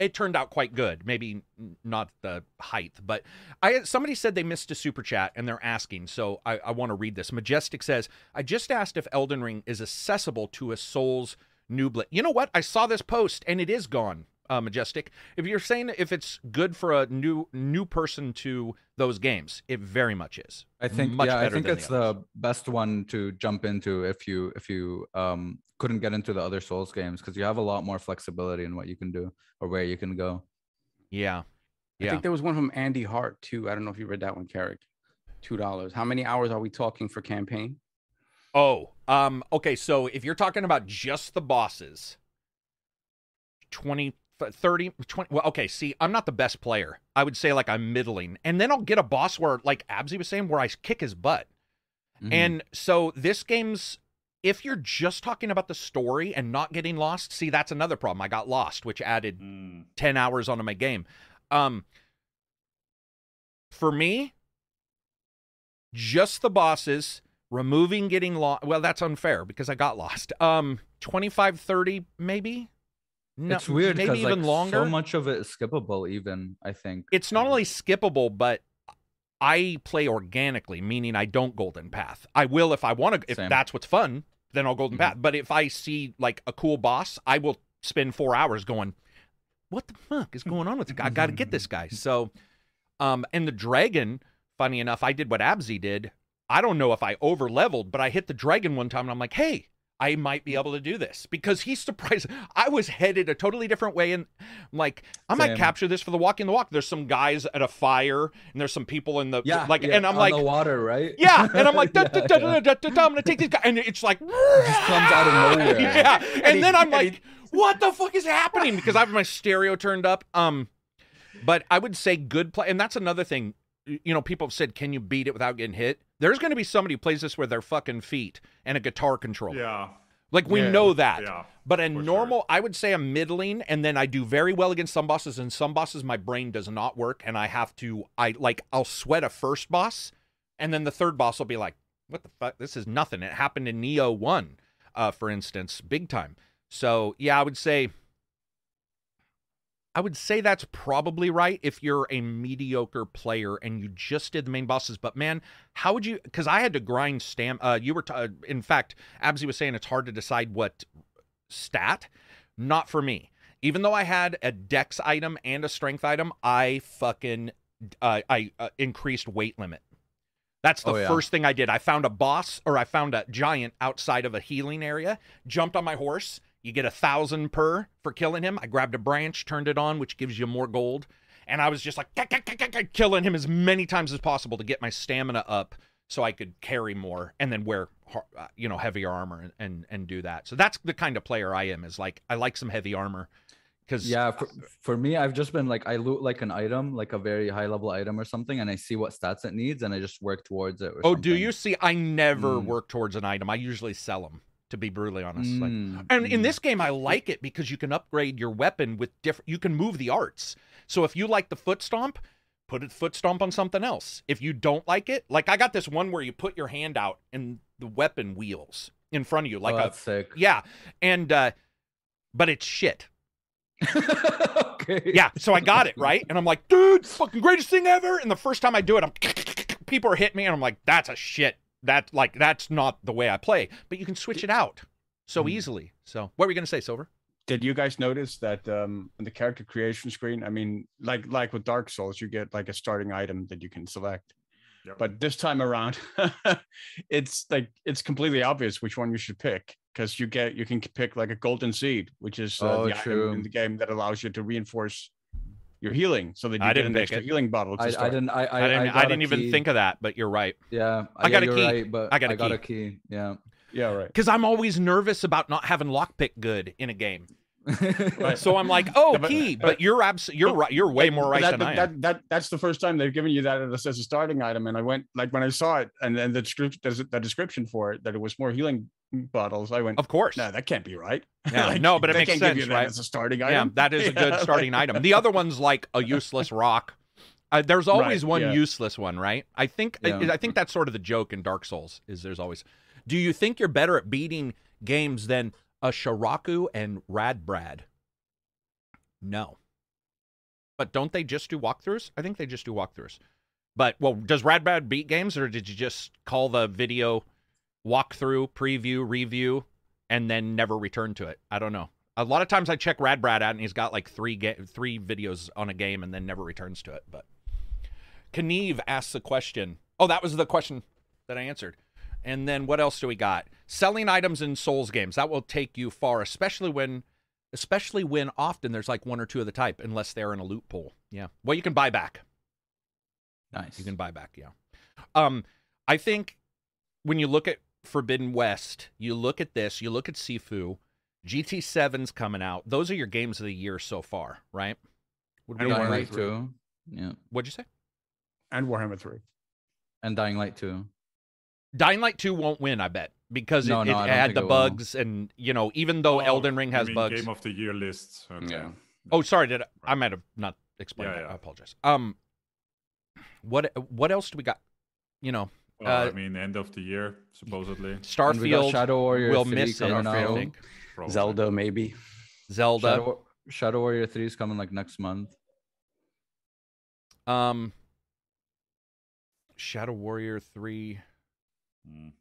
it turned out quite good. Maybe not the height, but I somebody said they missed a super chat and they're asking, so I, I want to read this. Majestic says, I just asked if Elden Ring is accessible to a Souls nooblet. You know what? I saw this post and it is gone. Uh, Majestic. If you're saying if it's good for a new new person to those games, it very much is. I think Much yeah, I think it's the the best one to jump into if you if you um couldn't get into the other Souls games because you have a lot more flexibility in what you can do or where you can go. Yeah. I Yeah. think there was one from Andy Hart too. I don't know if you read that one, Karak. Two dollars. How many hours are we talking for campaign? Oh, um, okay. So if you're talking about just the bosses, 20, 30, 20. Well, okay. See, I'm not the best player. I would say like I'm middling. And then I'll get a boss where, like Absy was saying, where I kick his butt. Mhm. And so this game's, if you're just talking about the story and not getting lost, see, that's another problem. I got lost, which added Mm. 10 hours onto my game. Um for me, just the bosses, removing getting lost. Well, that's unfair because I got lost. Um 25 30 maybe? No, it's weird maybe even like, longer. so much of it is skippable. Even I think it's not only skippable, but I play organically, meaning I don't golden path. I will if I want to. If Same. that's what's fun, then I'll golden Mhm. path. But if I see like a cool boss, I will spend four hours going, "What the fuck is going on with this guy? I got to get this guy." So, um, and the dragon. Funny enough, I did what Absy did. I don't know if I over leveled, but I hit the dragon one time, and I'm like, "Hey." I might be able to do this because he's surprised. I was headed a totally different way, and I'm like, I might capture this for the walking the walk. There's some guys at a fire, and there's some people in the yeah, like, yeah, and I'm like, the water, right? yeah, and I'm like, I'm gonna take this guy, and it's like, just comes out of nowhere. yeah, and, then I'm like, what the fuck is happening? Because I have my stereo turned up. Um, but I would say good play, and that's another thing. You know, people have said, can you beat it without getting hit? There's going to be somebody who plays this with their fucking feet and a guitar controller. Yeah. Like we Yeah, know that. Yeah. But a for sure. normal, I would say I'm middling, and then I do very well against some bosses, and some bosses my brain does not work, and I have to, I like, I'll sweat a first boss, and then the third boss will be like, what the fuck? This is nothing. It happened in Nioh One, uh, for instance, big time. So yeah, I would say, I would say that's probably right if you're a mediocre player and you just did the main bosses. But man, how would you? Because I had to grind stam. Uh, you were, t- uh, in fact, Absy was saying it's hard to decide what stat. Not for me. Even though I had a dex item and a strength item, I fucking uh, I uh, increased weight limit. That's the Oh, yeah. first thing I did. I found a boss or I found a giant outside of a healing area, jumped on my horse. You get a thousand per for killing him. I grabbed a branch, turned it on, which gives you more gold. And I was just like killing him as many times as possible to get my stamina up so I could carry more and then wear uh, you know heavier armor and, and and do that. So that's the kind of player I am. Is like I like some heavy armor because Yeah, for, for me, I've just been like I loot like an item, like a very high level item or something, and I see what stats it needs, and I just work towards it. Or Oh, do you see? I never Mm. work towards an item. I usually sell them. To be brutally honest, like, Mm, and in mm. this game, I like it because you can upgrade your weapon with different. You can move the arts. So if you like the foot stomp, put a foot stomp on something else. If you don't like it, like I got this one where you put your hand out and the weapon wheels in front of you, like oh, a sick. yeah, and uh but it's shit. okay. Yeah, so I got it right, and I'm like, dude, fucking greatest thing ever. And the first time I do it, I'm people are hitting me, and I'm like, that's a shit. That like that's not the way I play. But you can switch it out so Hmm. easily. So what were you gonna say, Silver? Did you guys notice that um, on the character creation screen? I mean, like like with Dark Souls, you get like a starting item that you can select. Yep. But this time around, it's like it's completely obvious which one you should pick because you get you can pick like a golden seed, which is uh, Oh, the item in the game that allows you to reinforce your healing, so that you I get didn't an pick extra it. healing bottle. I, I didn't. I I, I didn't. I, got didn't even key. think of that, but you're right. Yeah, I got a you're key. Right, but I got a I got key. a key. Yeah. Yeah, right. Because I'm always nervous about not having lockpick good in a game. So I'm like, oh, Yeah, but- key. But, but- you're abs- You're right. You're way more right that, than I am. that, that that's the first time they've given you that as a starting item, and I went like when I saw it, and then the description, the description for it that it was more healing bottles. I went, of course. no, that can't be right. Yeah, no, but it they makes can't give sense, you that right? As a starting Yeah, item. that is a good Yeah, starting like- item. The other one's like a useless rock. Uh, there's always Right, one yeah. useless one, right? I think I- I, think that's sort of the joke in Dark Souls is there's always. Do you think you're better at beating games than a Shirrako and Radbrad? No. But don't they just do walkthroughs? I think they just do walkthroughs. But well, does Radbrad beat games, or did you just call the video walkthrough, preview, review, and then never return to it? I don't know. A lot of times I check Radbrad out, and he's got like three ga- three videos on a game, and then never returns to it. But Kneve asks a question. Oh, that was the question that I answered. And then what else do we got? Selling items in Souls games that will take you far, especially when, especially when often there's like one or two of the type, unless they're in a loot pool. Yeah. Well, you can buy back. nice. You can buy back, yeah. Um, I think when you look at Forbidden West, you look at this, you look at Sifu, GT7's coming out. Those are your games of the year so far, right? Would we Dying Warhammer Light 3. two. Yeah, What'd you say? and Warhammer Three. and Dying Light two. Dying Light 2 won't win, I bet, because No, it, no, it had the it bugs and, you know, even though Oh, Elden Ring has bugs. Game of the year list. Okay. Yeah. Oh, sorry, did I, I might have not explained Yeah, that. yeah. I apologize. Um what what else do we got? You know, Well, Uh, I mean, end of the year supposedly. And we Starfield Shadow Warrior will miss it, I out. think. Zelda, maybe. Zelda. Shadow, Shadow Warrior three is coming like next month. Um, Shadow Warrior three, Mm.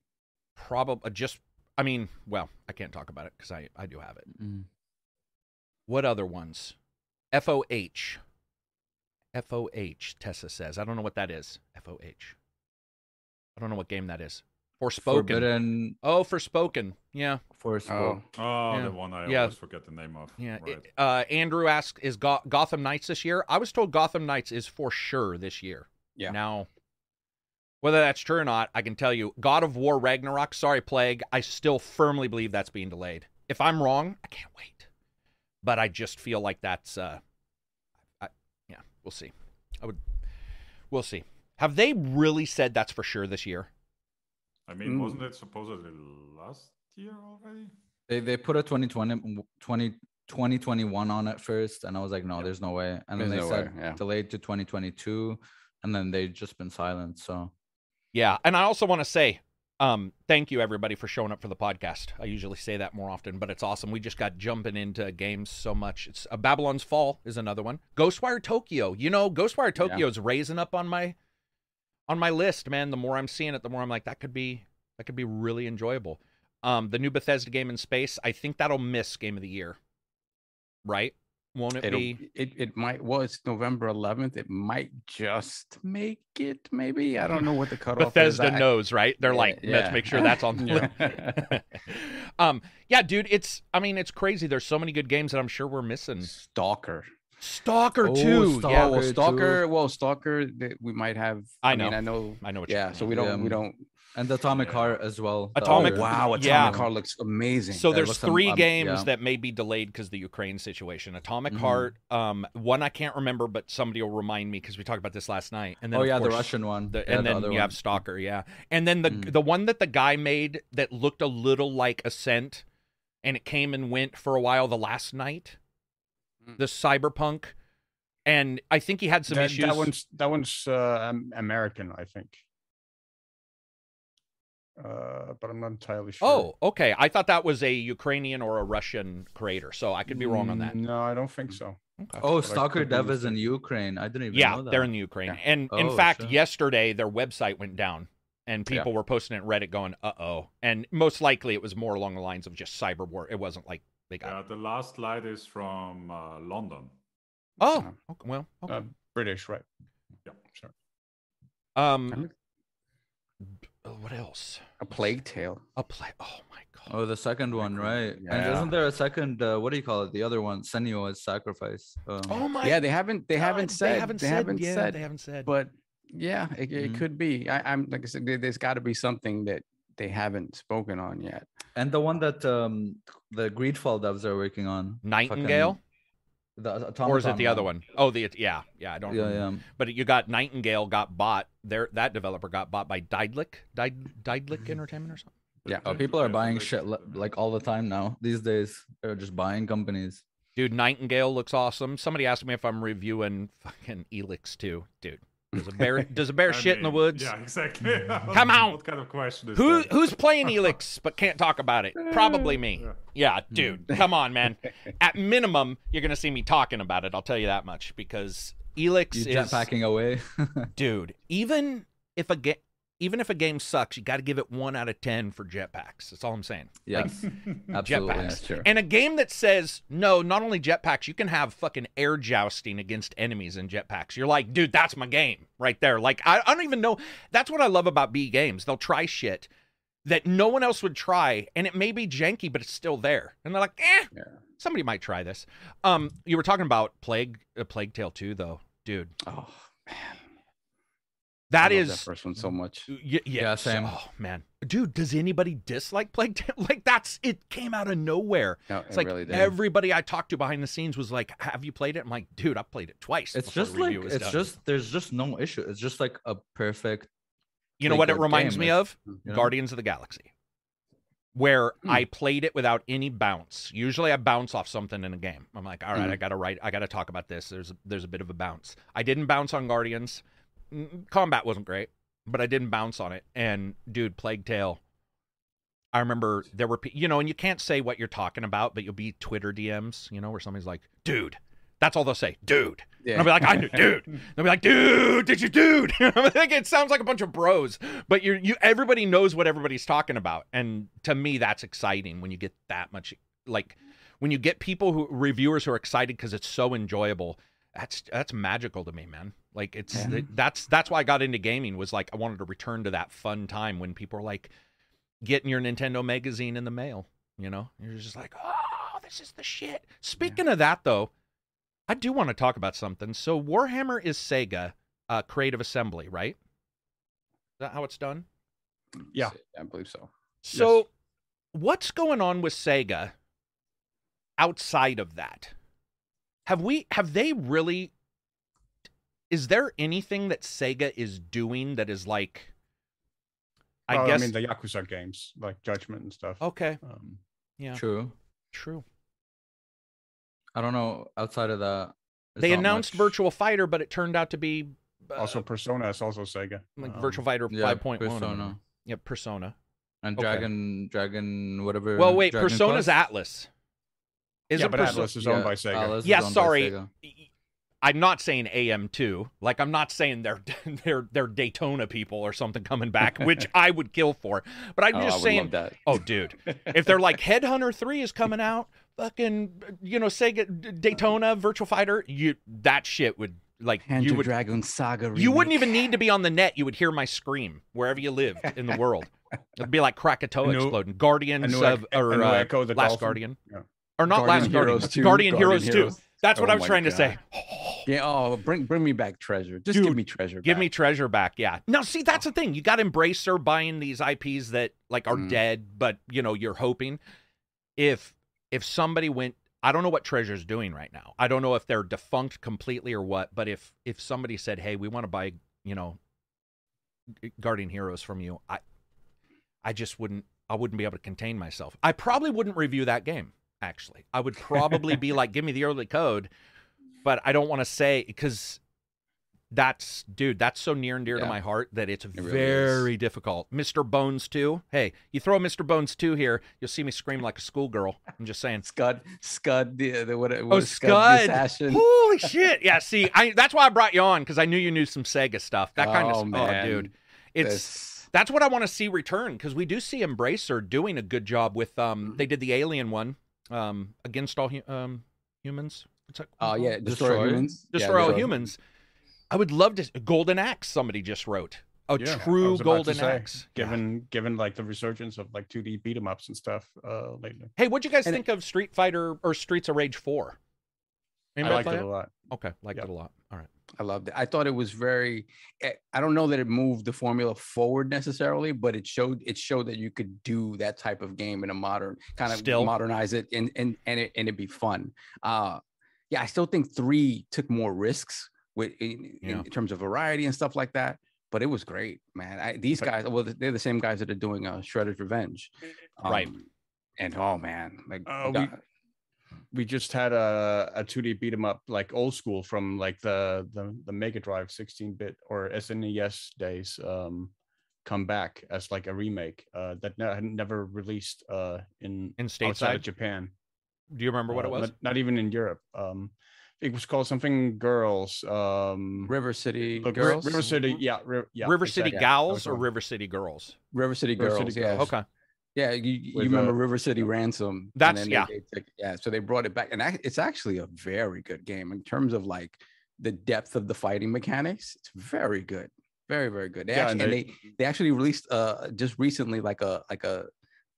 Probably just. I mean, well, I can't talk about it because I I do have it. Mm. What other ones? FOH. FOH. Tessa says. I don't know what that is. FOH. I don't know what game that is. Forspoken. Forbidden Oh, Forspoken. Yeah, Force. Oh, Oh, Yeah. the one I Yeah. always forget the name of. yeah. Right. It- uh, Andrew asked, "Is Go- Gotham Knights this year?" I was told Gotham Knights is for sure this year. Yeah. Now, whether that's true or not, I can tell you, God of War Ragnarok. Sorry, Plague. I still firmly believe that's being delayed. If I'm wrong, I can't wait. But I just feel like that's. Uh, I, yeah, we'll see. I would. We'll see. Have they really said that's for sure this year? I mean, Mm. wasn't it supposedly last year already? They they put a 2020, 20, 2021 on it first, and I was like, no, Yeah. there's no way. And then they no said way, yeah. delayed to 2022, and then they've just been silent. So Yeah, and I also want to say, um, thank you everybody for showing up for the podcast. I usually say that more often, but it's awesome. We just got jumping into games so much. It's uh, Babylon's Fall is another one. Ghostwire Tokyo. You know, Ghostwire. Tokyo is raising up on my on my list, man. The more I'm seeing it, the more I'm like that could be that could be really enjoyable. Um, the new Bethesda game in space. I think that'll miss Game of the Year. Right? Won't it It'll, be? it it might. Well, it's November 11th. It might just make it. Maybe I don't know what the cutoff is. Bethesda I- knows, right? They're Yeah, like, let's make sure that's on the Yeah. list. um, yeah, dude, it's. I mean, it's crazy. There's so many good games that I'm sure we're missing. Stalker. Stalker Oh, too. Stalker. Yeah, Oh well, too. Stalker. Well, Stalker. We might have. I mean, know. I know. I know what. you Yeah. So we don't. Yeah. We don't. And Atomic Yeah. Heart as well. Atomic- other- Wow. Atomic Yeah. Heart looks amazing. So there's looks, um, three um, games yeah. that may be delayed because the Ukraine situation. Atomic Mhm. Heart, um, one I can't remember, but somebody will remind me because we talked about this last night. And then Oh of yeah, the Russian one. the- Yeah, and the then other you have. Stalker, yeah. And then the Mm. the one that the guy made that looked a little like Ascent, and it came and went for a while. The last night, Mm. the Cyberpunk, and I think he had some that, issues. that one's that one's uh, American, I think. Uh, but I'm not entirely sure. Oh, okay. I thought that was a Ukrainian or a Russian creator, so I could be wrong on that. Mm, No, I don't think so. Okay. Oh, but Stalker could be Dev is in. Ukraine. I didn't even Yeah, know that. they're in the Ukraine. Yeah. And in Oh, fact, shit. yesterday their website went down and Yeah. people were posting it in Reddit going, uh oh. And most likely it was more along the lines of just cyber war. It wasn't like they got. Yeah, the last light is from uh, London. Oh, okay, well, okay. Uh, British, right? Yeah. Sorry. um, uh, what else? a plague tale. A play. Oh my god. Oh, the second one, cool. right? And Yeah. isn't there a second? Uh, what do you call it? The other one, Senua's Sacrifice. Um, Oh my. Yeah, they haven't. They haven't God, said. They haven't They said. haven't yeah, said. They haven't said. But yeah, it, it Mhm. could be. I, I'm like I said. There, there's got to be something that they haven't spoken on yet. And the one that um the Greedfall devs are working on. Nightingale, fucking- The or is it Automaton the other one? Oh, the yeah, yeah. I don't. Yeah, remember. yeah. But you got Nightingale got bought. There, that developer got bought by Daedalic, Daed- Daedalic Entertainment or something. Yeah. Oh, people are buying shit like all the time now. These days, they're just buying companies. Dude, Nightingale looks awesome. Somebody asked me if I'm reviewing fucking Elex too. Dude, does a bear does a bear I shit in the woods? Yeah, exactly. Hmm. Come on. What kind of question is Who that? who's playing Elex but can't talk about it? Probably me. Yeah. Yeah, hmm. dude. Come on, man. At minimum, you're gonna see me talking about it. I'll tell you that much because Elex You is jetpacking away. dude. Even if a game, even if a game sucks, you got to give it one out of ten for jetpacks. That's all I'm saying. yes, absolutely. jetpacks. And a game that says no, not only jetpacks, you can have fucking air jousting against enemies in jetpacks. You're like, dude, that's my game right there. Like, I, I don't even know. That's what I love about B games. They'll try shit that no one else would try, and it may be janky, but it's still there. And they're like, eh, Yeah. somebody might try this. Um, you were talking about Plague, uh, Plague Tale 2, though, dude. Oh man, That I love that first one so much. Y- yeah, Yeah, same. Oh man, dude, does anybody dislike Plague Tale? Like that's it came out of nowhere. No, It's it like really did. everybody I talked to behind the scenes was like, "Have you played it?" I'm like, "Dude, I played it twice." It's just like it's done." just there's just no issue. It's just like a perfect. you know what it reminds me like, of? you know? Guardians of the Galaxy, where Hmm. I played it without any bounce. Usually, I bounce off something in a game. I'm like, "All right, Hmm. I gotta write. I gotta talk about this." There's there's a bit of a bounce. I didn't bounce on Guardians. Combat wasn't great, but I didn't bounce on it. And dude, Plague Tale. I remember there were, pe- you know, and you can't say what you're talking about, but you'll be Twitter DMs, you know, where somebody's like, "Dude," that's all they'll say, "Dude." Yeah. And I'll be like, "I knew, dude." They'll be like, "Dude, did you, dude?" I think it sounds like a bunch of bros, but you're you, everybody knows what everybody's talking about, and to me, that's exciting when you get that much, like, when you get people who reviewers who are excited because it's so enjoyable. That's that's magical to me, man. Like it's Yeah. that's that's why I got into gaming was like I wanted to return to that fun time when people are like getting your Nintendo magazine in the mail. You know, you're just like, oh, this is the shit. Speaking of that, though, I do want to talk about something. So Warhammer is Sega uh, Creative Assembly, right? Is that how it's done? Yeah. I believe so. So, what's going on with Sega outside of that? Have we have they really is there anything that Sega is doing that is like I Well, guess I mean the Yakuza games, like Judgment and stuff. okay, Um, yeah, True. true. I don't know. Outside of that, They announced much. Virtual Fighter, but it turned out to be uh, also, Persona is also Sega. like Um, Virtual Fighter Yeah, 5.1. Persona Yeah, Persona. and Okay. Dragon, Dragon, whatever. Well, wait, Dragon Persona's Quest? Atlus. Is yeah, it but Perso- Atlus is owned Yeah, by Sega. Atlus Yeah, sorry. Sega. I'm not saying AM2. Like I'm not saying they're they're they're Daytona people or something coming back, which I would kill for. But I'm Oh, just would saying that. Oh, dude. If they're like Headhunter 3 is coming out, fucking you know Sega Daytona Virtual Fighter, you that shit would like Panzer you would Dragoon Saga. you wouldn't even need to be on the net. You would hear my scream wherever you lived in the world. It'd be like Krakatoa new- exploding. Guardians new of or new uh, Ecco the Last Dolphin. Guardian, Yeah. Or not Last Guardian, Heroes 2, Guardian Heroes Two. Heroes. That's what Oh I was my trying to say. Yeah. Oh, bring bring me back treasure. Just Dude, give me treasure. Give back. me treasure back. Yeah. Now, see, that's the thing. You got Embracer buying these IPs that like are Mm. dead, but you know you're hoping if if somebody went. I don't know what Treasure's doing right now. I don't know if they're defunct completely or what. But if if somebody said, "Hey, we want to buy," you know, Guardian Heroes from you, I I just wouldn't. I wouldn't be able to contain myself. I probably wouldn't review that game. Actually, I would probably be like, "Give me the early code," but I don't want to say because that's dude that's so near and dear to my heart that it's really very difficult. Mr bones 2 hey you throw mr bones 2 here you'll see me scream like a schoolgirl. I'm just saying. Scud, Scud, the, the what? oh what is scud holy shit. Yeah see I, that's why i brought you on because i knew you knew some sega stuff. That kind oh, of man. oh dude. It's This- that's what i want to see return because we do see embracer doing a good job with Mm-hmm. um they did the alien one um against all hu- um humans What's that Oh called? yeah, destroy, Destroy? humans. Yeah, Destroy All Destroy Humans. I would love to. Golden Axe, somebody just wrote. A Yeah, true was about to Golden say, Axe. Yeah. Given given like the resurgence of like 2D beat 'em ups and stuff uh lately. Hey, what'd you guys And think of Street Fighter or Streets of Rage 4? I liked it a lot. Okay, liked Yeah. it a lot. All right. I loved it. I thought it was very. eh, I don't know that it moved the formula forward necessarily, but it showed it showed that you could do that type of game in a modern kind of Still. modernize it and and and it and it'd be fun. Uh, yeah, I still think three took more risks with in, Yeah. in terms of variety and stuff like that. But it was great, man. I, these But- guys, well, they're the same guys that are doing uh, Shredder's Revenge, Right. Um, And oh man, like Uh, we- God- we just had a, a 2D beat 'em up like old school from like the the, the Mega Drive 16 bit or SNES days um come back as like a remake uh that ne- had never released uh in In outside stateside, of Japan. do you remember what it Uh, was? Not, not even in Europe. Um it was called something girls. Um River City look, Girls, River City, yeah, Ri- yeah. River City exactly. Gals or River City Girls? River City River Girls, yeah. Girls. Okay. Yeah, you, you remember uh, River City Ransom? and That's- then yeah. They, they took, yeah. So they brought it back, and ac- it's actually a very good game in terms of like the depth of the fighting mechanics. It's very good, very very good. They Yeah, actually, and and they they actually released uh just recently like a like a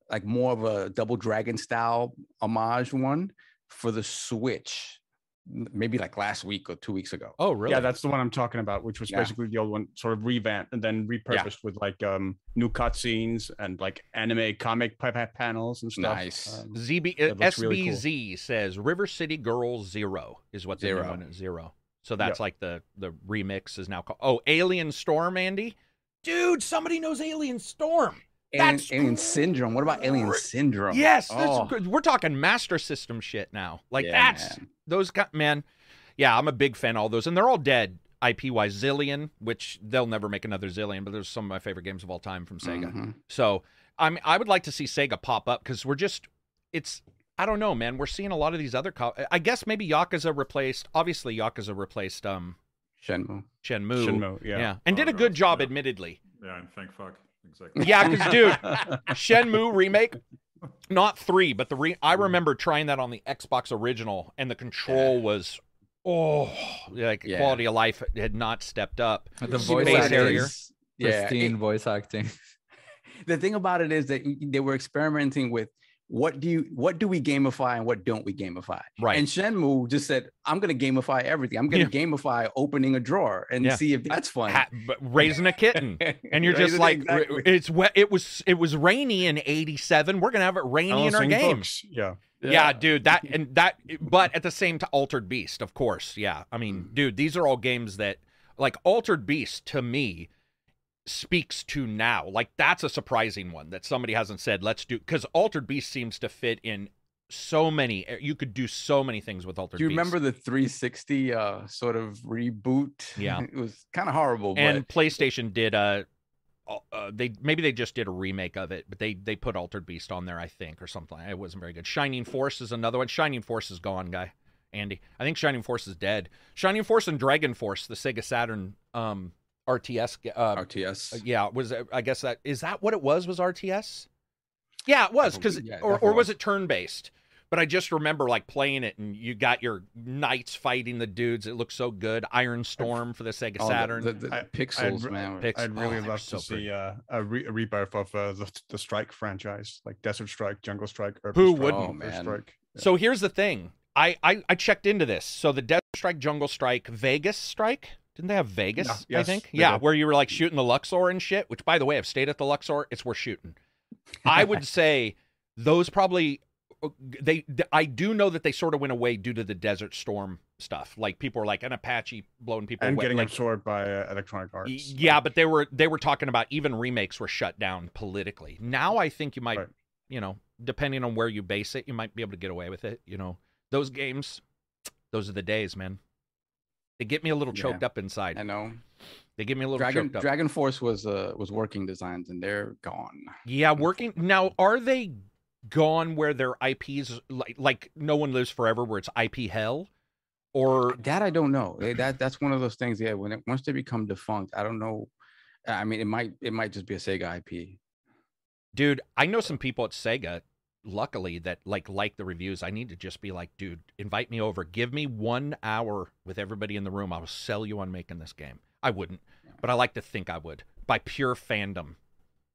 like more of a Double Dragon style homage one for the Switch, m- maybe like last week or two weeks ago. Oh, really? Yeah, that's the one I'm talking about, which was Yeah. basically the old one, sort of revamped and then repurposed with like um new cutscenes and like anime comic pa- pa- panels and stuff. Nice. Um, ZB looks really cool. SBZ says River City Girls Zero is what the new Zero. one is. Zero. So that's like the the remix is now called. Oh, Alien Storm, Andy. Dude, somebody knows Alien Storm. Alien, That's Alien Syndrome. What about Alien. Syndrome? Yes, Oh, we're talking Master System shit now. Like yeah, that's man. Those guys, man. Yeah, I'm a big fan of all those, and they're all dead. IP wise, Zillion, which they'll never make another Zillion, but there's some of my favorite games of all time from Sega. Mhm. So I mean, I would like to see Sega pop up because we're just, it's, I don't know, man. We're seeing a lot of these other. Co- I guess maybe Yakuza replaced. Obviously, Yakuza replaced um Shenmue. Shenmue. Shenmue, yeah. and Oh, did a good job, yeah. admittedly. Yeah, and thank fuck. Exactly. Yeah, because dude, Shenmue remake, not three, but the re. I mm. remember trying that on the Xbox original, and the control was, oh, like Yeah. quality of life had not stepped up. The voice Space base acting, Harrier. is- Yeah, pristine it- voice acting. the thing about it is that they were experimenting with what do you what do we gamify and what don't we gamify? Right. And Shenmue just said, "I'm going to gamify everything. I'm going to gamify opening a drawer and Yeah. see if that's fun." Ha- but raising a kitten. and you're just like exactly. it's wet it was it was rainy in 87 we're gonna have it rainy in our Balancing game books, Yeah. yeah. dude that and that but at the same time altered beast of course yeah i mean Mm. dude these are all games that like altered beast to me speaks to now like that's a surprising one that somebody hasn't said let's do because altered beast seems to fit in so many you could do so many things with altered Beast. Do you beast remember the 360 uh, sort of reboot? Yeah. it was kind of horrible, and but PlayStation did a uh, they maybe they just did a remake of it, but they they put Altered Beast on there, I think, or something. It wasn't very good. Shining Force is another one. Shining Force is gone, guy. Andy, I think Shining Force is dead. Shining Force and Dragon Force, the Sega Saturn um RTS. Uh, RTS. yeah, was I guess that is that what it was? Was RTS? Yeah, it was because yeah, or or was was. it turn based? But I just remember like playing it, and you got your knights fighting the dudes. It looked so good. Iron Storm for the Sega Oh, the- Saturn. the, the I- pixels, re- man. were- Pix- I'd oh, really they were love to pretty. see uh, a, re- a rebirth of uh, the, the Strike franchise, like Desert Strike, Jungle Strike, Urban Who Strike, wouldn't? Oh, man. Strike. Yeah. So here's the thing. I, I I checked into this. So the Desert Strike, Jungle Strike, Vegas Strike. Didn't they have Vegas? I yes, think. Yeah, did. where you were like shooting the Luxor and shit. Which, by the way, I've stayed at the Luxor. It's worth shooting. I would say those probably. They, I do know that they sort of went away due to the Desert Storm stuff. Like people were like an Apache blowing people away. and away. getting like, absorbed by uh, Electronic Arts. Yeah, but they were they were talking about even remakes were shut down politically. Now I think you might, Right. you know, depending on where you base it, you might be able to get away with it. You know, those games, those are the days, man. They get me a little Yeah. choked up inside. I know. They get me a little Dragon choked up. Dragon Force was uh was working designs and they're gone. yeah, working now. Are they gone where their IPs like like No One Lives Forever, where it's IP hell, or That I don't know. Eh, That that's one of those things. Yeah, when it, once they become defunct, I don't know. I mean, it might it might just be a Sega IP. dude i know some people at sega luckily that like like the reviews i need to just be like dude invite me over. Give me one hour with everybody in the room. I'll sell you on making this game. I wouldn't but i like to think i would by pure fandom.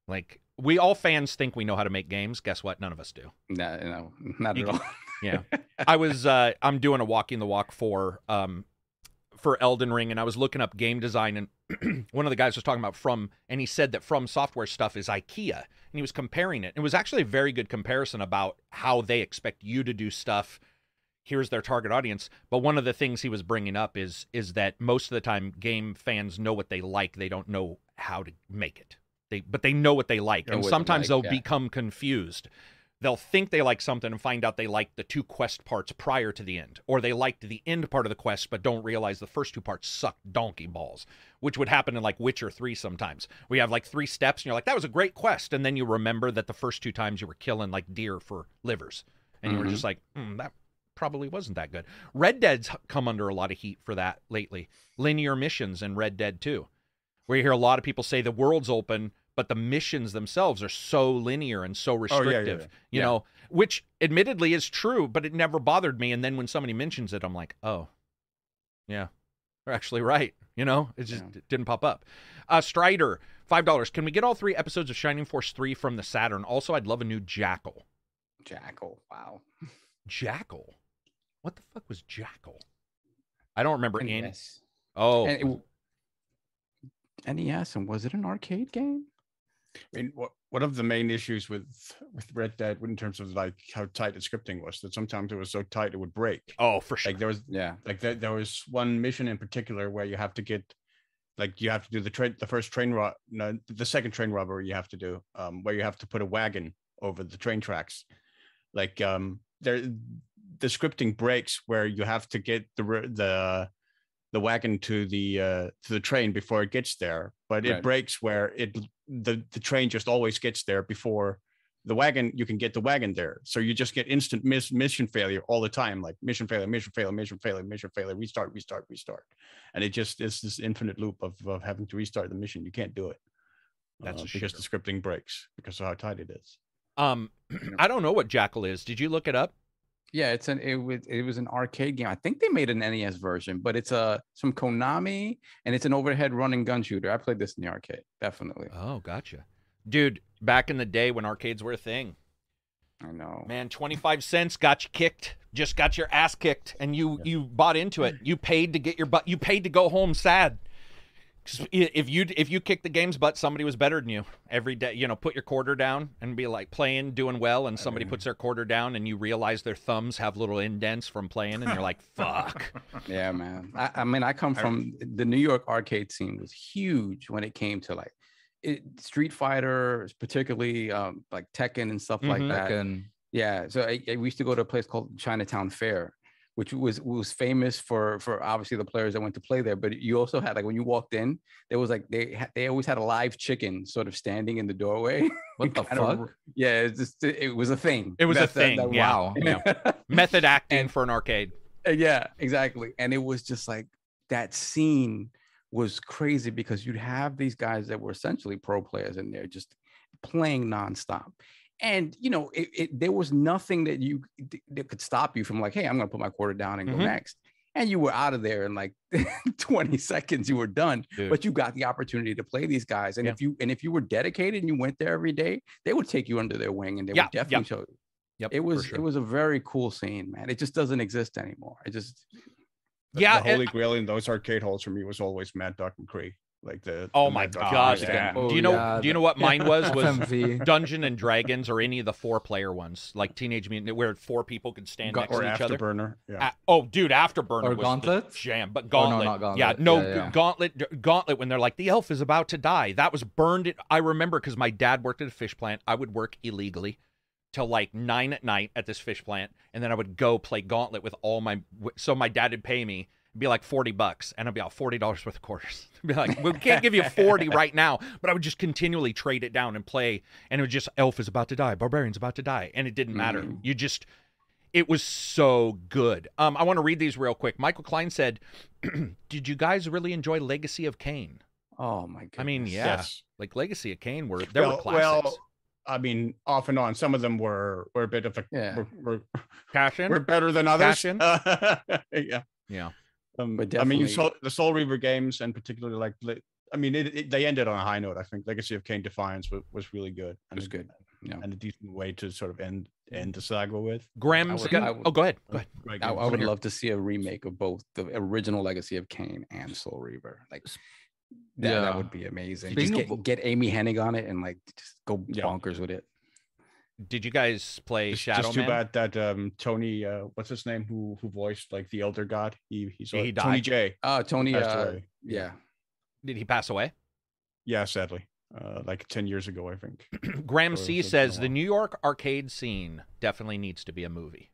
Like we all fans think we know how to make games. Guess what? None of us do. Nah, no, not You at can- all. yeah. I was uh i'm doing a walking the walk for um for elden ring and i was looking up game design and one of the guys was talking about from and he said that from software stuff is ikea and he was comparing it. It was actually a very good comparison about how they expect you to do stuff. Here's their target audience. But one of the things he was bringing up is is that most of the time game fans know what they like. They don't know how to make it. They but they know what they like. Know and sometimes like, they'll yeah. become confused they'll think they like something and find out they like the two quest parts prior to the end or they liked the end part of the quest but don't realize the first two parts suck donkey balls which would happen in like witcher 3 sometimes. We have like three steps and you're like that was a great quest. And then you remember that the first two times you were killing like deer for livers. And you were just like hmm, that probably wasn't that good. Red dead's come under a lot of heat for that lately. Linear missions in red dead 2 where you hear a lot of people say the world's open but the missions themselves are so linear and so Oh, yeah, yeah, restrictive you know which admittedly is true but it never bothered me. And then when somebody mentions it i'm like oh yeah they're actually right you know? It just it didn't pop up. Uh strider five dollars. Can we get all three episodes of shining force 3 from the saturn? Also i'd love a new jackal. Jackal. Wow. jackal? What the fuck was jackal? I don't remember any oh. And it- NES, and was it an arcade game? I mean, what, one of the main issues with with Red Dead, in terms of like how tight the scripting was, that sometimes it was so tight it would break. oh for sure Like there was Yeah. like there, there was one mission in particular where you have to get like you have to do the train the first train rob no the second train robbery you have to do um where you have to put a wagon over the train tracks like um there the scripting breaks where you have to get the the the wagon to the uh to the train before it gets there but it breaks where it the the train just always gets there before the wagon you can get the wagon there. So you just get instant miss, mission failure all the time like mission failure mission failure mission failure mission failure restart restart restart. And it just is this infinite loop of, of having to restart the mission. You can't do it. That's uh, because shitter. the scripting breaks because of how tight it is. Um i don't know what jackal is. Did you look it up Yeah, it's an it was it was an arcade game. I think they made an NES version, but it's a some Konami and it's an overhead running gun shooter. I played this in the arcade, definitely. oh gotcha dude back in the day when arcades were a thing I know. Man, 25 cents got you kicked. Just got your ass kicked and you you bought into it. You paid to get your butt you paid to go home sad. 'Cause i- If you if you kick the game's butt, somebody was better than you every day. You know, put your quarter down and be like playing, doing well, and somebody puts their quarter down, and you realize their thumbs have little indents from playing, and you're like, "Fuck." Yeah, man. I, I mean, I come from the New York arcade scene was huge when it came to like it, Street Fighter, particularly um, like Tekken and stuff like Mhm. that. Tekken. Yeah, so I, I, we used to go to a place called Chinatown Fair, which was was famous for for obviously the players that went to play there. But you also had like when you walked in, there was like they they always had a live chicken sort of standing in the doorway. What the Kind of fuck? yeah, it's just it was a thing. It was a That's- that- thing, that- yeah. wow. Yeah. Method acting And- for an arcade. Uh, yeah, exactly. And it was just like that scene was crazy because you'd have these guys that were essentially pro players in there just playing nonstop. And you know, it, it, there was nothing that you that could stop you from like, hey, I'm gonna put my quarter down and Mhm. go next. And you were out of there in like 20 seconds. You were done, Dude. but you got the opportunity to play these guys. And Yeah. if you and if you were dedicated and you went there every day, they would take you under their wing and they Yeah, would definitely show you. Yep, It was sure. it was a very cool scene, man. It just doesn't exist anymore. It just The- Yeah, the and- holy grail in those arcade halls for me was always Mad Dog McCree. Like the Oh the my Mad Dog gosh, McCree Dan. game. Oh, do you know yeah, do you know what mine was was FMV. Dungeon and Dragons or any of the four player ones, like Teenage Mutant where four people could stand Ga- next or to each other. Afterburner. Yeah. Uh, oh, dude, Afterburner Or was the Gauntlet? jam, but Oh, no, Gauntlet, Gauntlet. yeah, no, Yeah, yeah. Gauntlet, Gauntlet. When they're like the elf is about to die, that was burned. It, I remember because my dad worked at a fish plant. I would work illegally till like nine at night at this fish plant, and then I would go play Gauntlet with all my. So my dad would pay me. It'd be like 40 bucks and I'd be out $40 worth of quarters. I'd be like, we can't give you 40 right now, but I would just continually trade it down and play. And it was just elf is about to die, barbarian's about to die. And it didn't matter. Mhm. You just, it was so good. Um, I want to read these real quick. Michael Klein said, Did you guys really enjoy Legacy of Kain? oh my god. I mean, yeah, Yes. like Legacy of Kain were, there were Well- classics. well, I mean, off and on. Some of them were were a bit of a Yeah. were, were, Cash in? were better than others. Cash in? yeah. Yeah. Um, But I mean, you saw the Soul Reaver games, and particularly like, I mean, it, it, they ended on a high note. I think Legacy of Kain Defiance was, was really good. It was and- good. Yeah. and a decent way to sort of end end the saga with. Graham's would- got, would- oh, go ahead. Go ahead. Great I. I would love to see a remake of both the original Legacy of Kain and Soul Reaver. Like that, that would be amazing. Speaking Just of- get, get Amy Hennig on it and like just go Yeah. bonkers with it. Did you guys play Just, Shadow just too Man? bad that um Tony, uh, what's his name, who who voiced like the Elder God, he he's Yeah, he Tony. J. Uh Tony uh, yeah. Did he pass away? Yeah, sadly, uh, like ten years ago, I think. Graham Or C has it been a says the? New York arcade scene definitely needs to be a movie.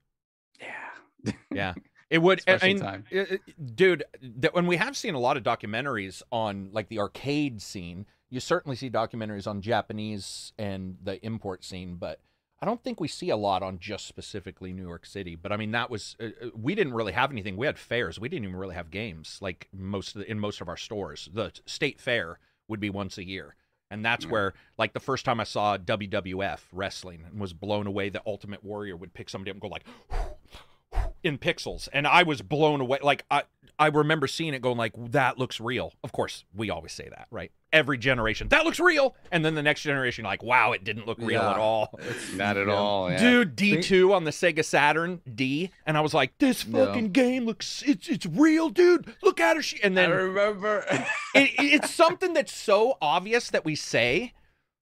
Yeah. Yeah, it would. I Special mean, time. uh, uh, dude, that when we have seen a lot of documentaries on like the arcade scene, you certainly see documentaries on Japanese and the import scene, but I don't think we see a lot on just specifically New York City. But I mean, that was uh, uh, we didn't really have anything. We had fairs. We didn't even really have games like most of the, in most of our stores. The state fair would be once a year. And that's Yeah. where, like, the first time I saw WWF wrestling and was blown away, the Ultimate Warrior would pick somebody up and go like, in pixels, and I was blown away. Like I, I remember seeing it going like, that looks real. Of course, we always say that, right? Every generation, that looks real, and then the next generation, like, wow, it didn't look real at Yeah. all. Not at Yeah. all. Yeah. Dude, D two on the Sega Saturn D, and I was like, this fucking game looks, it's it's real, dude. Look at her, she, and I then remember. it, it's something that's so obvious that we say,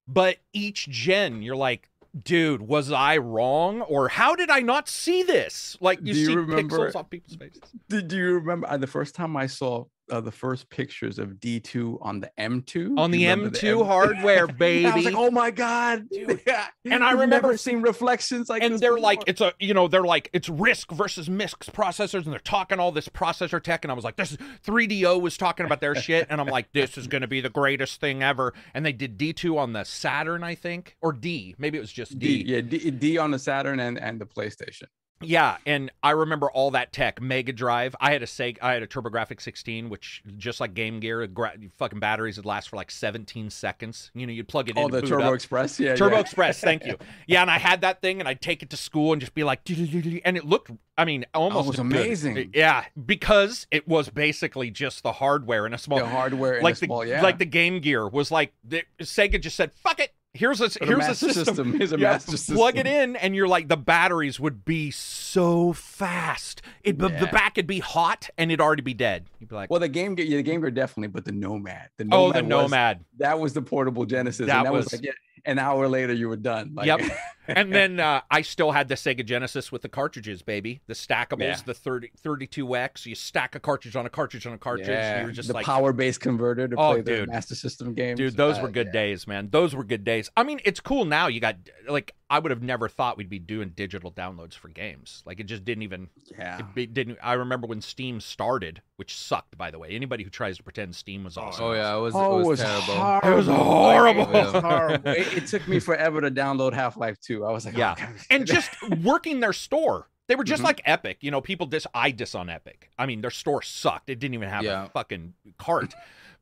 but each gen, you're like, dude, was I wrong, or how did I not see this? Like you Do you see remember- pixels on people's faces. Did you remember uh, the first time I saw uh, the first pictures of D2 on the M2? On the you remember M2 M- hardware, baby. I was like, oh my god! Yeah. And I remember- seeing reflections like and they're like, it's a, you know, they're like, it's RISC versus MISC processors, and they're talking all this processor tech, and I was like, this is 3DO was talking about their shit, and I'm like, this is gonna be the greatest thing ever. And they did D2 on the Saturn, I think, or D, maybe it was just D, yeah, D, D on the Saturn and and the PlayStation. Yeah, and I remember all that tech. Mega Drive. I had a Sega. I had a TurboGrafx 16, which just like Game Gear, gra- fucking batteries would last for like 17 seconds. You know, you'd plug it oh, in. Oh, the Turbo up. Express. Yeah, Turbo yeah. Express. Thank you. Yeah, and I had that thing, and I'd take it to school and just be like, and it looked. I mean, oh, almost Oh, was good. amazing. Yeah, because it was basically just the hardware in a small. the hardware in like a the small, yeah. like the Game Gear was like the, Sega just said, "Fuck it." Here's a But here's a master system. Here's a Yeah, master plug it in, and you're like the batteries would be so fast. It the- the back would be hot, and it'd already be dead. You'd be like, Well, the game, Gear- yeah, the Game Gear definitely, but the Nomad. The "Oh, the was- Nomad." that was the portable Genesis. That and that was, was- like yeah, an hour later you were done. Like, Yep. and then uh, I still had the Sega Genesis with the cartridges, baby. The stackables, Yeah. the 30, 32X. You stack a cartridge on a cartridge on a cartridge. yeah, You were just the like, power base converter to Oh, play the dude. Master System games. Dude, those Uh, were good yeah. days, man. Those were good days. I mean, it's cool now. You got like I would have never thought we'd be doing digital downloads for games. Like it just didn't even Yeah. it be- didn't I remember when Steam started, which sucked by the way. Anybody who tries to pretend Steam was awesome. Oh yeah, it was. Oh, it was, terrible. horrible. It was horrible. Yeah. horrible. it, it took me forever to download Half Life 2. I was like, oh, Yeah. God. and just working their store. They were just Mhm. like Epic. You know, people dis I dis on Epic. I mean, their store sucked. It didn't even have Yeah. a fucking cart.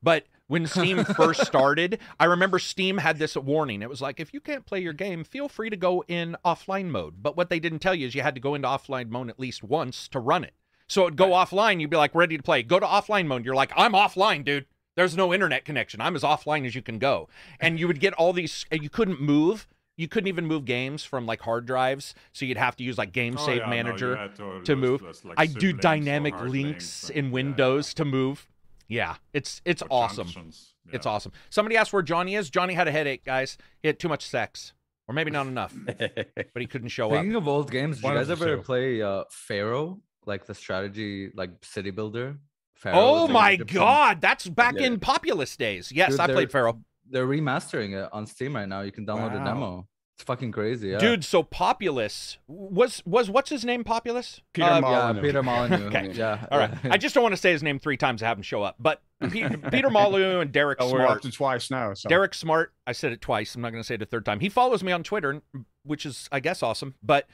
But When Steam first started, I remember Steam had this warning. It was like, if you can't play your game, feel free to go in offline mode. But what they didn't tell you is you had to go into offline mode at least once to run it. So it'd go offline, you'd be like ready to play. Go to offline mode. You're like, I'm offline, dude. There's no internet connection. I'm as offline as you can go. And you would get all these, and you couldn't move. You couldn't even move games from like hard drives. So you'd have to use like Game Oh, Save yeah, no, you Manager to to lose- move. like, I do dynamic links and- in yeah, Windows to move. Yeah, it's it's or awesome. junctions, It's awesome. Somebody asked where Johnny is. Johnny had a headache, guys. He had too much sex, or maybe not enough, but he couldn't show up. Speaking of old games, did you One of guys ever two. play uh Pharaoh, like the strategy, like city builder? Pharaoh Oh my Egyptian- God, that's back did in it. Populous days. Yes, Dude, I played Pharaoh. They're remastering it on Steam right now. You can download the Wow. demo. It's fucking crazy, yeah. Dude, so Populous was was what's his name? Populous. Peter Uh, yeah, Peter Molyneux. Okay. Yeah. All right. I just don't want to say his name three times. I have him show up. But Pe- Peter Molyneux and Derek Oh, we're up to twice now. So. Derek Smart. I said it twice. I'm not going to say it a third time. He follows me on Twitter, which is, I guess, awesome. But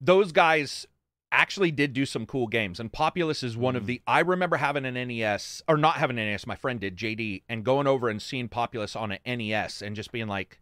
those guys actually did do some cool games. And Populous is one of the. I remember having an NES, or not having an NES, my friend did, JD, and going over and seeing Populous on an NES and just being like,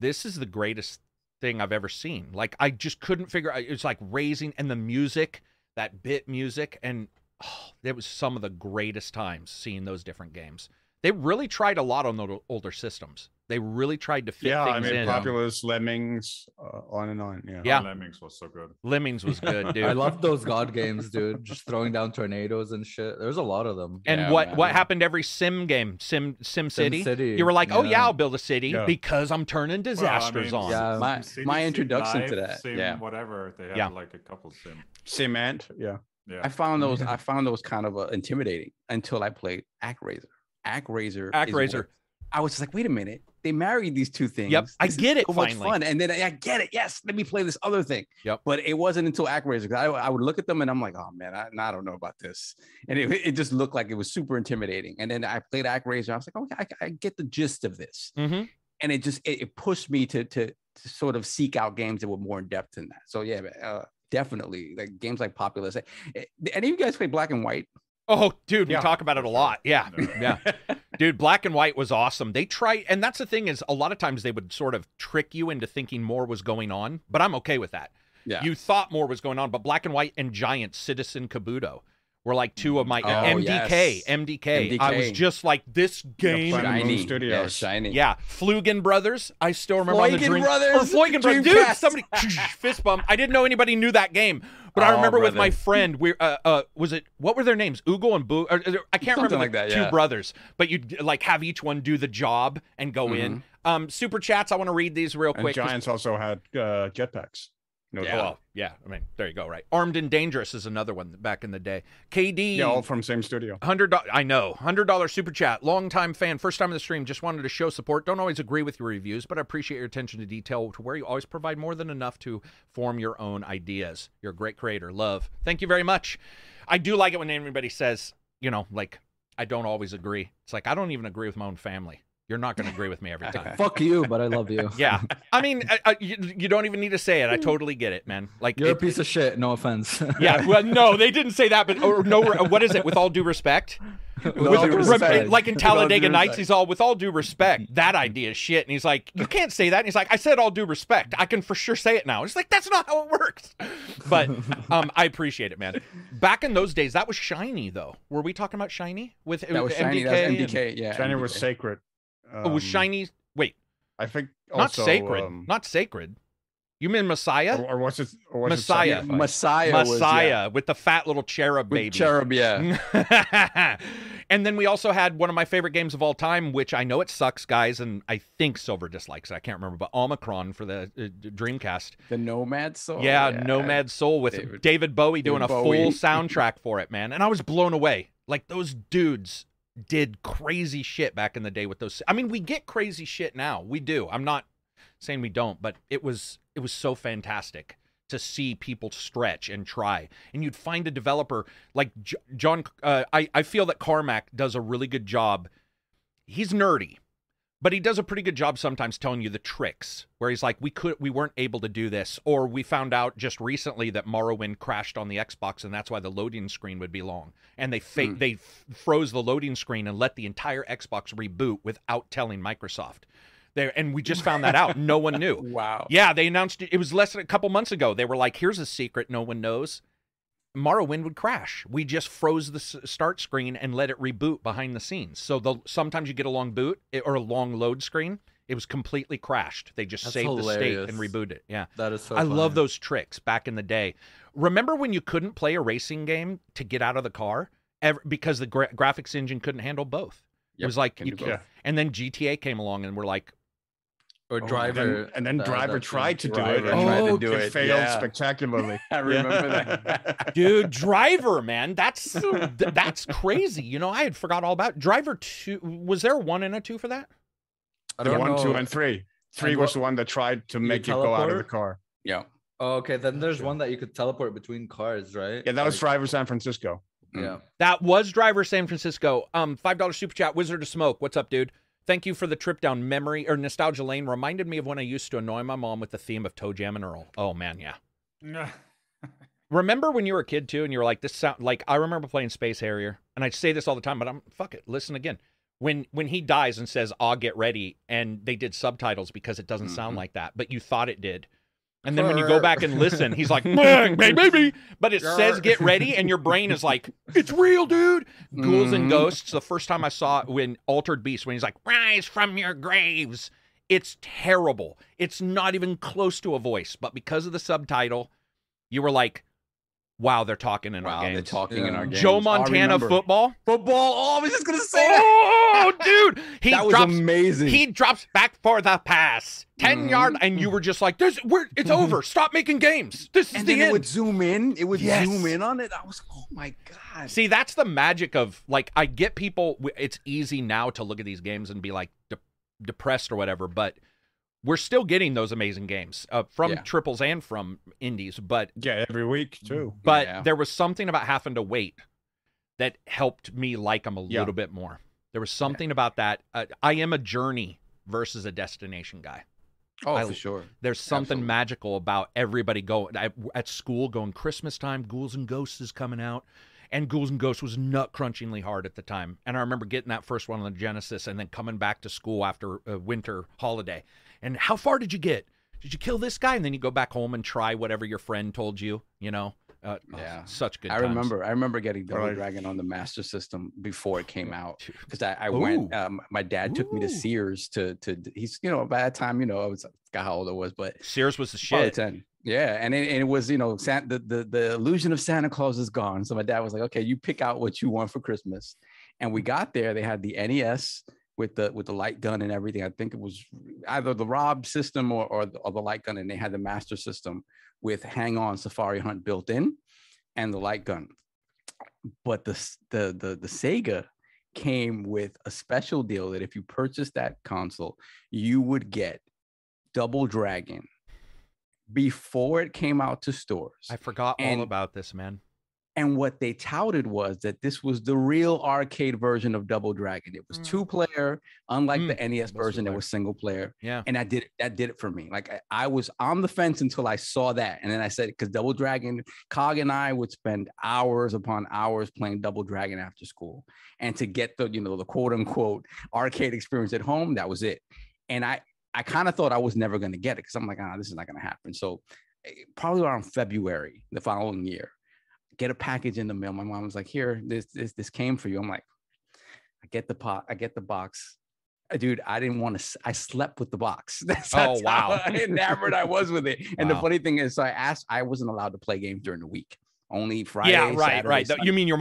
this is the greatest thing I've ever seen. Like, I just couldn't figure out. It's like raising, and the music, that bit music, and oh, it was some of the greatest times seeing those different games. They really tried a lot on the older systems. They really tried to fit yeah, I mean, in. Populous, Lemmings, uh, on and on. Yeah. Yeah. Lemmings was so good. Lemmings was good, dude. I love those god games, dude. Just throwing down tornadoes and shit. There's a lot of them. and Yeah, what man. what happened every sim game, Sim Sim City? Sim City, You were like, oh yeah, yeah. I'll build a city Yeah. because I'm turning Well, I disasters mean, on. Yeah. My- Sim my City, introduction to that, Sim, yeah. whatever. They had Yeah. like a couple sim. Cement. Yeah. Yeah. I found those. I found those kind of uh, intimidating until I played ActRaiser. ActRaiser. is ActRaiser. what- I was just like, wait a minute. They married these two things. I This is get it So much fun. And then I I get it. Yes, let me play this other thing. Yep. But it wasn't until ActRaiser 'cause I, I would look at them and I'm like, oh man, I, I don't know about this. And it, it just looked like it was super intimidating. And then I played ActRaiser. I was like, okay, I, I get the gist of this. hmm And it just it, it pushed me to, to to sort of seek out games that were more in depth than that. So yeah, uh, definitely like games like Populous. Eh, Any of you guys play Black and White? Oh, dude, we talk about it a lot. Yeah, No. yeah, dude. Black and white was awesome. They try and that's the thing is, a lot of times they would sort of trick you into thinking more was going on. But I'm okay with that. Yeah. You thought more was going on, but Black and White and Giant Citizen Kabuto were like two of my Oh, MDK, yes. MDK. I was just like this game. Planet Moon Shiny. Yeah, Studios. shiny. Yeah, Flugen Brothers. I still remember on the Dream- Brothers? Or Floygen Brothers. Dude, somebody fist bump. I didn't know anybody knew that game, but I Oh, remember with my friend. We uh, uh was it what were their names? Ugo and Boo. Or, or- I can't remember like the that, two yeah. brothers, but you'd like have each one do the job and go in. Um, super chats. I want to read these real And quick. 'cause- Giants also had uh, jetpacks. No Yeah. Well, yeah. I mean, there you go. Right. Armed and Dangerous is another one back in the day. KD. Yeah, all from same studio. Hundred. I know. Hundred dollar super chat. Long time fan. First time in the stream. Just wanted to show support. Don't always agree with your reviews, but I appreciate your attention to detail. To where you always provide more than enough to form your own ideas. You're a great creator. Love. Thank you very much. I do like it when everybody says, you know, like I don't always agree. It's like I don't even agree with my own family. You're not going to agree with me every time. Fuck you, but I love you. Yeah. I mean, I, I, you, you don't even need to say it. I totally get it, man. Like You're a it- piece of shit. No offense. yeah, well, no, they didn't say that, but or no, what is it? With all due respect, With With- all due rem- respect. like in With all due Talladega Nights, respect. he's all with all due respect. That idea is shit, and he's like, you can't say that. And he's like, I said all due respect. I can for sure say it now. It's like that's not how it works. But um, I appreciate it, man. Back in those days, that was shiny though. Were we talking about shiny with That was MDK? shiny. That was and- MDK. Yeah. China was MDK. Sacred. Oh, was Um, shiny? Wait, I think not sacred. um, not sacred. You mean Messiah? or, or was it? Or was Messiah. It sacrifice? Messiah. was, Messiah yeah, with the fat little cherub baby. with baby. Cherub. Yeah. and then we also had one of my favorite games of all time, which I know it sucks, guys, and I think Silver dislikes it. I can't remember, but Omikron for the uh, Dreamcast. The Nomad Soul. yeah, Nomad Soul with David- David, Bowie doing David a Bowie. full soundtrack for it, man. And I was blown away. Like those dudes did crazy shit back in the day with those. I mean, we get crazy shit now. We do. I'm not saying we don't, but it was it was so fantastic to see people stretch and try. And you'd find a developer like J- John. Uh, I I feel that Carmack does a really good job. He's nerdy, but he does a pretty good job sometimes telling you the tricks where he's like we could we weren't able to do this or we found out just recently that morrowind crashed on the xbox and that's why the loading screen would be long. And they fa- Hmm. they f- froze the loading screen and let the entire xbox reboot without telling microsoft. There and we just found that out. No one knew. Wow. yeah they announced it it was less than a couple months ago. They were like here's a secret no one knows Morrowind would crash. We just froze the s- start screen and let it reboot behind the scenes. So the, sometimes you get a long boot eh, or a long load screen. It was completely crashed. They just That's saved the state and rebooted it. Yeah. That is so. I love those tricks back in the day. Remember when you couldn't play a racing game to get out of the car ever, because the gra- graphics engine couldn't handle both? it was like, you both. and then GTA came along and we're like, Or Oh, and driver. then- and then, uh, driver that tried to thing. do Driver it. tried and to do it it, failed yeah. spectacularly. I remember that. dude, Driver, man, that's that's crazy. You know, I had forgot all about Driver Two. Was there one and a two for that? I The don't one, know. two, and three. Three And was what- the one that tried to make you go out of the car. yeah. Oh, okay, then there's one that you could teleport between cars, right? Yeah, that was Like, Driver San Francisco. Yeah. That was Driver San Francisco. Um, five dollar super chat. Wizard of Smoke. What's up, dude? Thank you for the trip down memory or nostalgia lane. Reminded me of when I used to annoy my mom with the theme of ToeJam and Earl. Oh man, yeah. Remember when you were a kid too, and you were like, "This sound like." I remember playing Space Harrier, and I say this all the time, but I'm fuck it. Listen again. When when he dies and says, "I'll get ready," and they did subtitles because it doesn't sound Mhm. like that, but you thought it did. And then when you go back and listen, he's like, "Bang, bang, baby," but it says "Get ready," and your brain is like, "It's real, dude." Ghouls and Mhm. Ghosts. The first time I saw it when Altered Beast, when he's like, "Rise from your graves," it's terrible. It's not even close to a voice, but because of the subtitle, you were like, "Wow, they're talking in Wow, our they're games." talking in our games. Joe Montana football. Football. Oh, I was just gonna say that. Oh, dude, he that was drops. amazing. He drops back for the pass, 10 Mhm. yard, and you were just like, "There's, we're, it's over. Stop making games. This is and the then it end." would zoom in. It would Yes. zoom in on it. I was, oh my god. See, that's the magic of like I get people. It's easy now to look at these games and be like de- depressed or whatever, but we're still getting those amazing games uh, from Yeah. triples and from indies. But Yeah, every week too. but Yeah. there was something about having to wait that helped me like them a Yeah. little bit more. There was something about that. Uh, I am a journey versus a destination guy. oh, I- for sure. There's something Absolutely. magical about everybody going at, at school going Christmas time. Ghouls and Ghosts is coming out, and Ghouls and Ghosts was nut crunchingly hard at the time. And I remember getting that first one on the Genesis, and then coming back to school after a winter holiday. And how far did you get? Did you kill this guy? And then you go back home and try whatever your friend told you. You know, uh, oh, Yeah. such good. I times. remember. I remember getting Double Right. Dragon on the Master System before it came out because I, I went. Um, my dad took me to Sears to to. He's you know by that time you know I was I forgot how old I was, but Sears was the shit. 10. Yeah, and it, and it was you know San, the, the the illusion of Santa Claus is gone. So my dad was like, okay, you pick out what you want for Christmas, and we got there. They had the NES with the with the light gun and everything. I think it was either the R.O.B. system or or the, or the light gun, and they had the Master System with Hang On Safari Hunt built in, and the light gun. But the the the the Sega came with a special deal that if you purchased that console, you would get Double Dragon before it came out to stores. I forgot all about this, man. And what they touted was that this was the real arcade version of Double Dragon. It was Mm. two player, unlike Mm, the NES version that was single player. Yeah. And I did it. That did it for me. Like I, I was on the fence until I saw that, and then I said, because Double Dragon, Cog and I would spend hours upon hours playing Double Dragon after school, and to get the you know the quote unquote arcade experience at home, that was it. And I I kind of thought I was never going to get it because I'm like, ah, this is not going to happen. So eh, probably around February the following year, get a package in the mail. My mom was like, here, this this this came for you. I'm like, I get the pot, I get the box. Uh, Dude, I didn't want to. I slept with the box. That's, Oh, that's how wow. enamored I was with it. And the funny thing is, so I asked. I wasn't allowed to play games during the week. Only Friday. yeah, right, Saturday, right. Sunday. You mean your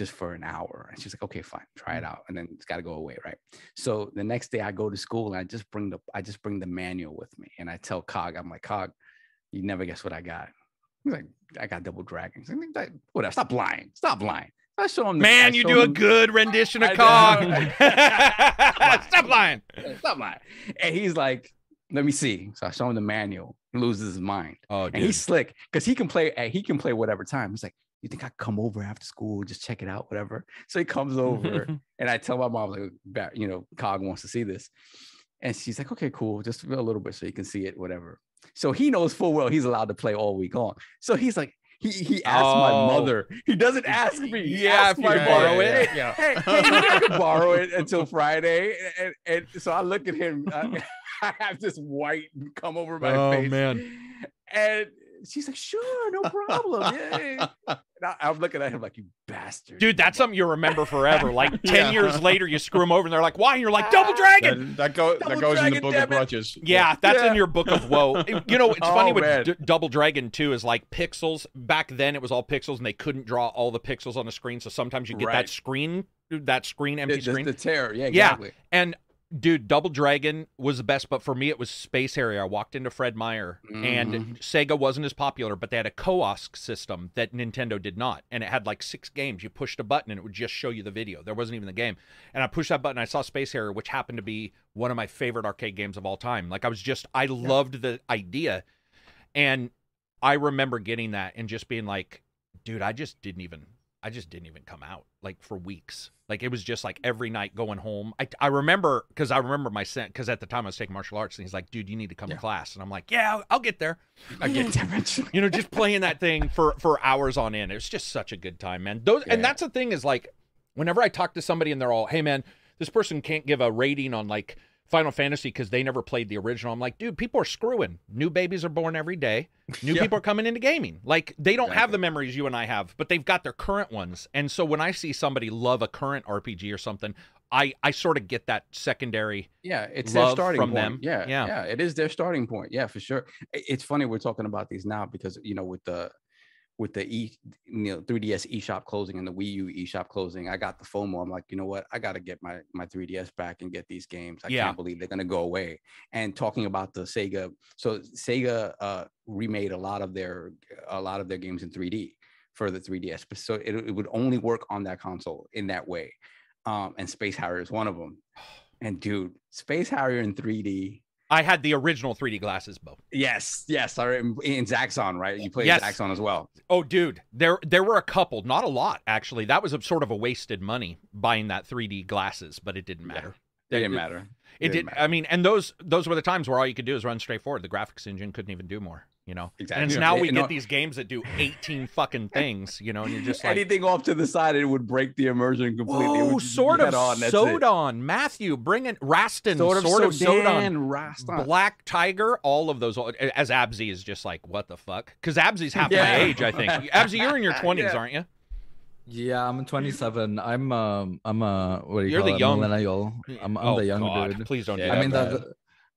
mom and dad were like games are Yeah, for no, the no, yeah. okay. games are for the weekend. So I'm Yeah. like, please, can I just try it out just for an hour? And she's like, okay, fine, try Mm. it out. And then it's got to go away, right? So the next day I go to school and I just bring the I just bring the manual with me and I tell Cog, I'm like, Cog, you never guess what I got. He's like, I got double dragons. Like, whatever. Stop lying. Stop lying. I show him. the- Man, you show do a him- good rendition of Cog. Stop lying. Stop lying. And he's like, let me see. So I show him the manual. He loses his mind. Oh, dude. And he's slick because he can play. He can play whatever time. He's like, you think I come over after school, just check it out, whatever. So he comes over and I tell my mom, like, you know, Cog wants to see this. And she's like, okay, cool, just a little bit so you can see it, whatever. So he knows full well he's allowed to play all week long. So he's like, he he asks Oh. my mother. He doesn't ask me. He Yeah, asks if my borrow it. Hey, Yeah. hey, hey, I can borrow it until Friday. And, and so I look at him. I, I have this white come over my Oh, face. Oh man. And she's like, sure, no problem. Yeah. I, I'm looking at him like, you bastard. Dude, that's something you'll remember forever. Like 10 Yeah. years later, you screw them over and they're like, why? And you're like, ah. Double Dragon. That, that, go, Double that goes in the book of it. grudges. Yeah, that's Yeah. in your book of woe. You know, it's oh, funny Oh, with. D- Double Dragon too is like pixels. Back then, it was all pixels, and they couldn't draw all the pixels on the screen. So sometimes you get that screen, that screen, empty the, screen. the tear Yeah, Yeah. exactly. And dude, Double Dragon was the best, but for me, it was Space Harrier. I walked into Fred Meyer, and Mhm. Sega wasn't as popular, but they had a kiosk system that Nintendo did not, and it had like six games. You pushed a button, and it would just show you the video. There wasn't even the game. And I pushed that button. I saw Space Harrier, which happened to be one of my favorite arcade games of all time. Like I was just, I loved the idea, and I remember getting that and just being like, dude, I just didn't even. I just didn't even come out like for weeks. Like it was just like every night going home. I, I remember because I remember my son because at the time I was taking martial arts and he's like, dude, you need to come to class. And I'm like, yeah, I'll, I'll get there. I get. You know, just playing that thing for for hours on end. It was just such a good time, man. Those and that's the thing is like, whenever I talk to somebody and they're all, hey man, this person can't give a rating on like Final Fantasy because they never played the original. I'm like, dude, people are screwing. New babies are born every day. New Yeah. people are coming into gaming. Like they don't have the memories you and I have, but they've got their current ones. And so when I see somebody love a current RPG or something, I I sort of get that secondary. Yeah, it's their starting from point. them. Yeah, Yeah. yeah, it is their starting point. Yeah, for sure. It's funny we're talking about these now because you know with the with the e you know 3ds eShop closing and the Wii U eShop closing, I got the FOMO. I'm like, you know what? I got to get my my 3ds back and get these games. I Yeah. can't believe they're gonna go away. And talking about the Sega, so Sega uh, remade a lot of their a lot of their games in 3D for the 3ds, but so it, it would only work on that console in that way. Um, and Space Harrier is one of them. And dude, Space Harrier in 3D. I had the original 3D glasses, Bo. Yes, yes. I rem- in Zaxxon, right? You played Yes. Zaxxon as well. Oh, dude, there there were a couple, not a lot actually. That was a sort of a wasted money buying that 3D glasses, but it didn't Yeah. matter. It didn't matter. It did. didn't matter. I mean, and those those were the times where all you could do is run straight forward. The graphics engine couldn't even do more. You know. Exactly. And it's now we no- get these games that do 18 fucking things. You know, and you're just like. Anything off to the side, it would break the immersion completely. It Whoa, sort of on, that's it. Sodan, Matthew, bring in Rastan, Sort of, sort of Sodon, Sodan, Rastan. Black Tiger, all of those. As Absy is just like, what the fuck? Because Absy's half Yeah. my age, I think. Absy, you're in your 20s, Yeah. aren't you? Yeah, I'm 27. I'm um I'm a what do you You're call the it? young- millennial. I'm, I'm oh, the young God. dude. Please don't do Yeah, that. I mean, bad.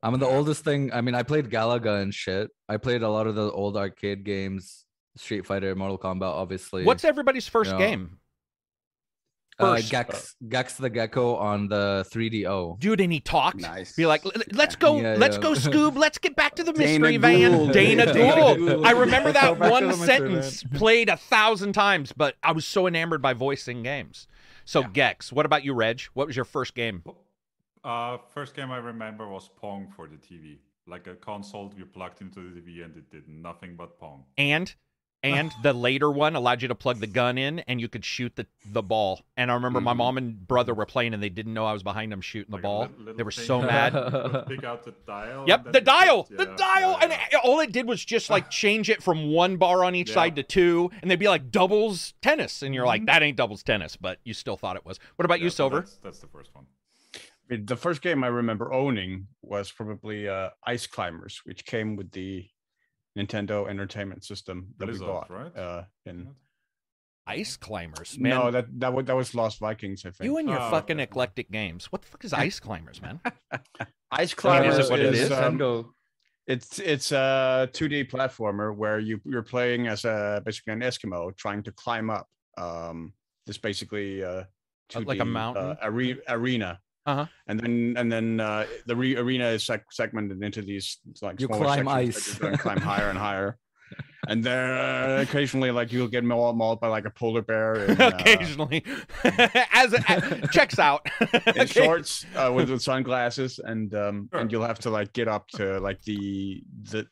The, the- I'm the oldest thing. I mean, I played Galaga and shit. I played a lot of the old arcade games, Street Fighter, Mortal Kombat, obviously. What's everybody's first Yeah. game? uh, first? Gex? Gex the Gecko on the 3DO. Dude, and he talked. Nice. Be like, let's go, Yeah, let's yeah. go, Scoob. Let's get back to the Dana mystery van. Gould. Dana Dana Gould. Gould. I remember that Go back to one the mystery sentence played a thousand times, but I was so enamored by voicing games. So Yeah. Gex, what about you, Reg? What was your first game? Uh, first game I remember was Pong for the TV. Like a console you plugged into the TV and it did nothing but Pong. And and the later one allowed you to plug the gun in and you could shoot the, the ball. And I remember my Mhm. mom and brother were playing and they didn't know I was behind them shooting the Like a ball. lit- little They were so mad. would Pick out the dial. Yep, the you dial, put- the yeah, dial, yeah, and yeah. it- all it did was just like change it from one bar on each Yeah. side to two, and they'd be like doubles tennis, and you're like, Mhm. that ain't doubles tennis, but you still thought it was. What about Yeah, you, Silver? That's, that's the first one. I mean, The first game I remember owning was probably uh, Ice Climbers, which came with the Nintendo Entertainment System that Blizzard, we bought. right? Uh, in Ice climbers, man. no, that that was, that was Lost Vikings, I think. you and your Oh, fucking okay. eclectic games. What the fuck is ice climbers, man? Ice I Climbers mean, is it what it is? um, Nintendo. it's it's a 2D platformer where you you're playing as a basically an Eskimo trying to climb up. Um, this basically uh, Uh, like a 2D, mountain? uh, are- arena. Uh-huh. And then and then uh, the re- arena is seg- segmented into these like You smaller climb sections ice. you're climb higher and higher. And then uh, occasionally, like you'll get mauled, mauled by like a polar bear in, uh, Occasionally, as, as checks out. in shorts uh, with, with sunglasses, and um, Sure. and you'll have to like get up to like the the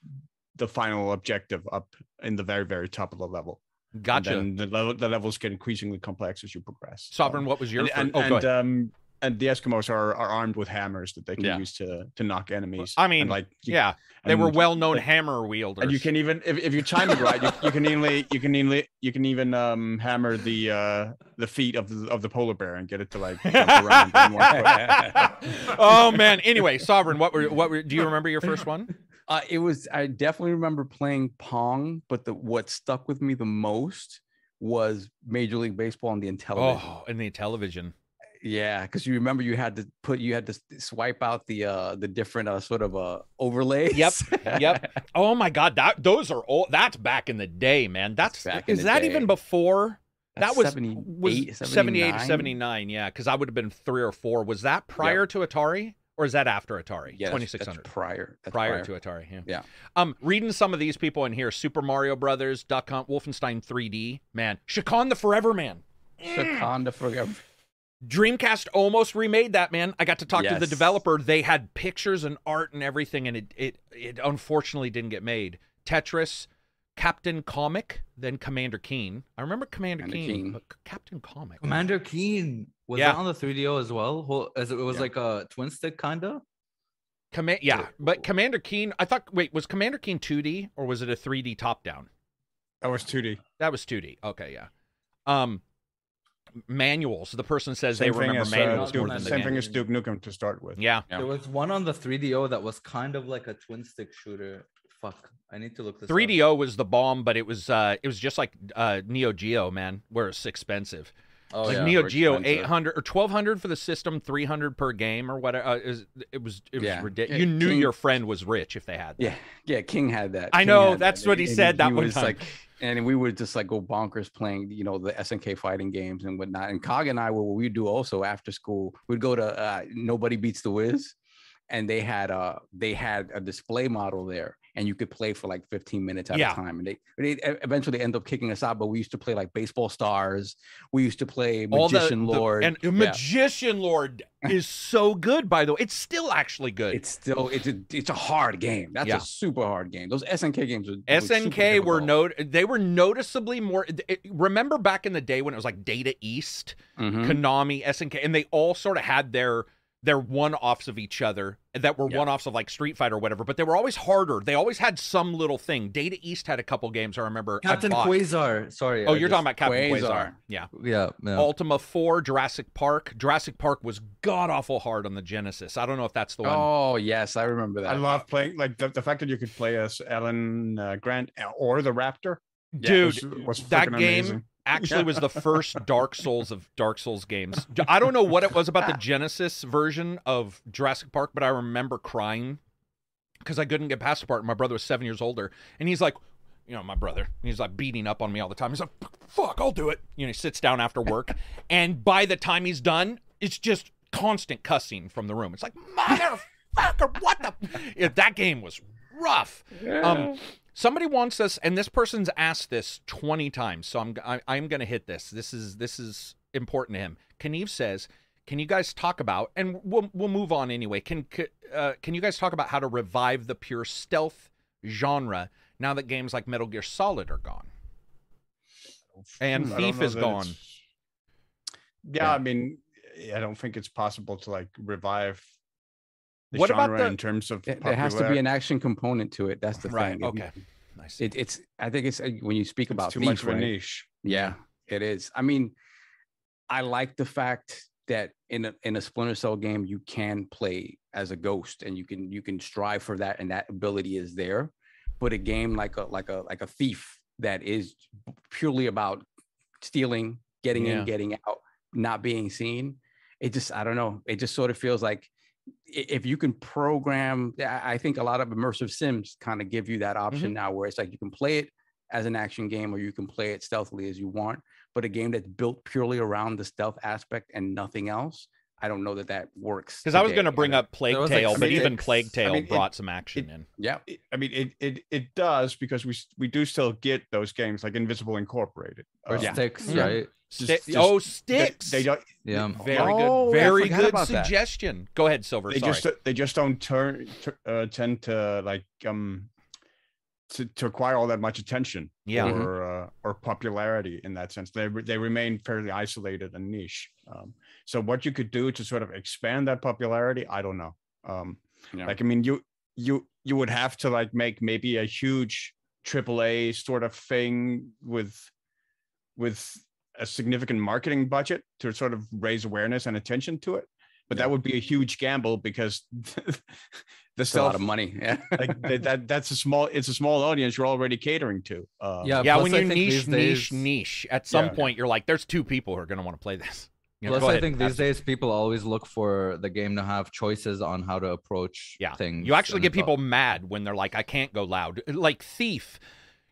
the final objective up in the very very top of the level. and Gotcha. then the level the levels get increasingly complex as you progress. Sovereign, Um, what was your and fir- and, oh, go and, ahead. um and the Eskimos are, are armed with hammers that they can Yeah. use to to knock enemies. I And, mean, like you- yeah, they were well-known like- hammer wielders. and you can even if, if you time it right, you, you can even you can even you can even um hammer the uh the feet of the of the polar bear and get it to like jump around. in one foot. oh man. Anyway, Sovereign, what were what were? Do you remember your first one? Uh, it was. I definitely remember playing Pong, but the what stuck with me the most was Major League Baseball on the Intellivision. Oh, in the television. Yeah, because you remember you had to put you had to swipe out the uh the different uh sort of uh overlays. Yep, yep. Oh my God, that those are all That's back in the day, man. That's back in is that day. even before? That's that was 78, was 78 or 79? 79 yeah because i would have been three or four was that prior to atari or is that after atari Yeah, 2600 That's prior. Prior, to atari yeah Yeah. um reading some of these people in here super mario brothers duck hunt wolfenstein 3d man shakan the forever man Shakonda forever. Dreamcast almost remade that man i got to talk to the developer they had pictures and art and everything and it it, it unfortunately didn't get made tetris captain comic then commander keen i remember commander, Commander keen, Keen. but captain comic Commander Keen was Yeah. that on the 3DO as well? As it was Yeah. like a twin stick kinda. Command, yeah, Or- but Commander Keen. I thought. Wait, was Commander Keen 2D or was it a 3D top down? That was 2D. That was 2D. Okay, yeah. Um, manuals. The person says Same they remember as uh, manuals Duke- more Duke, than the same game. thing as Duke Nukem to start with. Yeah. Yeah. There was one on the 3DO that was kind of like a twin stick shooter. Fuck, I need to look this. 3DO was the bomb, but it was uh it was just like uh Neo Geo, man, where it's expensive. Oh like yeah. Neo Geo, expensive. 800 or 1200 for the system, 300 per game or whatever. Uh, is it was it was Yeah. ridiculous. You knew King- your friend was rich if they had that. Yeah, yeah. King had that. I King know, that's that. what he And said that one was time. like, and we would just like go bonkers playing, you know, the SNK fighting games and whatnot. And Cog and I, were what we do also after school, we'd go to uh, Nobody Beats the Wiz, and they had uh they had a display model there, and you could play for like 15 minutes at Yeah. a time. And they they eventually end up kicking us out, but we used to play like baseball stars. We used to play the- Magician the- Lord. and Yeah. Magician Lord is so good, by the way. It's still actually good. It's still it's a it's a hard game. That's Yeah. a super hard game. Those SNK games are were SNK were no, they were noticeably more. it- remember back in the day when it was like Data East, Mhm. Konami, SNK, and they all sort of had their their one offs of each other that were Yeah. one offs of like Street Fighter or whatever, but they were always harder. They always had some little thing. Data East had a couple games I remember. Captain bought. Quasar. Sorry. Oh, I you're just- talking about Captain Quasar. Quasar. Yeah. Yeah. yeah. Ultima 4, Jurassic Park. Jurassic Park was god awful hard on the Genesis. I don't know if that's the one. Oh yes, I remember that. I love playing like the, the fact that you could play as Alan uh, Grant or the Raptor. Dude, was, was that game amazing. Actually was the first Dark Souls of Dark Souls games. I don't know what it was about the Genesis version of Jurassic Park, but I remember crying because I couldn't get past the part. My brother was seven years older, and he's like, you know, my brother, he's like beating up on me all the time. He's like, fuck, I'll do it. You know, he sits down after work, and by the time he's done, it's just constant cussing from the room. It's like, motherfucker, what the? Yeah, that game was rough. Um, somebody wants us, and this person's asked this twenty times, so I'm I, I'm gonna hit this. This is this is important to him. Kneve says, "Can you guys talk about?" And we'll we'll move on anyway. Can uh, can you guys talk about how to revive the pure stealth genre now that games like Metal Gear Solid are gone? And I Thief is gone. it's- Yeah, I mean, I don't think it's possible to like revive What about genre the- in terms of There- there has to be an action component to it. That's the Right. thing. Okay. Nice. It, it's. I think it's uh, when you speak it's about too Thief, much of a niche. Yeah, it is. I mean, I like the fact that in a in a Splinter Cell game you can play as a ghost and you can you can strive for that and that ability is there. But a game like a like a like a thief that is purely about stealing, getting Yeah. in, getting out, not being seen. It just I don't know. It just sort of feels like i- if you can program, I think a lot of immersive sims kind of give you that option mm-hmm. now, where it's like you can play it as an action game or you can play it stealthily as you want but a game that's built purely around the stealth aspect and nothing else i don't know that that works Because I was going to bring don't- up Plague was, like, Tale, but even six- Plague I Tale mean, it- brought some action it- in. yeah I mean, it it it does because we we do still get those games like Invisible Incorporated. Or Uh, Styx, Yeah. right? just- Sti- just- oh, Styx. They, don't. Yeah. Very Oh, good. yeah, Very good about that. suggestion. Go ahead, Silver. They Sorry. just they just don't turn t- uh, tend to like um to, to acquire all that much attention Yeah. Or uh, or popularity in that sense. They they remain fairly isolated and niche. Um, so what you could do to sort of expand that popularity, I don't know. Um, Yeah. Like I mean, you you you would have to like make maybe a huge AAA sort of thing with with a significant marketing budget to sort of raise awareness and attention to it. But Yeah. that would be a huge gamble because the It's a lot of money. Yeah. like that, that that's a small it's a small audience you're already catering to. Um, Yeah, yeah, when you think niche, these niche, days- niche, at some Yeah. point you're like, there's two people who are going to want to play this. You know, Plus, I think these Absolutely. days people always look for the game to have choices on how to approach Yeah. things. You actually get people mad when they're like, I can't go loud. Like Thief,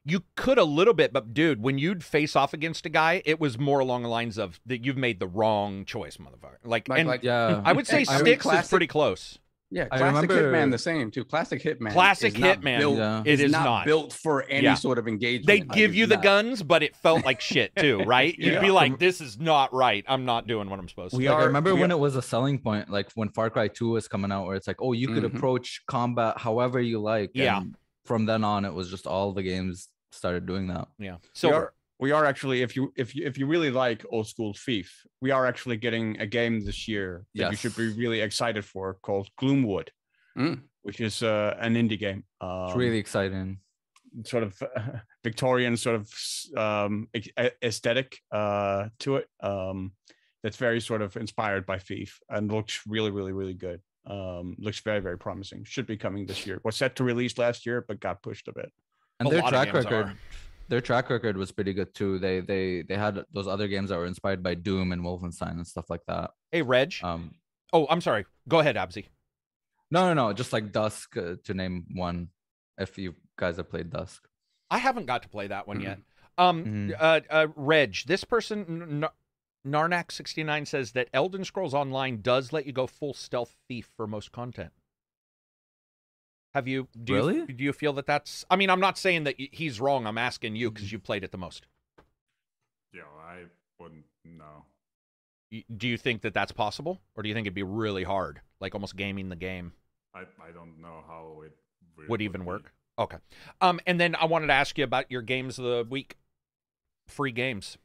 you could a little bit, but dude, when you'd face off against a guy, it was more along the lines of that you've made the wrong choice, motherfucker. Like, Like- and like- Yeah, I would say I mean, Styx is pretty close. Yeah, I classic remember- Hitman the same too. Classic Hitman. Classic is not Hitman, built- Yeah. it is not, not. built for any Yeah. sort of engagement. They Like, give it's you the not. guns, but it felt like shit too, right? You'd be like, this is not right. I'm not doing what I'm supposed to. We do. like, I remember we when are- it was a selling point, like when Far Cry 2 was coming out, where it's like, oh, you could Mhm. approach combat however you like. Yeah. and From then on, it was just all the games started doing that. Yeah. we Silver. are, we are actually if you if you if you really like old school thief we are actually getting a game this year that you should be really excited for called gloomwood Mm. which is uh, an indie game um, It's really exciting. sort of victorian sort of um a- a- aesthetic uh to it um that's very sort of inspired by thief and looks really really really good um looks very very promising should be coming this year was set to release last year but got pushed a bit And A their track record, are. Their track record was pretty good too. They they they had those other games that were inspired by Doom and Wolfenstein and stuff like that. Hey, Reg. Um, oh, I'm sorry. Go ahead, Absy. no, no, no, just like Dusk uh, to name one. If you guys have played Dusk, I haven't got to play that one yet. Um, Mhm. uh, uh, Reg, this person, N- N- Narnak69 says that Elder Scrolls Online does let you go full stealth thief for most content. Have you? Do Really? You, do you feel that that's? I mean, I'm not saying that he's wrong. I'm asking you because you played it the most. Yeah, I wouldn't know. Do you think that that's possible, or do you think it'd be really hard, like almost gaming the game? I, I don't know how it really would even be. work. Okay. Um, and then I wanted to ask you about your games of the week, free games.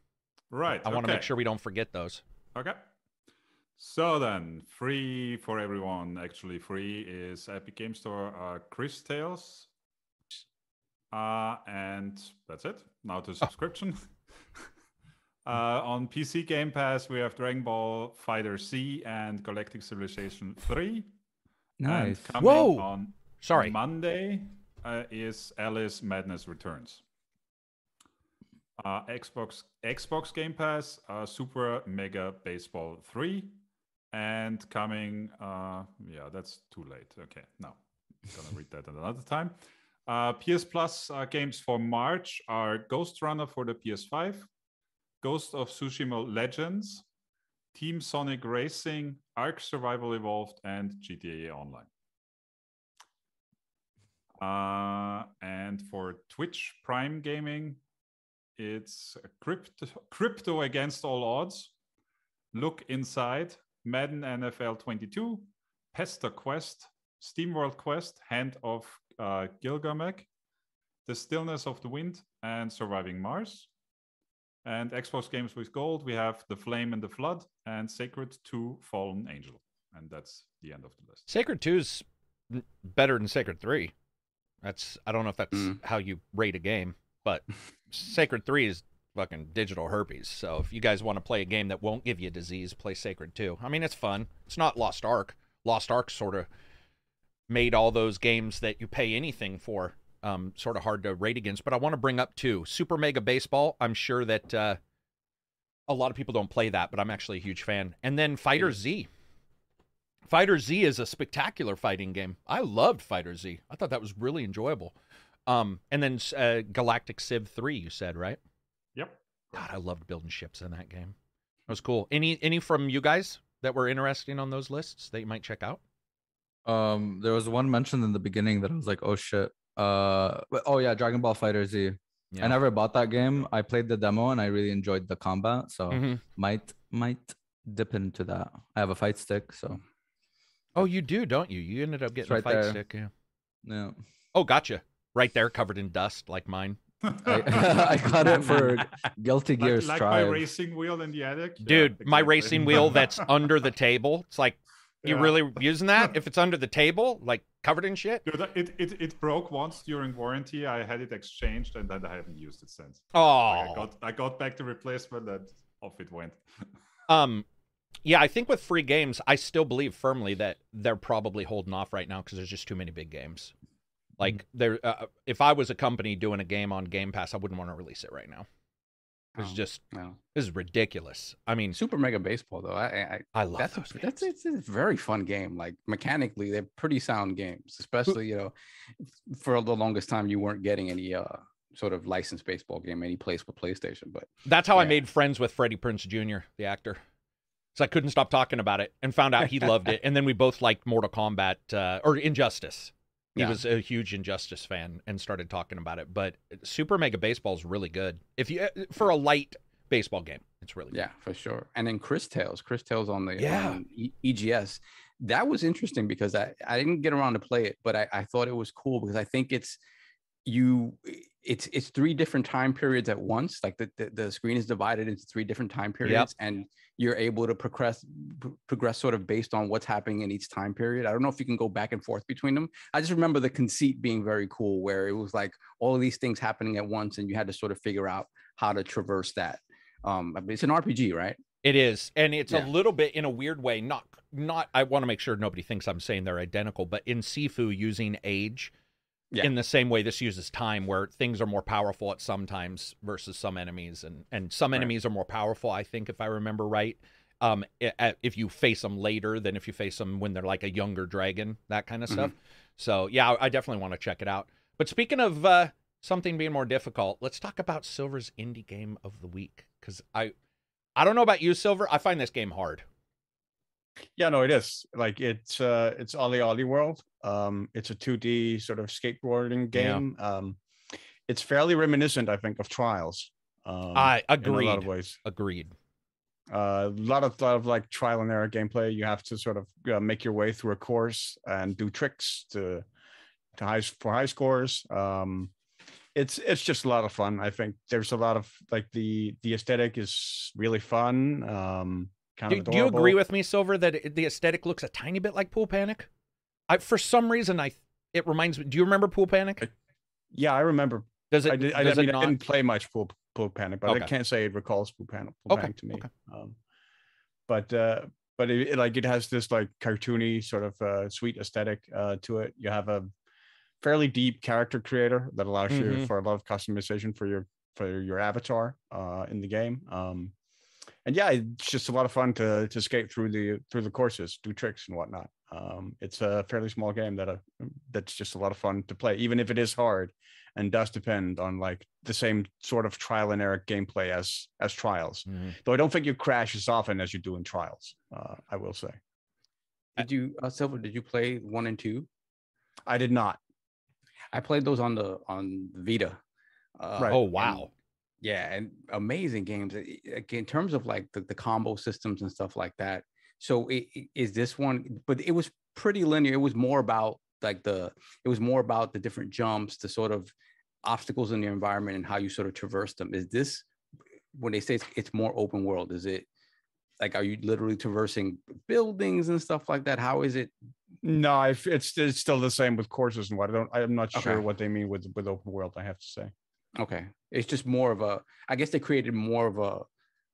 Right. I want to make sure we don't forget those. Okay. So then, free for everyone, actually free is Epic Game Store uh, Chris Tales. Uh, and that's it. Now to subscription. uh, on PC Game Pass, we have Dragon Ball Fighter Z and Galactic Civilization 3. nice. And coming Whoa! on Sorry. Monday uh, is Alice Madness Returns. Uh, Xbox Xbox Game Pass, uh, Super Mega Baseball 3, and coming. Uh, yeah, that's too late. Okay, no, I'm gonna read that at another time. Uh, PS Plus uh, games for March are Ghostrunner for the PS5, Ghost of Tsushima Legends, Team Sonic Racing, Ark Survival Evolved, and GTA Online. Uh, and for Twitch Prime Gaming, it's crypto, crypto against all odds. Look inside Madden NFL 22, Pesterquest, SteamWorld Quest, Hand of uh, Gilgamesh, The Stillness of the Wind, and Surviving Mars. And Xbox games with gold, we have The Flame and the Flood and Sacred 2 Fallen Angel. And that's the end of the list. Sacred 2's n- better than Sacred 3. That's I don't know if that's Mm. how you rate a game, but Sacred 3 is fucking digital herpes. So if you guys want to play a game that won't give you a disease, play Sacred 2. I mean, it's fun. It's not Lost Ark. Lost Ark sort of made all those games that you pay anything for um, sort of hard to rate against. But I want to bring up two Super Mega Baseball. I'm sure that uh, a lot of people don't play that, but I'm actually a huge fan. And then Fighter Z. Fighter Z is a spectacular fighting game. I loved Fighter Z. I thought that was really enjoyable. Um, and then uh, Galactic Civ 3, you said, right? God, I loved building ships in that game. That was cool. Any any from you guys that were interesting on those lists that you might check out? Um, there was one mentioned in the beginning that I was like, oh shit. Uh, but- oh yeah, Dragon Ball Fighter Z. Yeah. I never bought that game. I played the demo and I really enjoyed the combat, so Mhm. might might dip into that. I have a fight stick, so Oh, you do, don't you? You ended up getting right a fight there. stick. Yeah. yeah. Oh, gotcha. right there, covered in dust, like mine. I, I got it for Guilty Gear like, like my Strive. racing wheel in the attic. Yeah, Dude, my racing wheel that's under the table. It's like you Yeah. really using that? If it's under the table, like covered in shit. Dude, it, it, it broke once during warranty. I had it exchanged and then I haven't used it since. Oh, Like, I got I got back the replacement and off it went. Um, yeah, I think with free games, I still believe firmly that they're probably holding off right now because there's just too many big games. Like there, uh, if I was a company doing a game on Game Pass, I wouldn't want to release it right now. It's Oh, just No. this is ridiculous. I mean, Super Mega Baseball though, I, I I love that's those that's games. it's a very fun game. Like mechanically, they're pretty sound games. Especially you know, for the longest time you weren't getting any uh sort of licensed baseball game any place with PlayStation. But That's how I made friends with Freddie Prinze Jr., the actor. So I couldn't stop talking about it and found out he loved it. And then we both liked Mortal Kombat uh, or Injustice. He Yeah. was a huge Injustice fan and started talking about it. But Super Mega Baseball is really good. If you uh, for a light baseball game, it's really good. yeah, for sure. And then Chris Tales, Chris Tales on the Yeah. on E- EGS. That was interesting because I, I didn't get around to play it, but I, I thought it was cool because I think it's you it's it's three different time periods at once like the, the, the screen is divided into three different time periods and you're able to progress progress sort of based on what's happening in each time period i don't know if you can go back and forth between them i just remember the conceit being very cool where it was like all of these things happening at once and you had to sort of figure out how to traverse that um I mean, it's an rpg right It is, and it's Yeah. a little bit in a weird way. Not, not. I want to make sure nobody thinks I'm saying they're identical, but in Sifu using age, Yeah. in the same way this uses time, where things are more powerful at some times versus some enemies, and and some Right. enemies are more powerful. I think if I remember right, um, if you face them later than if you face them when they're like a younger dragon, that kind of Mhm. stuff. So yeah, I I definitely want to check it out. But speaking of uh, something being more difficult, let's talk about Silver's indie game of the week because I. I don't know about you, Silver. I find this game hard. Yeah, no, it is. Like it's uh it's OlliOlli World. Um it's a 2D sort of skateboarding Yeah. game. Um it's fairly reminiscent, I think, of Trials. Um I agree. in a lot of ways. Agreed. Uh, a lot of lot of like trial and error gameplay. You have to sort of uh, make your way through a course and do tricks to to high for high scores. Um, it's it's just a lot of fun. I think there's a lot of like the the aesthetic is really fun. Um, kind Do, of do you agree with me, Silver, that it, the aesthetic looks a tiny bit like Pool Panic? I, for some reason, I it reminds me. Do you remember Pool Panic? Yeah, I remember. Does it? I, did, I, does mean, it I not? didn't play much Pool Pool Panic, but Okay. I can't say it recalls Pool Panic, Pool Okay, Panic to me. okay. Um, but uh, but it, it, like it has this like cartoony sort of uh, sweet aesthetic uh, to it. You have a fairly deep character creator that allows Mhm. you for a lot of customization for your for your avatar uh, in the game. Um, and yeah, it's just a lot of fun to to skate through the through the courses, do tricks and whatnot. Um, it's a fairly small game that uh, that's just a lot of fun to play, even if it is hard and does depend on like the same sort of trial and error gameplay as as trials. Mhm. Though I don't think you crash as often as you do in trials. Uh, I will say did you uh, silver did you play one and two I did not. i played those on the on vita uh, Right. Oh and- wow! Yeah and amazing games I- like, in terms of like the, the combo systems and stuff like that so i- i- is this one but it was pretty linear it was more about like the it was more about the different jumps the sort of obstacles in the environment and how you sort of traverse them is this when they say it's, it's more open world is it like are you literally traversing buildings and stuff like that how is it No, it's it's still the same with courses and what. I don't. I'm not sure Okay. what they mean with with open world. I have to say. Okay. It's just more of a, I guess they created more of a,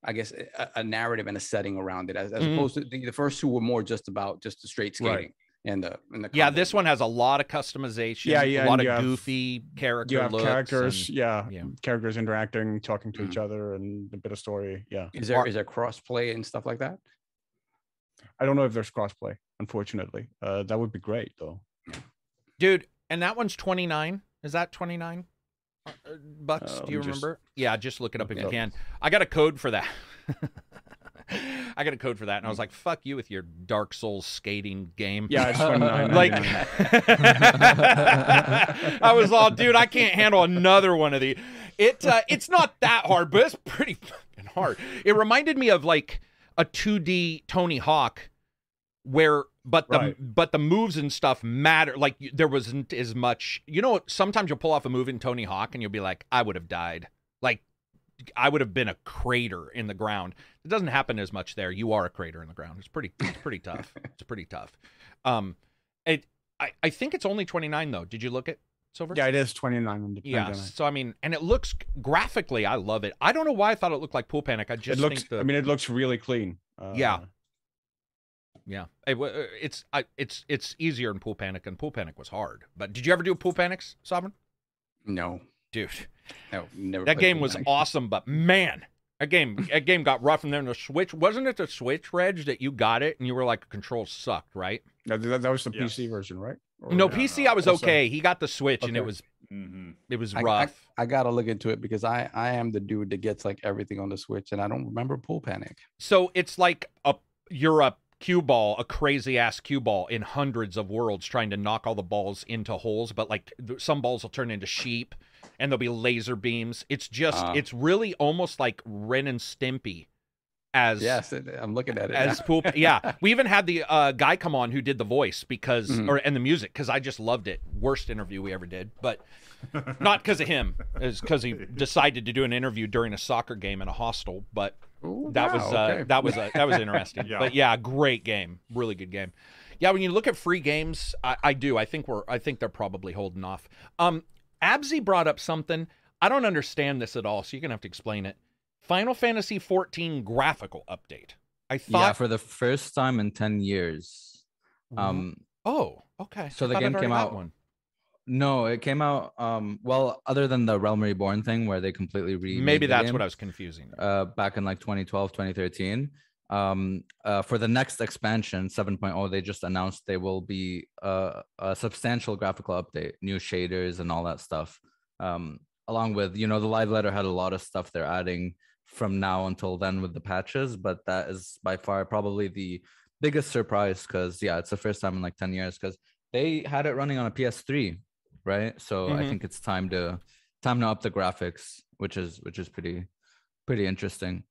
I guess, a, a narrative and a setting around it as, as Mhm. opposed to the, the first two were more just about just the straight Right. skating and the, and the, Yeah, this one has a lot of customization. Yeah, yeah, a lot of have- goofy character You have looks characters, and- yeah, yeah. characters interacting, talking to each Mm. other, and a bit of story. Yeah, Is there, Are- is there cross play and stuff like that? I don't know if there's crossplay. Unfortunately, uh, that would be great though. dude. And that one's twenty nine. Is that twenty nine bucks? Uh, Do you let me just remember? Yeah, just look it up if you can. I got a code for that. I got a code for that, and I was like, "Fuck you with your Dark Souls skating game." Yeah, it's like I was all, dude, I can't handle another one of these. It uh, it's not that hard, but it's pretty fucking hard. It reminded me of like a 2D Tony Hawk where but the Right. but the moves and stuff matter. Like there wasn't as much. You know, sometimes you'll pull off a move in Tony Hawk and you'll be like, I would have died. Like I would have been a crater in the ground. It doesn't happen as much there. You are a crater in the ground. It's pretty. It's pretty tough. It's pretty tough. Um, it. I I think it's only twenty nine though. Did you look at Silver? Yeah, it is 29 on the Yeah. So I mean, and it looks graphically, I love it. I don't know why I thought it looked like Pool Panic. I just It looks. the I mean, it looks really clean. Uh, Yeah. Yeah, it, wa- uh, it's I, it's it's easier in Pool Panic, and Pool Panic was hard. But did you ever do Pool Panics, Sovereign? No, Dude, no, never. that game was Panic. awesome. But man, that game that game got rough. from And then the Switch wasn't it the Switch, Reg, that you got it and you were like, controls sucked, right? That, that, that was the Yes. PC version, right? Or- No, yeah, PC, no, I was also- okay. He got the Switch, and it Okay. was hmm it was I- I- rough. I gotta look into it because I I am the dude that gets like everything on the Switch, and I don't remember Pool Panic. So it's like a you're a cue ball, a crazy ass cue ball in hundreds of worlds trying to knock all the balls into holes, but like some balls will turn into sheep and there'll be laser beams. It's just Ah. it's really almost like Ren and Stimpy as Yes, I'm looking at it. as now. pool yeah we even had the uh, guy come on who did the voice because Mhm. or and the music because i just loved it worst interview we ever did but not because of him it's because he decided to do an interview during a soccer game in a hostel but Ooh, that was wow, uh, okay. that was uh, that was interesting. Yeah. But yeah, great game, really good game. Yeah, when you look at free games, I, I do. I think we're I think they're probably holding off. Um, absy brought up something. I don't understand this at all, so you're gonna have to explain it. Final Fantasy 14 graphical update. I thought yeah, for the first time in 10 years. Um, oh, okay. So I the game came out- One. no, it came out. Um, well, other than the Realm Reborn thing where they completely remade Maybe that's game, what I was confusing. uh, back in like 2012, 2013. Um, uh, for the next expansion, 7.0, they just announced they will be uh, a substantial graphical update, new shaders and all that stuff. Um, along with, you know, the live letter had a lot of stuff they're adding from now until then with the patches, but that is by far probably the biggest surprise because, yeah, it's the first time in like 10 years because they had it running on a PS3, right? So I Mhm. think it's time to time to up the graphics, which is which is pretty pretty interesting.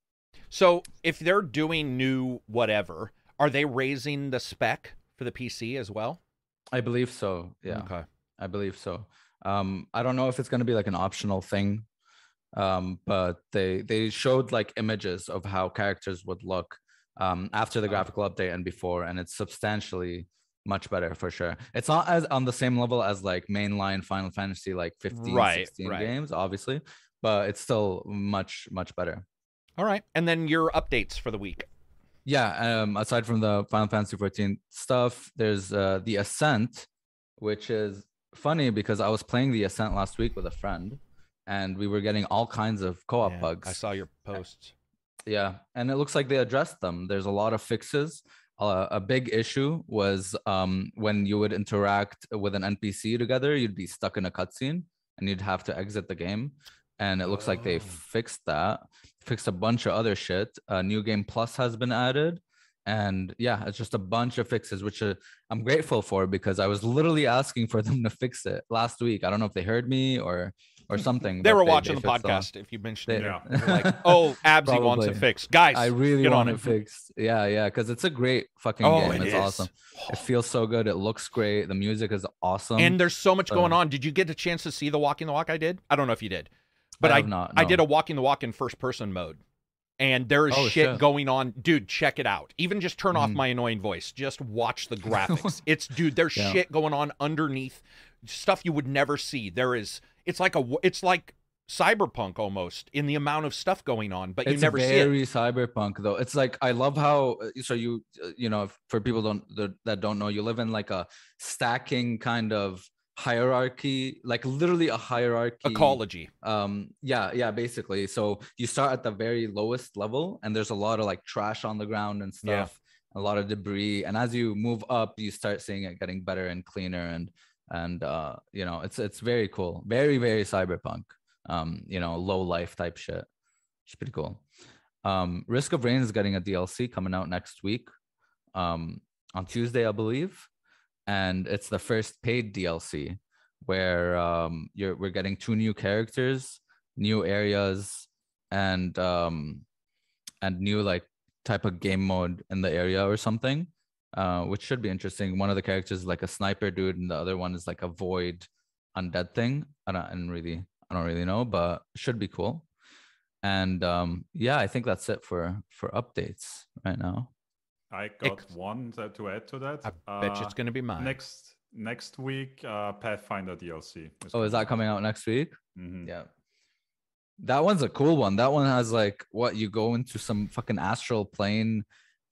So if they're doing new whatever, are they raising the spec for the PC as well? I believe so. Yeah, Okay. I believe so. Um, I don't know if it's going to be like an optional thing, um, but they they showed like images of how characters would look um, after the graphical update and before, and it's substantially much better for sure. It's not as on the same level as like mainline Final Fantasy like 15, Right, 16 right. games, obviously, but it's still much much better. All right. And then your updates for the week. Yeah, um, aside from the Final Fantasy 14 stuff, there's uh, the Ascent, which is funny because I was playing the Ascent last week with a friend, and we were getting all kinds of co-op Yeah, bugs. I saw your posts. Yeah, and it looks like they addressed them. There's a lot of fixes. Uh, a big issue was um, when you would interact with an NPC together, you'd be stuck in a cutscene and you'd have to exit the game. And it looks like they Oh. fixed that, fixed a bunch of other shit. Uh, New Game Plus has been added. And yeah, it's just a bunch of fixes, which uh, I'm grateful for because I was literally asking for them to fix it last week. I don't know if they heard me or or something. They but were watching the fixed a podcast. If you mentioned They- it, Yeah. Like, oh, Absy wants it Probably. fixed, guys. I really get want it. it fixed. Yeah, yeah, because it's a great fucking Oh, game. it it's is. awesome. It feels so good. It looks great. The music is awesome. and there's so much going uh, on. Did you get a chance to see the walking the walk I did? I don't know if you did, but I I have not, I did a walking the walk in first person mode, and there is Oh, shit, shit. going on, dude. Check it out. Even just turn off Mhm. my annoying voice. Just watch the graphics. it's dude. There's Yeah. shit going on underneath, stuff you would never see. There is. It's like a. It's like cyberpunk almost in the amount of stuff going on, but you it's never see it. very cyberpunk though. It's like I love how uh, so you uh, you know if- for people don't that, don't know you live in like a stacking kind of hierarchy, like literally a hierarchy. Ecology. um yeah yeah basically so you start at the very lowest level and there's a lot of like trash on the ground and Yeah. stuff a lot of debris and as you move up you start seeing it getting better and cleaner and and uh you know it's it's very cool. Very very cyberpunk um you know low life type shit. It's pretty cool. Um risk of rain is getting a dlc coming out next week um on tuesday i believe. And it's the first paid dlc where um you're we're getting two new characters new areas and um and new like type of game mode in the area or something uh, which should be interesting. One of the characters is like a sniper dude, and the other one is like a void undead thing. I don't, I don't really, I don't really know, but should be cool. And um, yeah, I think that's it for for updates right now. I got Ex- one to, to add to that. I bet you it's going to be mine. next next week. Uh, Pathfinder DLC. Oh, is that coming out next week? Mhm. Yeah. That one's a cool one. That one has like what you go into some fucking astral plane,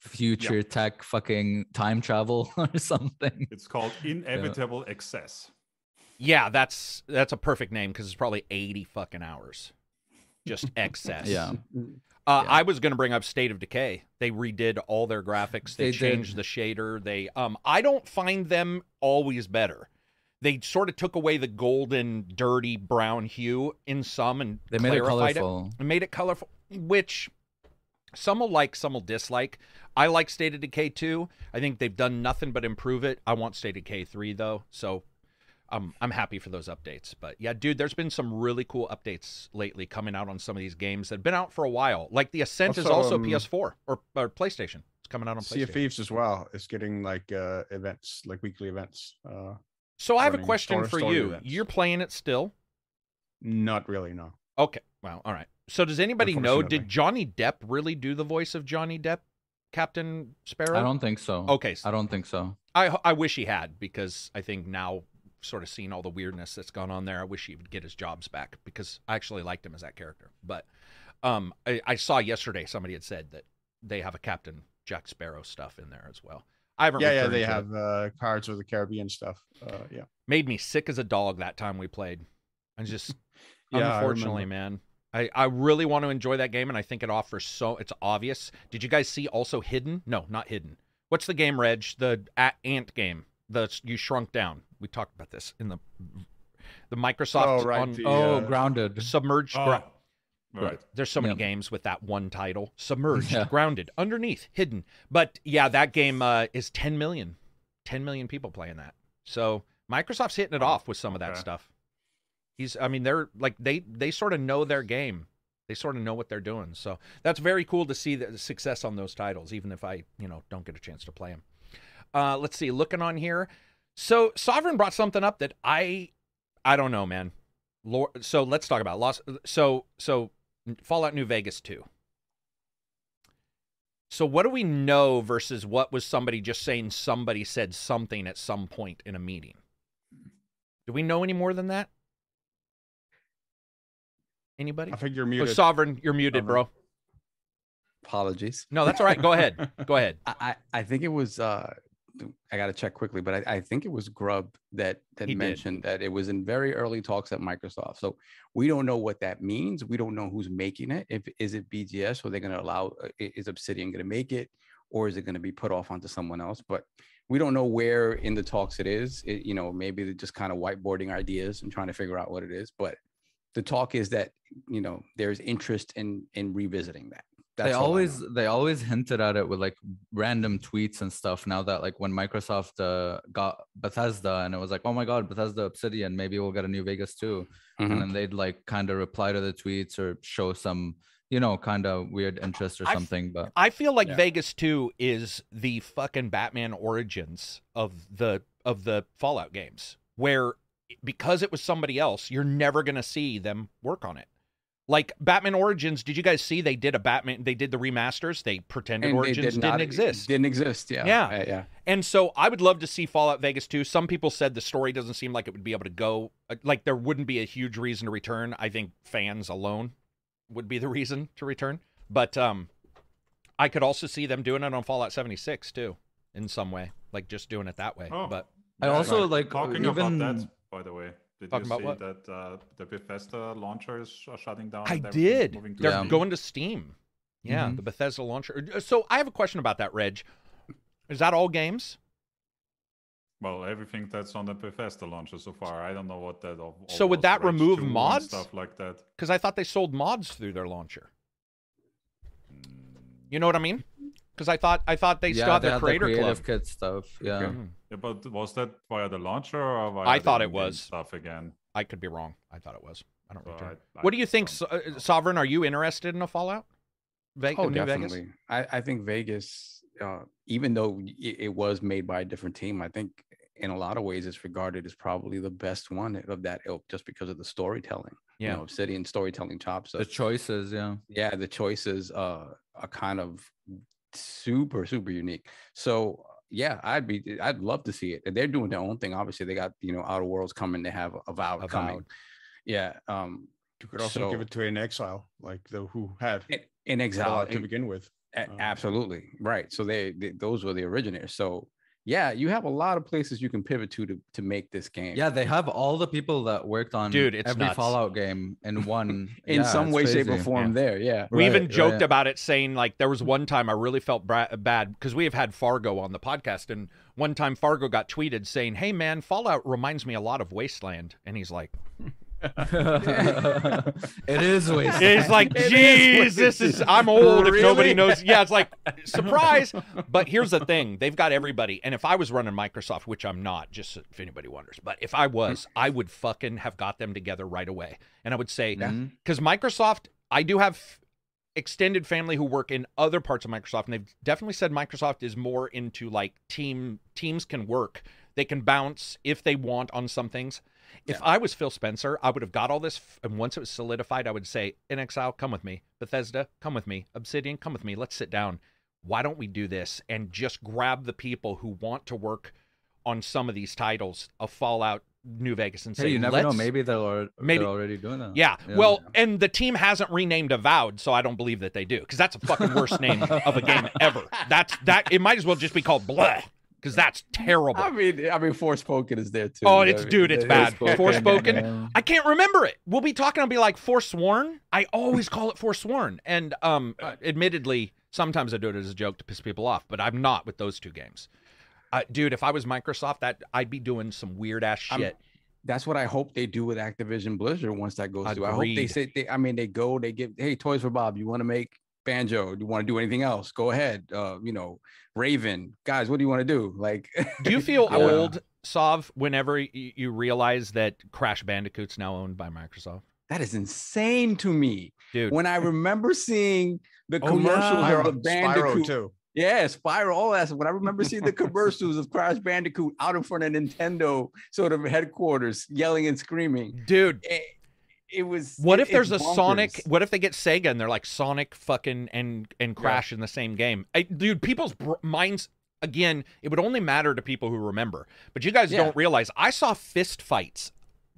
future tech, fucking time travel or something. It's called Inevitable Excess. Yeah, that's that's a perfect name because it's probably 80 fucking hours. Just excess. Yeah. Uh, Yeah. I was going to bring up State of Decay. They redid all their graphics. They, They did. changed the shader. They um I don't find them always better. They sort of took away the golden, dirty brown hue in some and They made it clarified colorful. and made it colorful, which some will like, some will dislike. I like State of Decay 2. I think they've done nothing but improve it. I want State of Decay 3 though, so I'm I'm happy for those updates. But yeah, dude, there's been some really cool updates lately coming out on some of these games that have been out for a while. Like the Ascent is Also, also um, PS4 or, or PlayStation. It's coming out on Sea of PlayStation. Thieves as well is getting like uh, events, like weekly events. Uh, So I have a question for you. events. You're playing it still? not really, no. Okay. Well, all right. So does anybody know? Did Johnny Depp really do the voice of Johnny Depp, Captain Sparrow? I don't think so. Okay. so I don't think so. I I wish he had because I think now sort of seeing all the weirdness that's gone on there, I wish he would get his jobs back because I actually liked him as that character. But um, I, I saw yesterday somebody had said that they have a Captain Jack Sparrow stuff in there as well. I haven't. Yeah, yeah, they to it. have uh, Cards of the Caribbean stuff. Uh, yeah. made me sick as a dog that time we played. I just Yeah, I unfortunately, man. I, I really want to enjoy that game and I think it offers so it's obvious. Did you guys see also Hidden? No, not Hidden. What's the game, Reg? The a- ant game. The you shrunk down. We talked about this in the the Microsoft Oh, right, on the- Oh, uh, grounded. submerged. Oh, Gra- right. There's so many Yep. games with that one title. Submerged, Yeah. grounded, underneath, hidden. But yeah, that game uh, is 10 million. 10 million people playing that. So Microsoft's hitting it Oh, off with some of that okay. stuff. He's I mean they're like they they sort of know their game. They sort of know what they're doing. So that's very cool to see the success on those titles even if I, you know, don't get a chance to play them. Uh let's see, looking on here. So Sovereign brought something up that I I don't know, man. Lord, so let's talk about Lost so so Fallout New Vegas 2. So what do we know versus what was somebody just saying somebody said something at some point in a meeting? Do we know any more than that? Anybody? I think you're Oh, muted. Sovereign, you're muted, Sovereign. bro. Apologies. No, that's all right. Go ahead. Go ahead. I, I I think it was uh I gotta check quickly, but I, I think it was Grubb that that He did. mentioned that it was in very early talks at Microsoft. So we don't know what that means. We don't know who's making it. If is it BGS or they're gonna allow uh, is Obsidian gonna make it or is it gonna be put off onto someone else? But we don't know where in the talks it is. It, you know, maybe they're just kind of whiteboarding ideas and trying to figure out what it is. But the talk is that you know there's interest in in revisiting that. they always they always hinted at it with like random tweets and stuff now that like when microsoft uh, got bethesda and it was like oh my god bethesda obsidian maybe we'll get a new vegas too Mhm. and then they'd like kind of reply to the tweets or show some you know kind of weird interest or I f- something but I feel like Yeah. Vegas 2 is the fucking Batman origins of the of the Fallout games where because it was somebody else, you're never going to see them work on it. Like Batman Origins, did you guys see they did a Batman they did the remasters? They pretended And they Origins did didn't not- exist. Didn't exist. Yeah. Yeah. Uh, yeah. And so I would love to see Fallout Vegas 2. Some people said the story doesn't seem like it would be able to go uh, like there wouldn't be a huge reason to return. I think fans alone would be the reason to return. But um I could also see them doing it on Fallout 76 too in some way, like just doing it that way. Oh, But I also, like, talking even- about that. By the way, did Talking you see what? that uh, the Bethesda launchers are shutting down? I did. to They're Steam? going to Steam. Yeah, Mhm. the Bethesda launcher. Uh, So I have a question about that, Reg. Is that all games? Well, everything that's on the Bethesda launcher so far. I don't know what that. All, all So would that Rage remove mods? stuff like that? Because I thought they sold mods through their launcher. You know what I mean? Because I thought I thought they still yeah had they their had the creator creative club. kit stuff yeah Okay. Yeah, but was that via the launcher or via I the thought it was. stuff again? I could be wrong. I thought it was. I don't So return. I- I what do you think, So- uh. Sovereign? Are you interested in a Fallout? Ve- Oh, New Vegas? definitely. I, I think Vegas uh, even though it, it was made by a different team, I think in a lot of ways it's regarded as probably the best one of that ilk just because of the storytelling. Yeah. You know, Obsidian storytelling chops. The choices, yeah. yeah, the choices uh, are kind of super, super unique. So yeah, I'd be I'd love to see it. And they're doing their own thing. Obviously, they got you know Outer Worlds coming, they have Avowed, Avowed. coming. Yeah. Um You could also So- give it to inXile, like the who had in, exile to begin with. Um, absolutely right. So they, they those were the originators. So yeah, you have a lot of places you can pivot to to to make this game. Yeah, they have all the people that worked on Dude, it's every nuts. Fallout game in one. in Yeah, some it's way, shape, or crazy. form. There, yeah. We even joked right. about it, saying like there was mm. one time I really felt bra- bad because we have had Fargo on the podcast, and one time Fargo got tweeted saying, "Hey man, Fallout reminds me a lot of Wasteland," and he's like, it is waste. "He's like, geez, this is I'm old. If nobody knows, yeah, it's like surprise." But here's the thing: they've got everybody, and if I was running Microsoft, which I'm not, just if anybody wonders, but if I was, mm. I would fucking have got them together right away, and I would say, because mm-hmm. Microsoft, I do have extended family who work in other parts of Microsoft, and they've definitely said Microsoft is more into like team teams can work. They can bounce if they want on some things. If I was Phil Spencer, I would have got all this, and once it was solidified, I would say, "inXile, come with me. Bethesda, come with me. Obsidian, come with me. Let's sit down. Why don't we do this and just grab the people who want to work on some of these titles of Fallout, New Vegas, and say, Hey, you never know. "Let's- Maybe they're, maybe- they're already doing that. yeah. Well, and the team hasn't renamed Avowed, so I don't believe that they do because that's a fucking worst name of a game ever. That's that. It might as well just be called Blah because that's terrible. I mean, I mean, Forspoken is there too. Oh, you it's- know, dude, it's it- bad. it's- Forspoken. Yeah. I can't remember it. We'll be talking. I'll be like Forsworn. I always call it Forsworn, and um, uh, admittedly, sometimes I do it as a joke to piss people off, but I'm not with those two games. Uh, dude, if I was Microsoft, that I'd be doing some weird ass I'm- shit. That's what I hope they do with Activision Blizzard once that goes through. I hope they say they. I mean, they go. They give. Hey, Toys for Bob. You want to make Banjo? Do you want to do anything else? Go ahead. Uh, you know, Raven. Guys, what do you want to do? Like, Do you feel I would- old, Sov, whenever y- you realize that Crash Bandicoot's now owned by Microsoft? that is insane to me. Dude, When I remember seeing the Oh, commercials yeah. of the Spyro Bandicoot, too. Yeah, Spyro, all that. When I remember seeing the commercials of Crash Bandicoot out in front of Nintendo sort of headquarters, yelling and screaming, dude, it, was. what it- if there's a it's Sonic? What if they get Sega and they're like Sonic fucking and and Crash in the same game? I, dude, people's br- minds again. It would only matter to people who remember, but you guys Yeah. don't realize. I saw fist fights,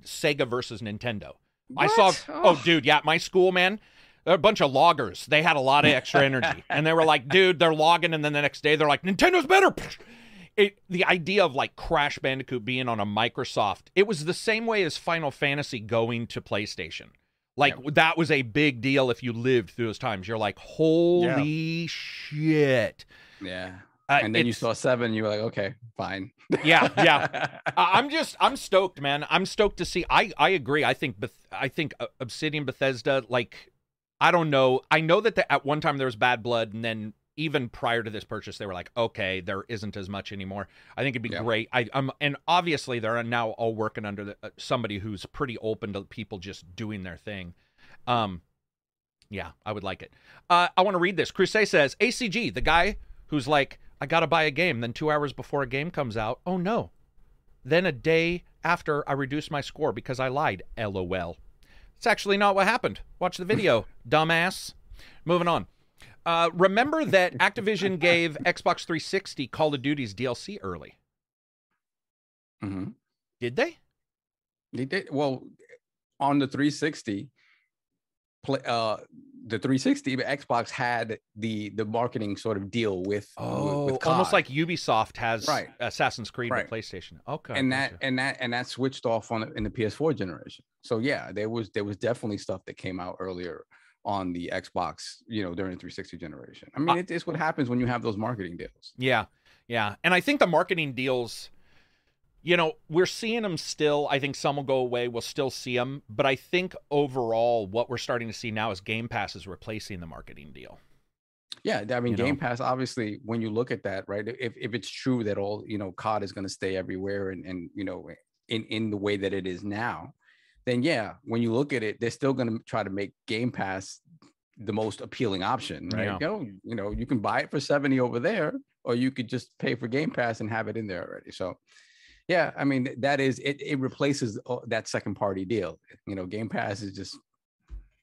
Sega versus Nintendo. I saw. What? Oh, dude, yeah, my school, man. They're a bunch of loggers. They had a lot of extra energy, and they were like, "Dude, they're logging," and then the next day they're like, "Nintendo's better." It, the idea of like Crash Bandicoot being on a Microsoft, it was the same way as Final Fantasy going to PlayStation. Like that was a big deal if you lived through those times. You're like, "Holy shit!" Yeah. Uh, and then you saw seven, you were like, okay, fine. Yeah, yeah. I- I'm just I'm stoked, man. I'm stoked to see. I I agree. I think Beth, I think uh, Obsidian Bethesda like I don't know. I know that the, at one time there was bad blood and then even prior to this purchase they were like, "Okay, there isn't as much anymore." I think it'd be Yeah. great. I I'm and obviously they're now all working under the, uh, somebody who's pretty open to people just doing their thing. Um yeah, I would like it. Uh, I want to read this. Crusade says ACG, the guy who's like, I got to buy a game. Then two hours before a game comes out, oh no. Then a day after, I reduced my score because I lied. LOL. It's actually not what happened. Watch the video, dumbass. Moving on. Uh, remember that Activision gave Xbox 360 Call of Duty's DLC early. Mhm. Did they? They did well on the 360. Play, uh, the 360 but Xbox had the the marketing sort of deal with Oh, with, with almost like Ubisoft has Right. Assassin's Creed Right. with PlayStation. Okay. and that gotcha. and that and that switched off on in the PS4 generation. So yeah, there was there was definitely stuff that came out earlier on the Xbox, you know, during the 360 generation. I mean, it, it's what happens when you have those marketing deals. Yeah, yeah, and I think the marketing deals, you know, we're seeing them still. I think some will go away. We'll still see them, but I think overall, what we're starting to see now is Game Pass is replacing the marketing deal. Yeah, I mean, You know? Game Pass. Obviously, when you look at that, right? If if it's true that all you know, COD is going to stay everywhere, and and you know, in in the way that it is now, then yeah, when you look at it, they're still going to try to make Game Pass the most appealing option, right? Yeah. You know, you know, you can buy it for seventy over there, or you could just pay for Game Pass and have it in there already. So, yeah, I mean that is it. It replaces uh, that second party deal. You know, Game Pass is just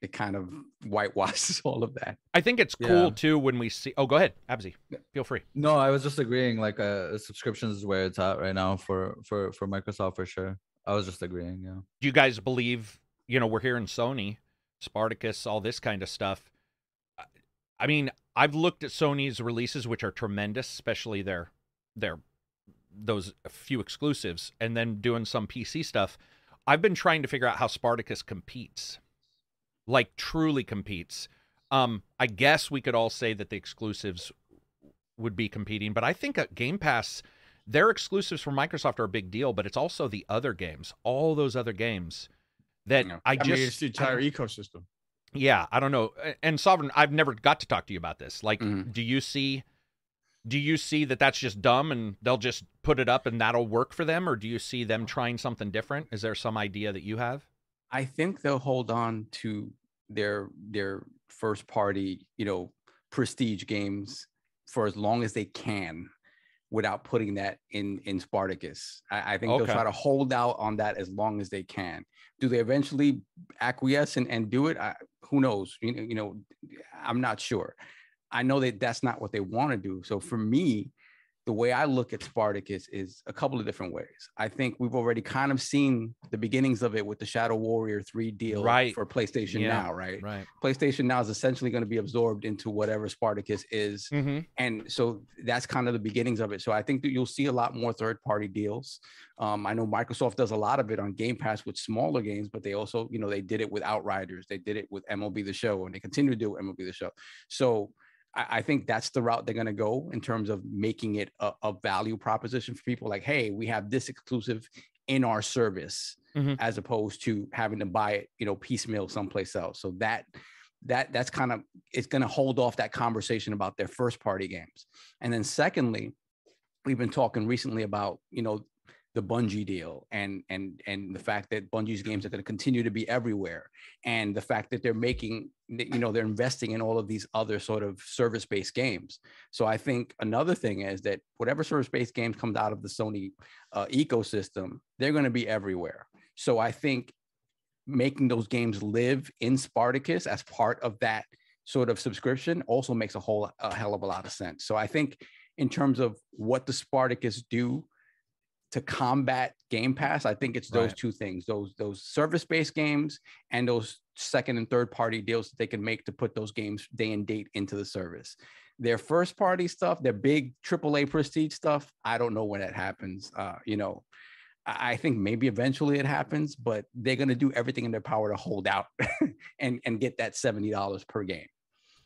it kind of whitewashes all of that. I think it's cool Yeah. too when we see. Oh, go ahead, Absy. Feel free. No, I was just agreeing. Like, uh, subscriptions is where it's at right now for for for Microsoft for sure. I was just agreeing. Yeah. Do you guys believe? You know, we're hearing Sony, Spartacus, all this kind of stuff. I- mean, I've looked at Sony's releases, which are tremendous, especially their their those few exclusives, and then doing some PC stuff. I've been trying to figure out how Spartacus competes, like truly competes. Um, I guess we could all say that the exclusives would be competing, but I think at Game Pass, their exclusives for Microsoft are a big deal, but it's also the other games, all those other games that Yeah. I I just mean, it's the entire ecosystem. yeah, I don't know. And Sovereign, I've never got to talk to you about this. Like, Mhm. do you see do you see that that's just dumb and they'll just put it up and that'll work for them or do you see them trying something different? Is there some idea that you have? I think they'll hold on to their their first party, you know, prestige games for as long as they can without putting that in in Spartacus. I, I think Okay. they'll try to hold out on that as long as they can. Do they eventually acquiesce and, and do it? I, who knows? You you know, I'm not sure. I know that that's not what they want to do. So for me, the way I look at Spartacus is a couple of different ways. I think we've already kind of seen the beginnings of it with the Shadow Warrior 3 deal Right. for PlayStation Yeah. now, right? Right. PlayStation now is essentially going to be absorbed into whatever Spartacus is. Mm-hmm. And so that's kind of the beginnings of it. So I think that you'll see a lot more third party deals. Um, I know Microsoft does a lot of it on Game Pass with smaller games, but they also, you know, they did it with Outriders, they did it with MLB The Show, and they continue to do MLB The Show. So I, I think that's the route they're going to go in terms of making it a, a value proposition for people. Like, hey, we have this exclusive in our service, Mhm. as opposed to having to buy it, you know, piecemeal someplace else. So that that that's kind of it's going to hold off that conversation about their first party games. And then secondly, we've been talking recently about you know the Bungie deal and and and the fact that Bungie's games are going to continue to be everywhere, and the fact that they're making you know they're investing in all of these other sort of service based games. So I think another thing is that whatever service based games comes out of the Sony uh, ecosystem, they're going to be everywhere. So I think making those games live in Spartacus as part of that sort of subscription also makes a whole a hell of a lot of sense. So I think in terms of what the Spartacus do to combat Game Pass, I think it's those Right. two things: those those service-based games and those second and third party deals that they can make to put those games day and date into the service. Their first party stuff, their big AAA prestige stuff, I don't know when that happens. Uh, you know, I I think maybe eventually it happens, but they're going to do everything in their power to hold out and and get that seventy dollars per game.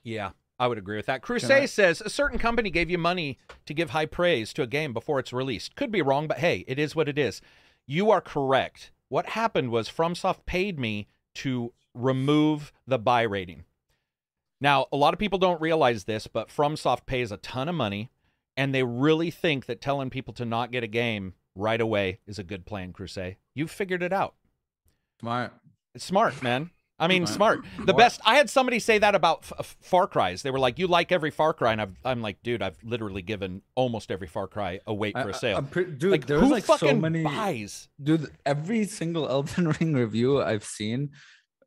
Yeah, I would agree with that. Crusade I- says a certain company gave you money to give high praise to a game before it's released. Could be wrong, but hey, it is what it is. You are correct. What happened was FromSoft paid me to remove the buy rating. Now, a lot of people don't realize this, but FromSoft pays a ton of money, and they really think that telling people to not get a game right away is a good plan, Crusade. You've figured it out. Smart. It's smart, man. I mean, Right. smart. The What- best. I had somebody say that about f- f- Far Cries. They were like, "You like every Far Cry," and I've, I'm like, "Dude, I've literally given almost every Far Cry a away for a sale." am pre- dude, like, there who was like fucking so many. buys? Dude, every single Elden Ring review I've seen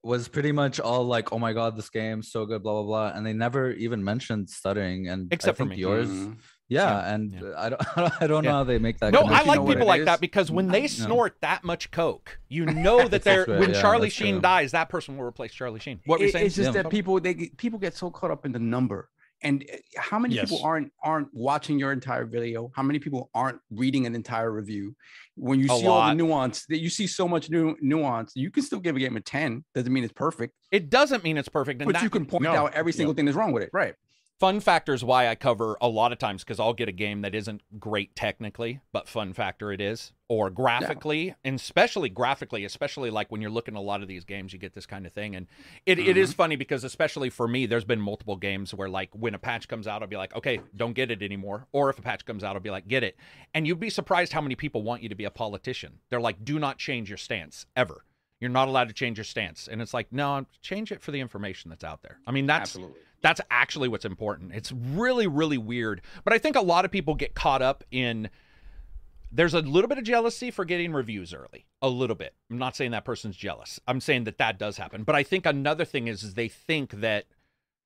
was pretty much all like, "Oh my god, this game's so good," blah blah blah, and they never even mentioned stuttering. And Except I for me. yours, Mhm. Yeah, Yeah, and yeah. I don't, I don't Yeah. know how they make that. No, I like people it like that because when they No. snort that much coke, you know that they're That's when yeah, Charlie Sheen true. dies, that person will replace Charlie Sheen. What were you It- saying? It's just Yeah. that people they people get so caught up in the number. And uh, how many people aren't aren't watching your entire video? How many people aren't reading an entire review? When you A see all the nuance, that you see so much new nuance, you can still give a game a ten. Doesn't mean it's perfect, it doesn't mean it's perfect. And but that, you can point No, out every yeah. single thing that's wrong with it. Right. Fun factor is why I cover a lot of times because I'll get a game that isn't great technically, but fun factor it is, or graphically, and especially graphically, especially like when you're looking at a lot of these games, you get this kind of thing. And it, it is mm-hmm. funny because, especially for me, there's been multiple games where, like, when a patch comes out, I'll be like, okay, don't get it anymore. Or if a patch comes out, I'll be like, get it. And you'd be surprised how many people want you to be a politician. They're like, do not change your stance ever. You're not allowed to change your stance. And it's like, no, change it for the information that's out there. I mean, that's Absolutely. That's actually what's important. It's really, really weird. But I think a lot of people get caught up in there's a little bit of jealousy for getting reviews early. A little bit. I'm not saying that person's jealous. I'm saying that that does happen. But I think another thing is, is they think that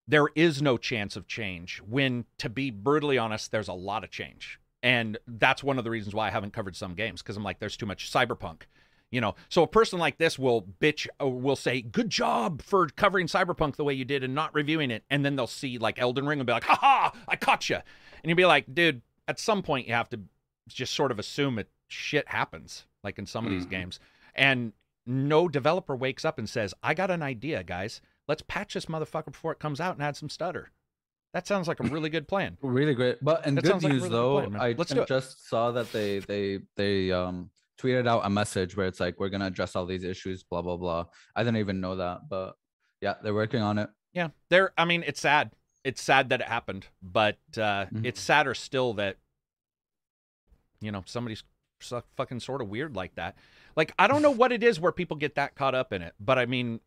there is no chance of change when, to be brutally honest, there's a lot of change. And that's one of the reasons why I haven't covered some games because I'm like, there's too much cyberpunk. You know, so a person like this will bitch, uh, will say, "Good job for covering Cyberpunk the way you did and not reviewing it," and then they'll see like Elden Ring and be like, "Ha ha, I caught you," and you'll be like, "Dude, at some point you have to just sort of assume it shit happens, like in some of these Mhm. games." And no developer wakes up and says, "I got an idea, guys. Let's patch this motherfucker before it comes out and add some stutter." That sounds like a really good plan. Really great. But and That good sounds like news really though, plan. I Let's just saw that they they they um tweeted out a message where it's like we're gonna address all these issues, blah blah blah. I didn't even know that, but yeah, they're working on it. Yeah, they're. I mean, it's sad. It's sad that it happened, but uh, Mhm. it's sadder still that you know somebody's so fucking sort of weird like that. Like I don't know what it is where people get that caught up in it, but I mean,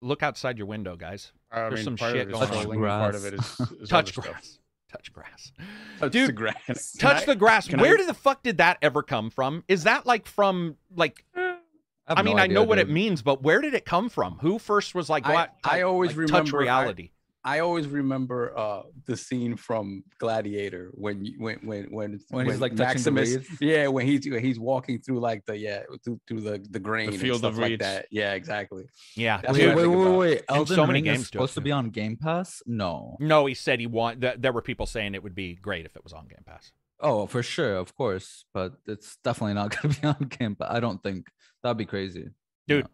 look outside your window, guys. I There's mean, some shit of it is going on. Part of it is, is Touch other stuff. grass. Touch grass. Touch Dude, the grass. Touch I- the grass. Where I- did the fuck did that ever come from? Is that like from like? have I mean, no I know idea, what it means, but where did it come from? Who first was like, go I- I always like, touch remember- I- reality? I always remember uh, the scene from Gladiator when you, when when when When he's, like, touching Maximus, yeah, when he's when he's walking through like the yeah through, through the the grain and field stuff of like reeds. that. Yeah, exactly. yeah, That's Wait, wait, wait, wait. Elden so many Ring games is supposed to be on Game Pass? No. No, he said he want. Th- there were people saying it would be great if it was on Game Pass. Oh, for sure, of course, but it's definitely not gonna be on Game Pass. I don't think that'd be crazy. Dude,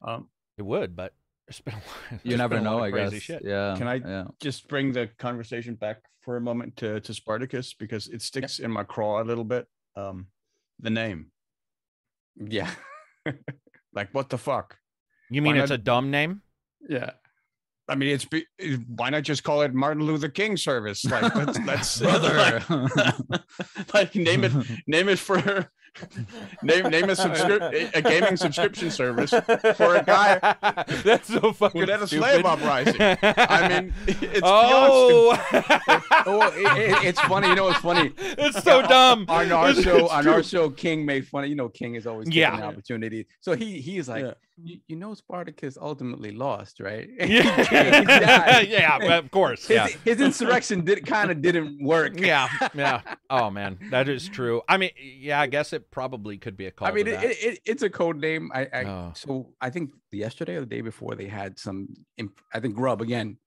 Um, It would, but there's been a lot, You never been a lot know. I crazy guess. Shit. Yeah. Can I- Yeah. just bring the conversation back for a moment to to Spartacus because it sticks in my craw a little bit. Um, the name, Yeah, like what the fuck? You mean Why it's not- a dumb name? yeah. I mean, it's be, why not just call it Martin Luther King service? Like let's, let's Brother. like, like name it name it for name name a subscrip- a gaming subscription service for a guy That's so fucking led a slave uprising. I mean, it's oh, Oh, it, it- it's funny. You know, it's funny. it's so dumb. On our show, on our show, King made fun. of You know, King is always Yeah. taking the opportunity. So he he's like, Yeah. you, you know, Spartacus ultimately lost, right? Yeah, yeah, of course. His, Yeah, his insurrection did kind of didn't work. yeah, yeah. Oh man, that is true. I mean, yeah, I guess it probably could be a call. I mean, to it, that. it, it, it's a code name. I, I Oh. so I think yesterday or the day before they had some. imp- I think Grubb again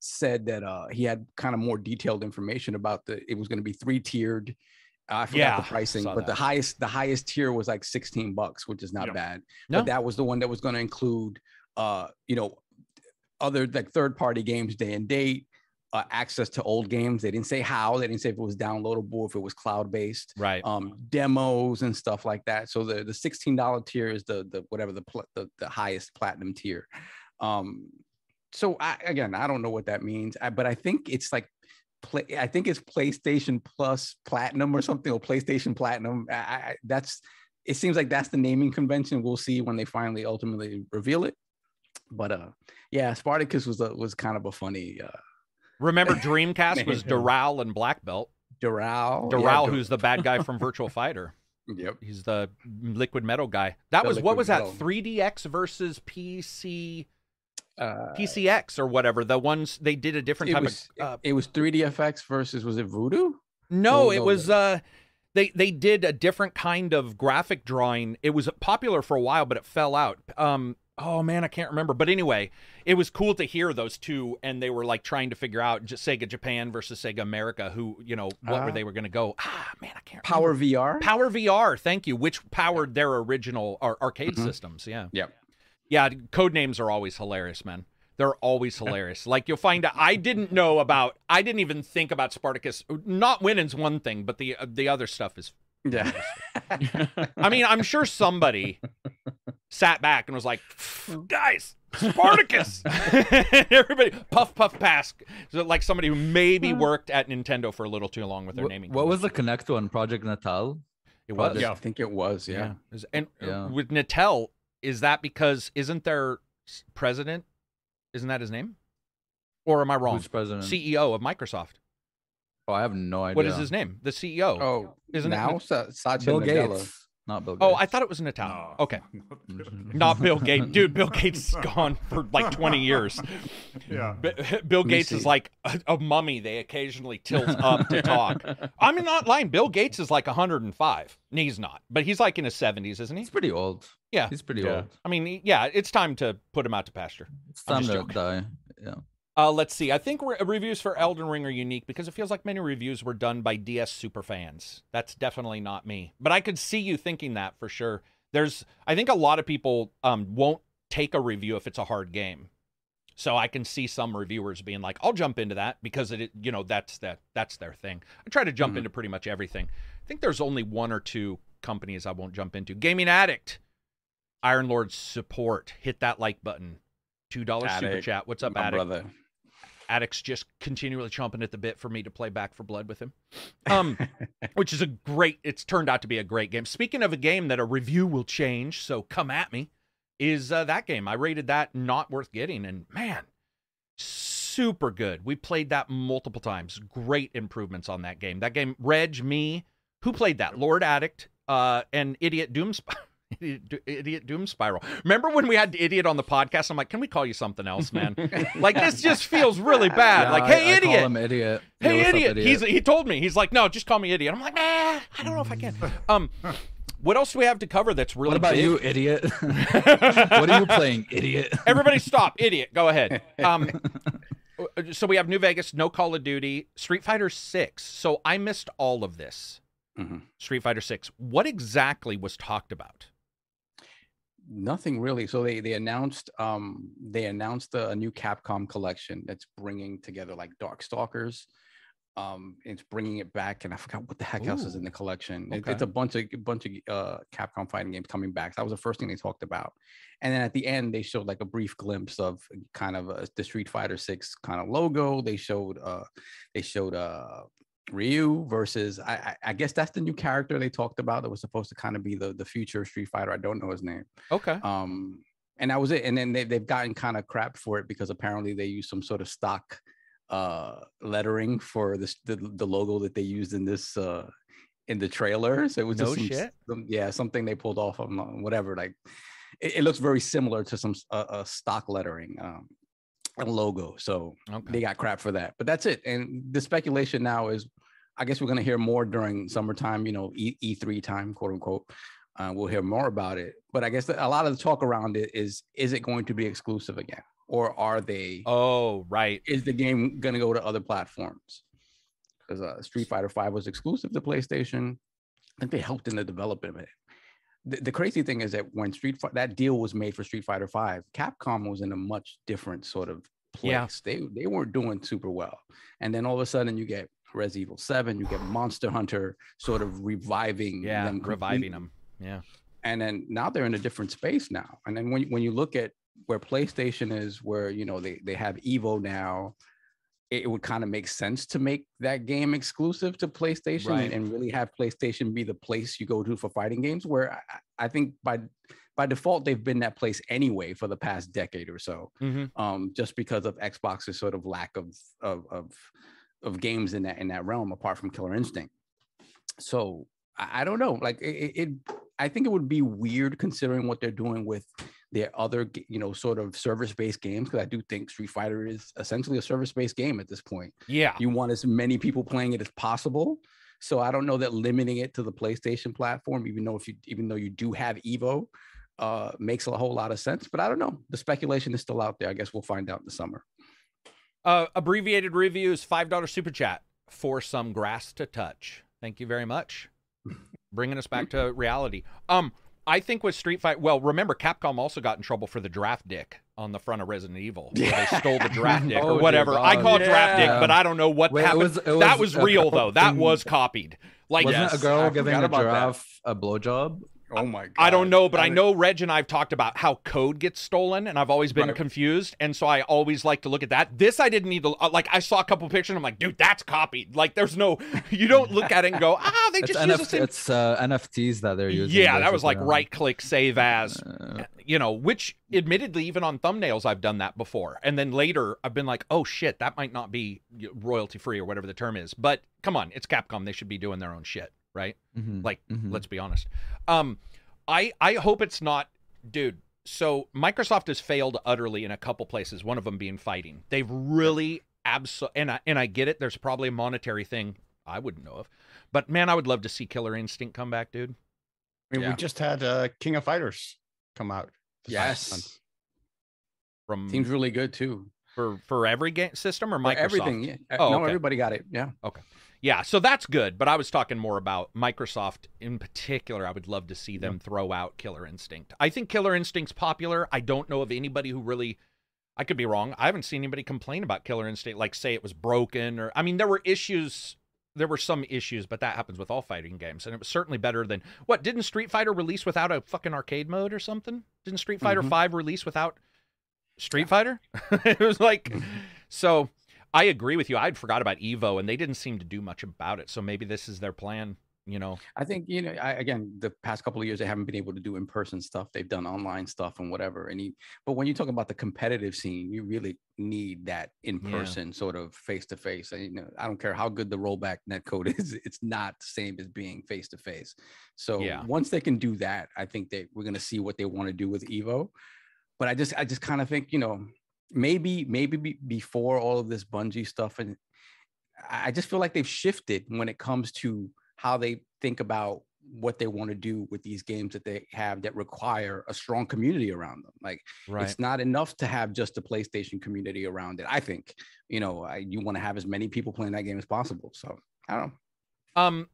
said that uh he had kind of more detailed information about the. It was going to be three tiered. I forgot Yeah, the pricing, saw but the highest the highest tier was like sixteen bucks, which is not Yep. bad. No. But that was the one that was going to include, uh, you know, other like third party games, day and date, uh, access to old games. They didn't say how. They didn't say if it was downloadable, if it was cloud based right. um demos and stuff like that so the the $16 tier is the the whatever the pl- the, the highest platinum tier um so I, again i don't know what that means I, but i think it's like play i think it's playstation plus platinum or something or playstation platinum I, I that's it seems like that's the naming convention we'll see when they finally ultimately reveal it but uh yeah spartacus was a, was kind of a funny uh Remember, Dreamcast was. Dural and Black Belt. Dural Dural, yeah, who's the bad guy from Virtual Fighter. yep He's the liquid metal guy. That The was what was that? 3DX versus PC uh, PCX or whatever. The ones they did a different type was, of. Uh, it was 3dfx versus was it voodoo no, was it all was. the- uh They they did a different kind of graphic drawing. It was popular for a while, but it fell out. Um. Oh man, I can't remember. But anyway, it was cool to hear those two, and they were like trying to figure out just Sega Japan versus Sega America, who you know what were Ah. they were going to go. Ah man, I can't. Power remember. VR. Power VR, thank you, which powered their original ar- arcade Mhm. systems. Yeah. Yep. Yeah, code names are always hilarious, man. They're always hilarious. Like you'll find out I didn't know about I didn't even think about Spartacus. Not winning's one thing, but the uh, the other stuff is Yeah. I mean, I'm sure somebody sat back and was like, "Guys, Spartacus!" Everybody puff puff pass. So like somebody who maybe worked at Nintendo for a little too long with their Wh- naming. What was the connect on Project Natal? It was. Project? I think it was. Yeah. It was- And uh, Yeah. with Natel, is that because isn't there s- president? Isn't that his name? Or am I wrong? Who's president? CEO of Microsoft. oh, I have no idea. What is his name? The CEO. Oh, Isn't it now Sa- Satya Bill Nadella. Gates. Not Bill Gates. Oh, I thought it was Natal. No. Okay. Not Bill Gates. Dude, Bill Gates is gone for like 20 years. yeah. B- Bill Let me Gates is like a, a mummy they occasionally tilt up to talk. I'm not lying. Bill Gates is like 105. And he's not, but he's like in his 70s, isn't he? He's pretty old. Yeah. He's pretty Yeah. old. I mean, yeah, it's time to put him out to pasture. It's time to joking. die. Yeah. Uh, let's see. I think re- reviews for Elden Ring are unique because it feels like many reviews were done by DS super fans. That's definitely not me, but I could see you thinking that for sure. There's, I think a lot of people um, won't take a review if it's a hard game. So I can see some reviewers being like, "I'll jump into that because it, you know, that's that that's their thing." I try to jump Mhm. into pretty much everything. I think there's only one or two companies I won't jump into. Gaming Addict, Iron Lord support. Hit that like button. Two dollars super chat. What's up, My Addict? brother. Addict's just continually chomping at the bit for me to play Back 4 Blood with him. Um, which is a great. It's turned out to be a great game. Speaking of a game that a review will change, so come at me. Is uh, that game? I rated that not worth getting, and man, super good. We played that multiple times. Great improvements on that game. That game, Reg, me, who played that? Lord Addict, uh, and Idiot Doom. Idiot, Idiot Doom Spiral. Remember when we had Idiot on the podcast? I'm like, can we call you something else, man? like this just feels really bad. Yeah, like, I- hey, I call idiot. him idiot. Hey, Yeah, what's up, idiot. He's he told me. He's like, no, just call me idiot. I'm like, nah, I don't know if I can. Um, what else do we have to cover that's really What about big? you, idiot? what are you playing, idiot? Everybody stop, idiot. Go ahead. Um, so we have New Vegas, no Call of Duty, Street Fighter Six. So I missed all of this. Mhm. Street Fighter Six. What exactly was talked about? Nothing really. So they they announced um they announced a, new Capcom collection that's bringing together like Darkstalkers. Um, it's bringing it back, and I forgot what the heck else is in the collection. It- it's a bunch of a bunch of uh Capcom fighting games coming back. That was the first thing they talked about, and then at the end they showed like a brief glimpse of kind of uh, the Street Fighter Six kind of logo. They showed uh they showed uh Ryu versus I, I I guess that's the new character they talked about that was supposed to kind of be the the future Street Fighter. I don't know his name. Okay. Um, and that was it. And then they, they've gotten kind of crap for it because apparently they used some sort of stock uh lettering for this the, the logo that they used in this uh in the trailer. So it was No just some, shit. some- yeah, something they pulled off of whatever. Like it, it looks very similar to some uh, uh, stock lettering um and logo. So Okay. they got crap for that. But that's it. And the speculation now is, I guess we're going to hear more during summertime, you know, E E3 time, quote unquote. Uh, we'll hear more about it. But I guess a lot of the talk around it is, is it going to be exclusive again, or are they? Oh, right. Is the game going to go to other platforms? Because uh, Street Fighter Five was exclusive to PlayStation. I think they helped in the development of it. The, the crazy thing is that when Street that deal was made for Street Fighter Five, Capcom was in a much different sort of place. Yeah. They they weren't doing super well, and then all of a sudden you get Res Evil Seven, you get Monster Hunter, sort of reviving Yeah, them reviving them. Yeah. And then now they're in a different space now. And then when when you look at where PlayStation is, where you know they they have Evo now, it, would kind of make sense to make that game exclusive to PlayStation Right. and, really have PlayStation be the place you go to for fighting games. Where I, I think by by default they've been that place anyway for the past decade or so, hmm um, just because of Xbox's sort of lack of of of, of games in that in that realm apart from Killer Instinct. So I, I don't know. Like it, it, I think it would be weird considering what they're doing with their other, you know, sort of service-based games. Because I do think Street Fighter is essentially a service-based game at this point. Yeah. You want as many people playing it as possible. So I don't know that limiting it to the PlayStation platform, even though if you, even though you do have Evo, uh, makes a whole lot of sense. But I don't know. The speculation is still out there. I guess we'll find out in the summer. Uh, abbreviated reviews, five dollar super chat for some grass to touch. Thank you very much, bringing us back to reality. Um, I think with Street Fight, well, remember Capcom also got in trouble for the draft dick on the front of Resident Evil. where they stole the draft dick Oh, or whatever. I call it draft dick, but I don't know what Wait, it happened. was- it that was was real though. That was copied. Like Wasn't Yes, a girl I giving a about that. giraffe a blowjob? Oh my god. I don't know, but I That is- know Reg and I've talked about how code gets stolen, and I've always been Right. confused, and so I always like to look at that. This I didn't need to uh, like. I saw a couple pictures, and I'm like, dude, that's copied. Like, there's no, you don't look at it and go, ah, they It's, just use the same. it's uh, NFTs that they're using. Yeah, that was like right click save as, uh, you know, which admittedly, even on thumbnails, I've done that before. And then later, I've been like, oh shit, that might not be royalty free or whatever the term is. But come on, it's Capcom. They should be doing their own shit, right? mhm, Like, mhm. let's be honest. Um, I I hope it's not, dude. So Microsoft has failed utterly in a couple places. One of them being fighting. They've really abso and I and I get it. There's probably a monetary thing I wouldn't know of, but man, I would love to see Killer Instinct come back, dude. I mean, Yeah. we just had uh, King of Fighters come out. Yes. From Seems really good too. for for every game system or For Microsoft. everything. Yeah. Oh, no, okay. everybody got it. Yeah. Yeah, so that's good. But I was talking more about Microsoft in particular. I would love to see them throw out Killer Instinct. I think Killer Instinct's popular. I don't know of anybody who really. I could be wrong. I haven't seen anybody complain about Killer Instinct, like say it was broken or. I mean, there were issues. There were some issues, but that happens with all fighting games, and it was certainly better than what didn't Street Fighter release without a fucking arcade mode or something? Didn't Street Fighter Mhm. Five release without Street Fighter? it was like so. I agree with you. I'd forgot about Evo, and they didn't seem to do much about it. So maybe this is their plan. You know, I think you know. I, again, the past couple of years, they haven't been able to do in-person stuff. They've done online stuff and whatever. And but when you talk about the competitive scene, you really need that in-person sort of face-to-face. And you know, I don't care how good the rollback netcode is; it's not the same as being face-to-face. So Yeah. once they can do that, I think they we're going to see what they want to do with Evo. But I just, I just kind of think, you know, maybe, maybe be, before all of this Bungie stuff, and I just feel like they've shifted when it comes to how they think about what they want to do with these games that they have that require a strong community around them. Like it's not enough to have just a PlayStation community around it. I think, you know, I, you want to have as many people playing that game as possible. So I don't know. Um.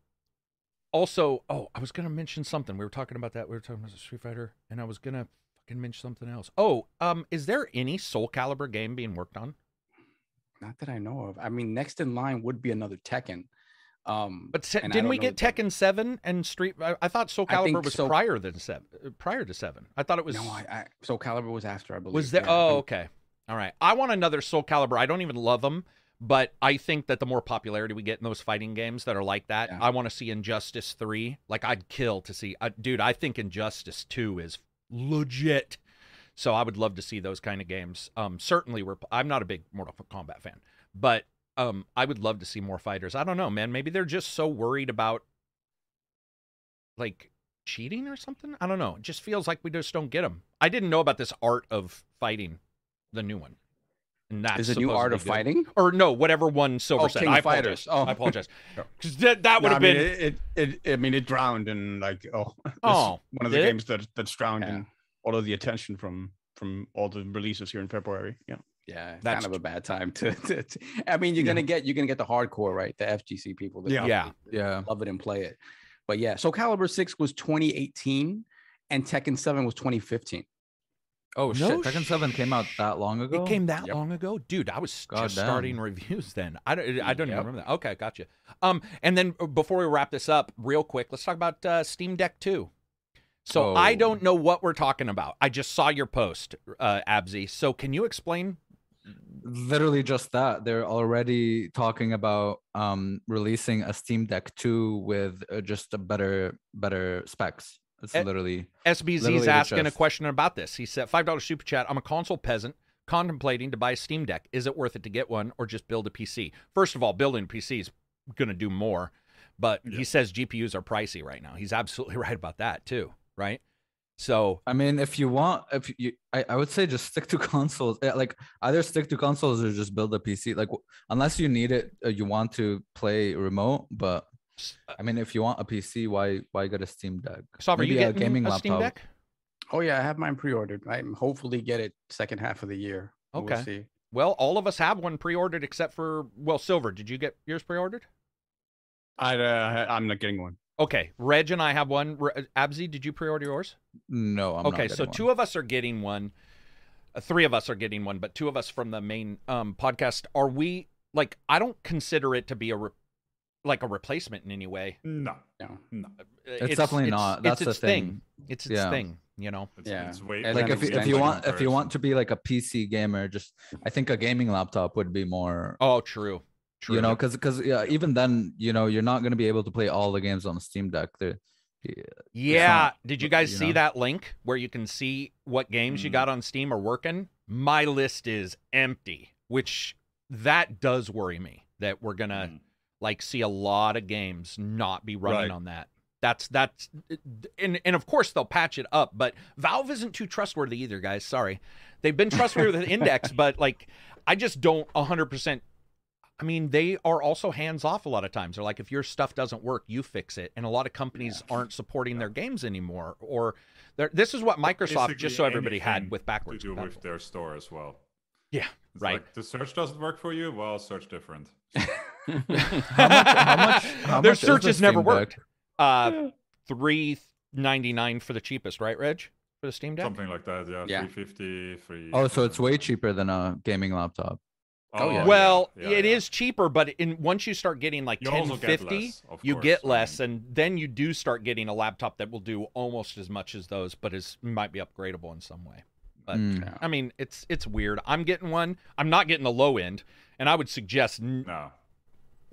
Also, oh, I was gonna mention something. We were talking about that. We were talking about Street Fighter, and I was gonna fucking mention something else. Oh, um, is there any Soul Calibur game being worked on? Not that I know of. I mean, next in line would be another Tekken. Um, But se- didn't we get Tekken Seven and Street? I, I thought Soul Calibur was prior than seven. uh, Prior to seven, I thought it was. No, I, I Soul Calibur was after, I believe. Was there? Yeah, Oh, okay. All right. I want another Soul Calibur. I don't even love them, but I think that the more popularity we get in those fighting games that are like that, Yeah. I want to see Injustice 3. Like, I'd kill to see. Uh, dude, I think Injustice 2 is legit. So I would love to see those kind of games. Um, certainly, we're. I'm not a big Mortal Kombat fan, but um, I would love to see more fighters. I don't know, man. Maybe they're just so worried about like cheating or something. I don't know. It just feels like we just don't get them. I didn't know about this art of fighting, the new one. There's a new art of fighting. or no, whatever one Silver Oh, said. King I of Fighters. apologize. Oh. I apologize. Because that, that would No, have I mean, been. it, it, it. I mean, it drowned in like oh, is Oh, one of the games that that's drowned Yeah. in all of the attention from from all the releases here in February. Yeah. Yeah, That's kind of a bad time to. to, to- I mean, you're Yeah. gonna get you're gonna get the hardcore, right? The FGC people. that Yeah. Yeah. Yeah. love it and play it. But yeah, so Calibur Six was 2018, and Tekken Seven was 2015. Oh No shit! Tekken Seven came out that long ago. It came that Yep. long ago, dude. I was God just damn. starting reviews then. I don't. I don't even remember that. Okay, gotcha. Um, and then uh, before we wrap this up, real quick, let's talk about uh, Steam Deck Two. So I Oh. don't know what we're talking about. I just saw your post, uh, Absy. So can you explain? literally just that they're already talking about um releasing a steam deck 2 with uh, just a better better specs it's Eh, literally SBZ's Literally asking a question about this. He said, $5 super chat. I'm a console peasant contemplating to buy a Steam Deck. Is it worth it to get one or just build a PC? First of all, building a PC is going to do more, but he says GPUs are pricey right now. He's absolutely right about that, too, right? So, i mean if you want if you I, I would say just stick to consoles Eh, like either stick to consoles or just build a pc like unless you need it uh, you want to play remote but i mean if you want a pc why why get a steam deck Sof, are you Maybe a gaming a Steam laptop. Deck? Oh yeah, I have mine pre-ordered. I'm hopefully get it second half of the year. We'll Okay. see. Well, all of us have one pre-ordered except for, well, Silver. Did you get yours pre-ordered? I uh, I'm not getting one. Okay. Reg and I have one. Re- Absy, did you pre-order yours? no I'm okay, so two of us are getting one. Uh, three of us are getting one, but two of us from the main um, podcast are we like? I don't consider it to be a. Re- like a replacement in any way. No, No. no. It's definitely not. That's it's the thing. thing. It's its Yeah. thing. You know. It's, Yeah. it's way like if, you- if you want if you want to be like a PC gamer, just I think a gaming laptop would be more Oh, true. True. you know because because yeah even then you know you're not going to be able to play all the games on the steam deck there Yeah. not- Did you guys you see know. that link where you can see what games you Mm. got on Steam are working? My list is empty, which that does worry me that we're gonna Mm. Like see a lot of games not be running Right. on that. That's that's and and of course they'll patch it up, but Valve isn't too trustworthy either, guys. Sorry. They've been trustworthy with Index, but like I just don't a 100% I mean, they are also hands off a lot of times. They're like, if your stuff doesn't work, you fix it. And a lot of companies aren't supporting their games anymore. Or this is what Microsoft, just so everybody had with to backwards. do with their store as well. Yeah, It's right. Like, the search doesn't work for you. Well, search different. how much how much how Their much is the searches never worked. Uh, three ninety nine for the cheapest, right, Reg? For the Steam Deck. Something like that. Yeah. Yeah. 350, free. oh so it's way cheaper than a gaming laptop Oh, yeah. Well, yeah, it is yeah. cheaper, but in once you start getting like You ten also get fifty, less, you course. get less, and then you do start getting a laptop that will do almost as much as those, but is might be upgradable in some way. But Mm. I mean, it's it's weird. I'm getting one. I'm not getting the low end, and I would suggest n- No.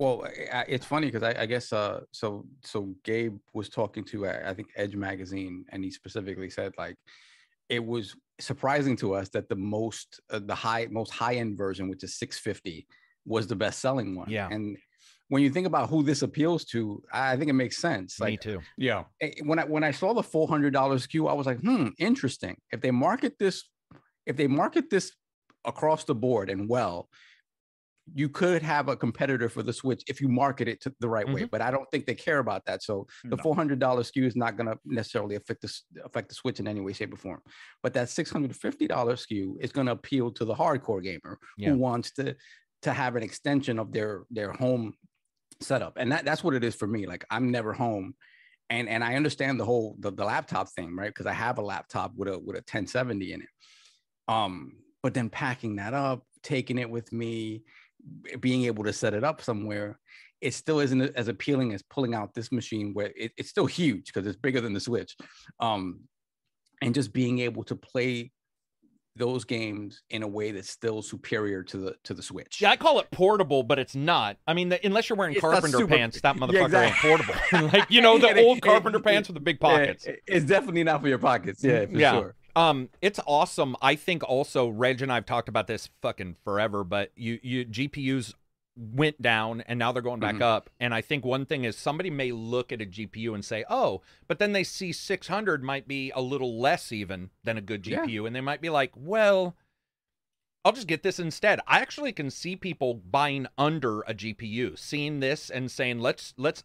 Well, I- I- it's funny because I, I guess uh, so. So Gabe was talking to uh, I think Edge magazine, and he specifically said like it was surprising to us that the most uh, the high most high end version, which is 650, was the best selling one. Yeah. and when you think about who this appeals to, I I think it makes sense. me Like too. Yeah. eh, when I when I saw the four hundred dollars SKU, I was like, hmm, interesting. If they market this, if they market this across the board and well, you could have a competitor for the Switch if you market it to the right way. But I don't think they care about that. So the No. four hundred dollars SKU is not going to necessarily affect the affect the Switch in any way, shape, or form. But that six hundred fifty dollars SKU is going to appeal to the hardcore gamer Yeah. who wants to to have an extension of their their home setup, and that, that's what it is for me. Like I'm never home, and and I understand the whole the, the laptop thing, right? Because I have a laptop with a with a 1070 in it. Um, but then packing that up, taking it with me, being able to set it up somewhere, it still isn't as appealing as pulling out this machine where it, it's still huge because it's bigger than the Switch. Um, and just being able to play those games in a way that's still superior to the to the Switch. Yeah, I call it portable, but it's not. I mean, the, unless you're wearing It's carpenter super- pants, that Yeah, motherfucker exactly. ain't portable. like you know, the Yeah, old it- carpenter it- pants with the big Yeah, pockets. it- it's definitely not for your pockets. Yeah, for Yeah. sure. Um, it's awesome. I think also Reg and I've talked about this fucking forever, but you you GPUs went down and now they're going back Mhm. up. And I think one thing is somebody may look at a GPU and say, "Oh," but then they see 600 might be a little less even than a good Yeah. GPU, and they might be like, "Well." I'll just get this instead. I actually can see people buying under a GPU, seeing this and saying, "Let's let's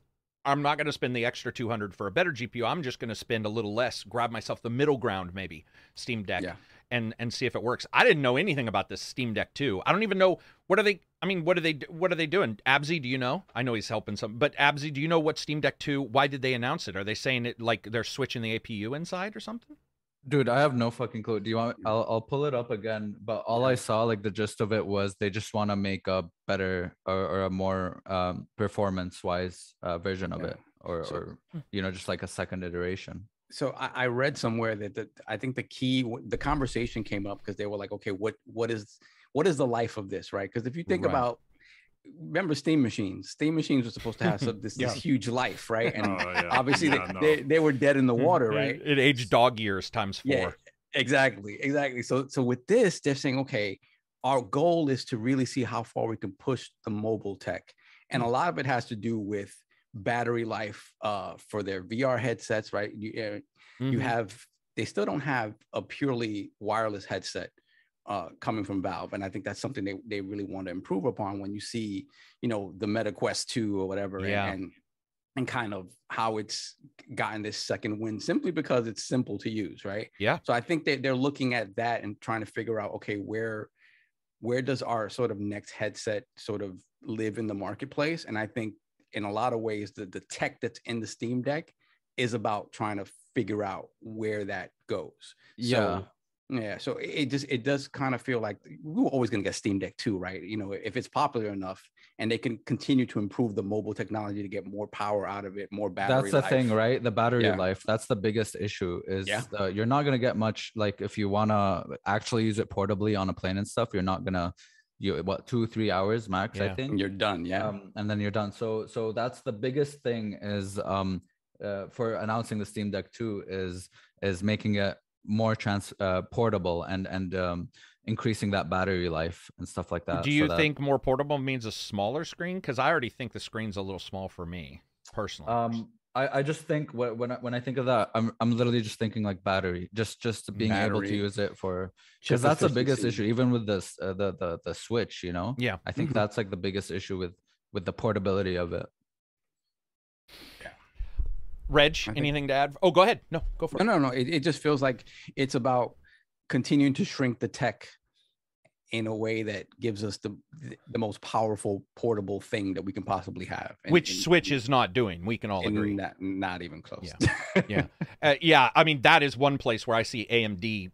I'm not going to spend the extra 200 for a better GPU. I'm just going to spend a little less, grab myself the middle ground maybe, Steam Deck, Yeah. and and see if it works. I didn't know anything about this Steam Deck 2. I don't even know what are they I mean, what are they what are they doing? Absy, do you know? I know he's helping some, but Absy, do you know what Steam Deck 2 why did they announce it? Are they saying it like they're switching the APU inside or something? Dude i have no fucking clue do you want i'll, I'll pull it up again but all i saw like the gist of it was they just want to make a better or, or a more um performance wise uh, version of Yeah. it or, So- or you know just like a second iteration so I, I read somewhere that the, I think the key the conversation came up because they were like, okay, what what is what is the life of this, right? Because if you think Right. about remember steam machines, steam machines were supposed to have some, this, Yeah. this huge life, right? And Oh, yeah. obviously Yeah, they, no. they they were dead in the water, right? It, it aged dog years times 4. Yeah, exactly, exactly. So so with this, they're saying, okay, our goal is to really see how far we can push the mobile tech, and a lot of it has to do with battery life uh, for their VR headsets, right? You, uh, you Mhm. have they still don't have a purely wireless headset uh, coming from Valve, and I think that's something they they really want to improve upon. When you see, you know, the Meta Quest Two or whatever, and- Yeah. and and kind of how it's gotten this second win simply because it's simple to use, right? Yeah. So I think they they're looking at that and trying to figure out, okay, where where does our sort of next headset sort of live in the marketplace? And I think in a lot of ways, the the tech that's in the Steam Deck is about trying to figure out where that goes. Yeah. So Yeah, so it it just it does kind of feel like we're always going to get Steam Deck too, right? You know, if it's popular enough and they can continue to improve the mobile technology to get more power out of it, more battery. That's the life. thing, right? The battery Yeah. life. That's the biggest issue. Is Yeah. uh, you're not gonna get much. Like if you wanna actually use it portably on a plane and stuff, you're not gonna. You what two three hours max? I think. You're done. Yeah. um, and then you're done. So so that's the biggest thing is um uh, for announcing the Steam Deck 2 is is making it more trans uh, portable and and um, increasing that battery life and stuff like that. Do so you that- think more portable means a smaller screen? Because I already think the screen's a little small for me personally. Um, I, I just think wh- when I, when I think of that, I'm I'm literally just thinking like battery, just just being able to use it for because that's the biggest issue. Even with this uh, the the the Switch, you know, yeah. I think Mhm. that's like the biggest issue with with the portability of it. Reg, think- anything to add? Oh, go ahead. No, go for No, it. no, no. no. It, it just feels like it's about continuing to shrink the tech in a way that gives us the the most powerful portable thing that we can possibly have. And- Which and- Switch is not doing. We can all agree. Not, not even close. Yeah. Uh, yeah, I mean that is one place where I see AMD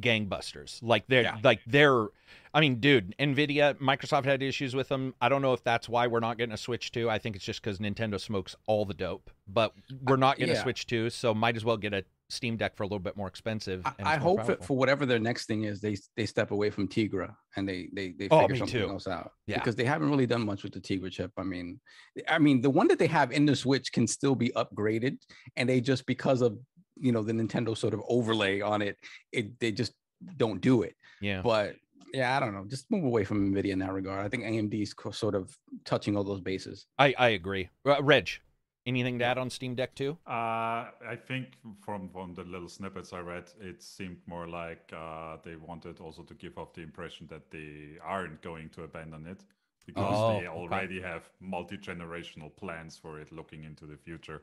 gangbusters. Like they're Yeah. like they're I mean, dude, Nvidia, Microsoft had issues with them. I don't know if that's why we're not getting a Switch 2. I think it's just cuz Nintendo smokes all the dope. But we're not getting a. Switch 2, so might as well get a Steam Deck for a little bit more expensive. I, and I hope powerful. for whatever their next thing is, they they step away from Tegra and they they they Oh, figure me something too. else out. Yeah. because they haven't really done much with the Tegra chip. I mean, I mean the one that they have in the Switch can still be upgraded, and they just because of you know the Nintendo sort of overlay on it, it they just don't do it. Yeah. But yeah, I don't know. Just move away from Nvidia in that regard. I think AMD is co- sort of touching all those bases. I I agree. Uh, Reg, anything to add on Steam Deck 2? Uh, I think from from the little snippets I read, it seemed more like uh, they wanted also to give off the impression that they aren't going to abandon it because Oh, they okay. already have multi generational plans for it looking into the future.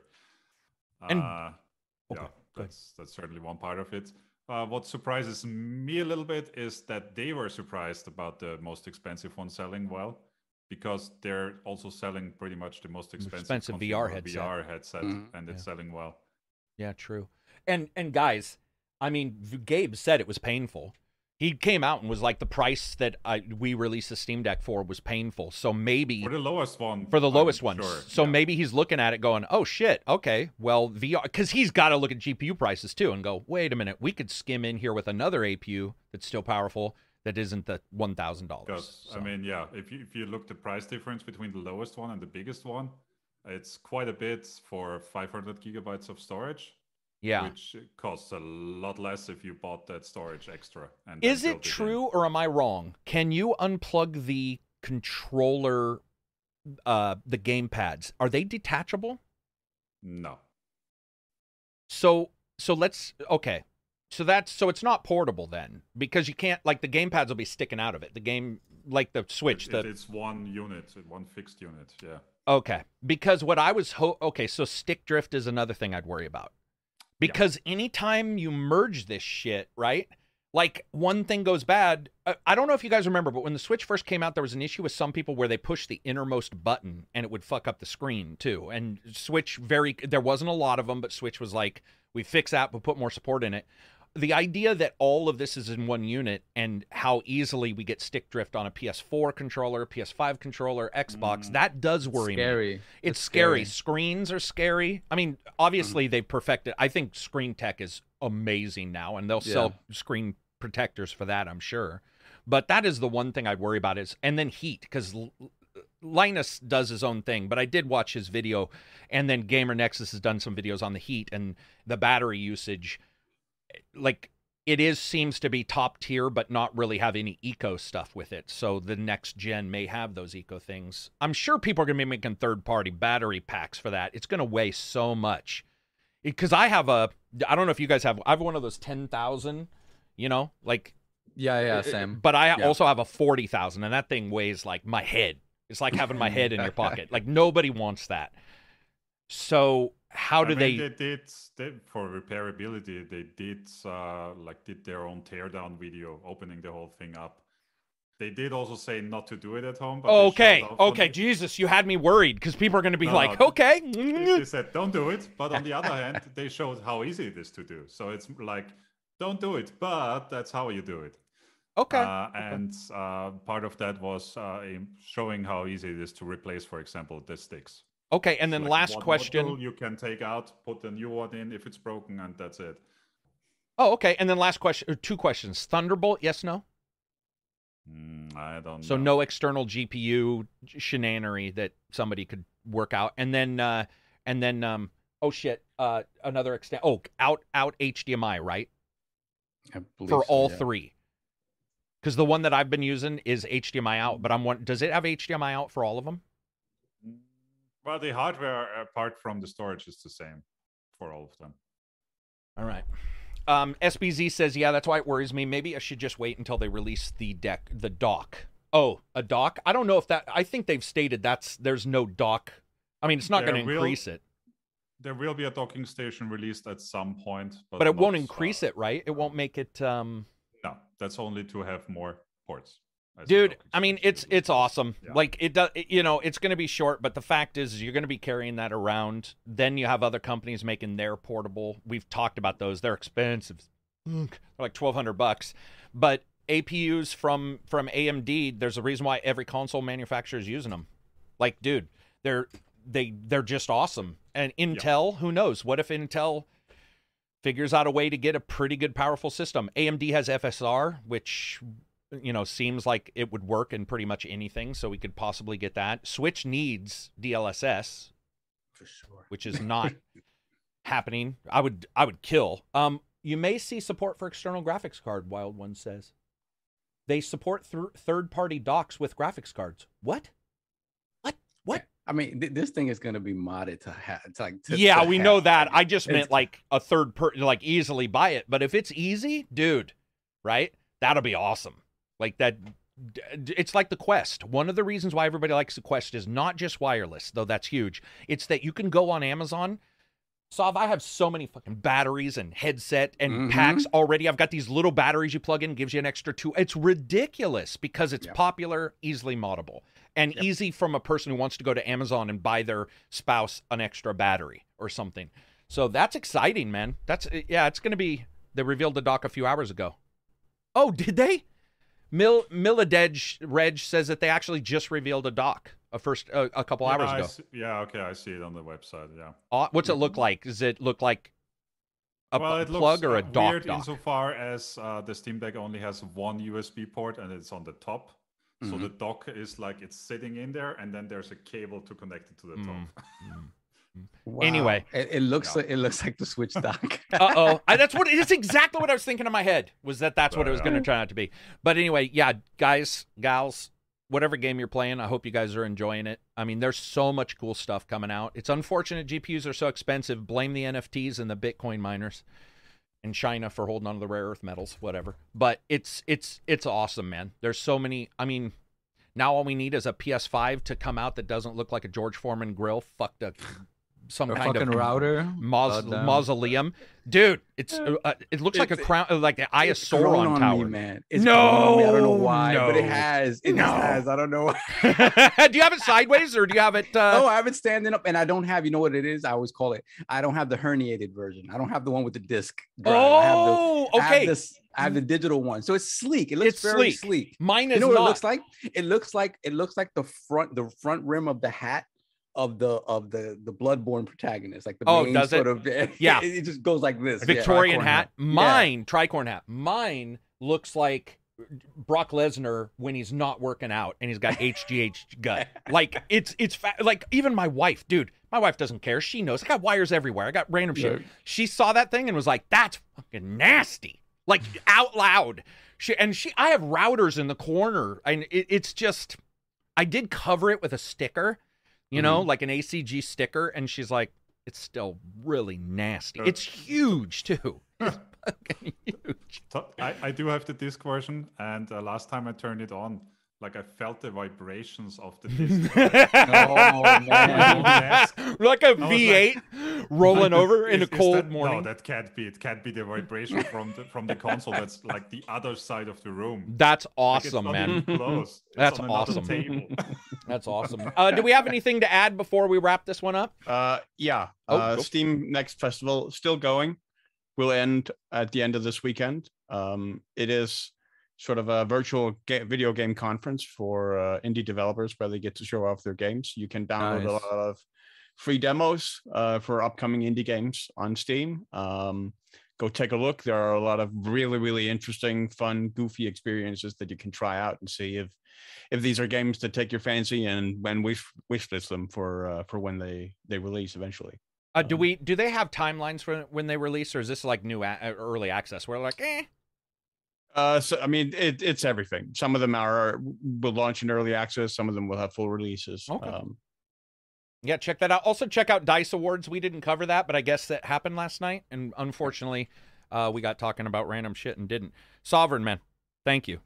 And- uh, Okay, yeah, that's that's certainly one part of it. Uh, what surprises me a little bit is that they were surprised about the most expensive one selling well, because they're also selling pretty much the most expensive, expensive VR consumer headset. VR headset, Mhm. and it's Yeah. selling well. Yeah, true. And and guys, I mean, Gabe said it was painful. He came out and was like, the price that I we released the Steam Deck for was painful. So maybe For the lowest one. for the I'm lowest ones. sure, So yeah. maybe he's looking at it going, oh shit, okay, well VR, because he's got to look at GPU prices too and go, wait a minute, we could skim in here with another APU that's still powerful that isn't the one thousand dollars. Because I mean, yeah, if you if you look the price difference between the lowest one and the biggest one, it's quite a bit for 500 gigabytes of storage. Yeah. Which costs a lot less if you bought that storage extra. And Is it true or am I wrong? Can you unplug the controller, uh, the game pads? Are they detachable? No. So so let's okay. So that's so it's not portable then because you can't like the game pads will be sticking out of it. The game like the Switch It- the it's one unit, one fixed unit. Yeah. Okay. Because what I was ho- okay, so stick drift is another thing I'd worry about. Because anytime you merge this shit, right? Like one thing goes bad. I, I don't know if you guys remember, but when the Switch first came out, there was an issue with some people where they pushed the innermost button and it would fuck up the screen too. And Switch very there wasn't a lot of them, but Switch was like, we fix that, we'll put more support in it. The idea that all of this is in one unit and how easily we get stick drift on a PS4 controller, PS5 controller, Xbox, Mm. that does worry me. Scary. It's, scary. Screens are scary. I mean, obviously they've perfected. I think screen tech is amazing now, and they'll sell screen protectors for that. I'm sure. But that is the one thing I'd worry about is, and then heat because Linus does his own thing. But I did watch his video, and then Gamer Nexus has done some videos on the heat and the battery usage. Like it is seems to be top tier, but not really have any eco stuff with it. So the next gen may have those eco things. I'm sure people are going to be making third party battery packs for that. It's going to weigh so much. Because I have a, I don't know if you guys have, I have one of those 10,000, you know, like, Yeah, yeah, uh, same. but I Yeah. also have a 40,000 and that thing weighs like my head. It's like having my head in your pocket. Like nobody wants that. So how I mean, they, they did they, for repairability they did uh like did their own teardown video opening the whole thing up they did also say not to do it at home okay, okay. Jesus, you had me worried because people are going to be No, like, no, okay. they they said don't do it but on the other hand they showed how easy it is to do so it's like don't do it, but that's how you do it. Okay. Uh, and uh, part of that was uh, showing how easy it is to replace, for example, the sticks. Okay. And then Like last question. you can take out, put a new one in if it's broken, and that's it. Oh, okay. And then last question. Or two questions. Thunderbolt, yes, no. Mm, I don't. So know. no external GPU shenanery that somebody could work out. And then uh and then um oh shit, uh another extent oh out out HDMI, right? I believe For so, all yeah. three. Cuz the one that I've been using is HDMI out, but I'm one does it have HDMI out for all of them? Well, the hardware apart from the storage is the same for all of them. All right. Um SBZ says, "Yeah, that's why it worries me. Maybe I should just wait until they release the deck the dock." Oh, a dock? I don't know if that I think they've stated that's there's no dock. I mean, it's not going to increase it. There will be a docking station released at some point, but, but it won't increase uh, it, right? It won't make it. Um, No, that's only to have more ports. Dude, I mean, it's it's awesome. Yeah. Like it does, you know, it's going to be short, but the fact is, you're going to be carrying that around. Then you have other companies making their portable. We've talked about those; they're expensive. They're like twelve hundred bucks, but APUs from from AMD. There's a reason why every console manufacturer is using them. Like, dude, they're they they're just awesome. And Intel, who knows? What if Intel figures out a way to get a pretty good powerful system? AMD has FSR, which you know seems like it would work in pretty much anything, so we could possibly get that. Switch needs DLSS, for sure. which is not happening. I would I would kill. Um, you may see support for external graphics card. Wild One says they support th- third party docks with graphics cards. What? What? What? I mean, th- this thing is going to be modded to have. It's like to- yeah, to we know that. I just It's- meant like a third person, like easily buy it. But if it's easy, dude, right? That'll be awesome. Like that it's like the Quest. One of the reasons why everybody likes the Quest is not just wireless, though that's huge. It's that you can go on Amazon. Sav, I have so many fucking batteries and headset and Mhm. packs already. I've got these little batteries you plug in, gives you an extra two. It's ridiculous because it's Yep. popular, easily moddable, and Yep. easy from a person who wants to go to Amazon and buy their spouse an extra battery or something. So that's exciting, man. That's yeah, it's gonna be. They revealed the dock a few hours ago. Oh, did they? Mil Milladej Reg says that they actually just revealed a dock a first uh, a couple Yeah, hours I ago. see- yeah, okay, I see it on the website. Yeah. Uh, what's it look like? Does it look like a well, it plug looks or a dock? weird dock? insofar as uh, the Steam Deck only has one USB port and it's on the top. So Mm-hmm. Mhm. the dock is like it's sitting in there, and then there's a cable to connect it to the Mm. top. Anyway. it, it looks Yeah. like it looks like the Switch dock. uh oh, that's what it's exactly what I was thinking in my head was that that's what it was going to turn out to be. But anyway, yeah, guys, gals, whatever game you're playing, I hope you guys are enjoying it. I mean, there's so much cool stuff coming out. It's unfortunate GPUs are so expensive. Blame the NFTs and the Bitcoin miners in China for holding on to the rare earth metals, whatever. But it's it's it's awesome, man. There's so many. I mean, now all we need is a PS5 to come out that doesn't look like a George Foreman grill, fucked up some Or kind fucking of router. Maus- Goddamn. mausoleum, dude. It's uh, it looks like a crown, uh, like the Eye of It's Sauron on tower. me, man. It's No, on me. I don't know why, but it has. It no. has. I don't know do you have it sideways or do you have it? Uh, oh, I have it standing up, and I don't have. You know what it is? I always call it. I don't have the herniated version. I don't have the one with the disc. drive. I have the, oh, I have okay. I have the digital one, so it's sleek. It looks It's very sleek. sleek. Mine is You know what not. it looks like? It looks like it looks like the front the front rim of the hat of the of the the bloodborne protagonist, like the Oh, main does it? sort of Yeah. It, it just goes like this. yeah. Victorian tricorn hat. hat. Mine, tricorn hat. Mine looks like Brock Lesnar when he's not working out and he's got HGH gut. Like it's it's fa- like even my wife, dude. My wife doesn't care. She knows. I got wires everywhere. I got random shit. Yeah. She saw that thing and was like, "That's fucking nasty." Like out loud. She and she. I have routers in the corner, and it, it's just. I did cover it with a sticker, you know, like an ACG sticker, and she's like, "It's still really nasty. Sure. It's huge too. It's fucking huge." So I, I do have the disc version, and uh, last time I turned it on, like I felt the vibrations of the disc. Oh man. Desk. like a was V8 rolling over in a Is- is cold that- morning. No, that can't be. It can't be the vibration from the from the console. That's like the other side of the room. That's Like, it's awesome, not man. even close. It's That's on awesome. Table. That's awesome. Uh, do we have anything to add before we wrap this one up? Uh, yeah. Oh, uh, go. Steam Next Festival still going. will end at the end of this weekend. Um, it is sort of a virtual ga- video game conference for uh, indie developers where they get to show off their games. You can download Nice. a lot of free demos uh, for upcoming indie games on Steam. Um, go take a look. There are a lot of really, really interesting, fun, goofy experiences that you can try out and see if if these are games that take your fancy and when wish wishlist them for uh, for when they they release eventually. Uh, do Um, we do they have timelines for when they release, or is this like new a- early access? We're like, eh. Uh, so I mean, it, it's everything. Some of them are will launch in early access. Some of them will have full releases. Okay. Um, Yeah, check that out. Also, check out Dice Awards. We didn't cover that, but I guess that happened last night, and unfortunately, uh, we got talking about random shit and didn't. Sovereign man, thank you.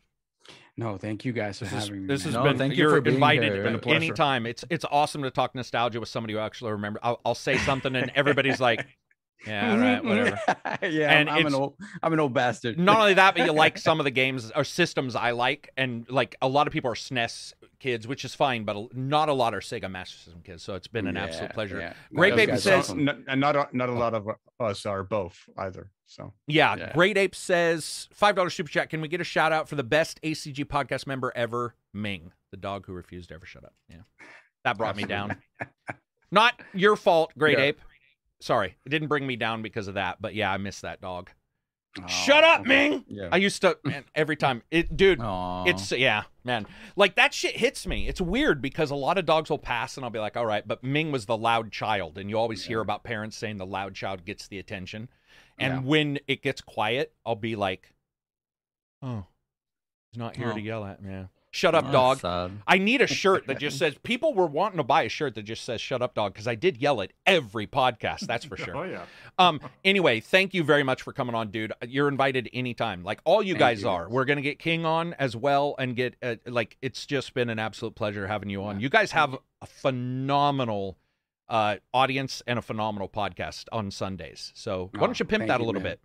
No, thank you guys for This, is, having me. this has. No, been thank you you're for being invited here. It's been a anytime. It's it's awesome to talk nostalgia with somebody who actually remember. I'll, I'll say something and everybody's like, yeah, all right, whatever. yeah, And I'm, I'm an old, I'm an old bastard. Not only that, but you like some of the games or systems I like, and like a lot of people are SNES kids, which is fine, but not a lot are Sega Master System kids. So it's been an absolute pleasure. yeah. Great those Baby guys says- and awesome. not, and not a- not a oh. lot of uh, us are both either. So Yeah, Yeah. Great Ape says five dollar super chat. Can we get a shout out for the best ACG podcast member ever, Ming, the dog who refused to ever shut up? Yeah, that brought me down. Not your fault, Great Yeah. Ape. Sorry, it didn't bring me down because of that. But yeah, I miss that dog. Oh, Shut up, okay. Ming. yeah, I used to man, every time it, dude. Aw. It's yeah, man. Like that shit hits me. It's weird because a lot of dogs will pass and I'll be like, all right, but Ming was the loud child, and you always hear about parents saying the loud child gets the attention. And Yeah. when it gets quiet, I'll be like, oh, he's not here Oh. to yell at me. Shut up, dog. sad. I need a shirt that just says people were wanting to buy a shirt that just says shut up dog because I did yell at every podcast, that's for sure. Oh yeah. Um. Anyway, thank you very much for coming on, dude. You're invited anytime. Like all you Thank guys you, are. We're gonna get King on as well, and get uh, like it's just been an absolute pleasure having you on. Yeah. You guys have a phenomenal uh audience and a phenomenal podcast on Sundays. So why Oh, don't you pimp that a little man. bit?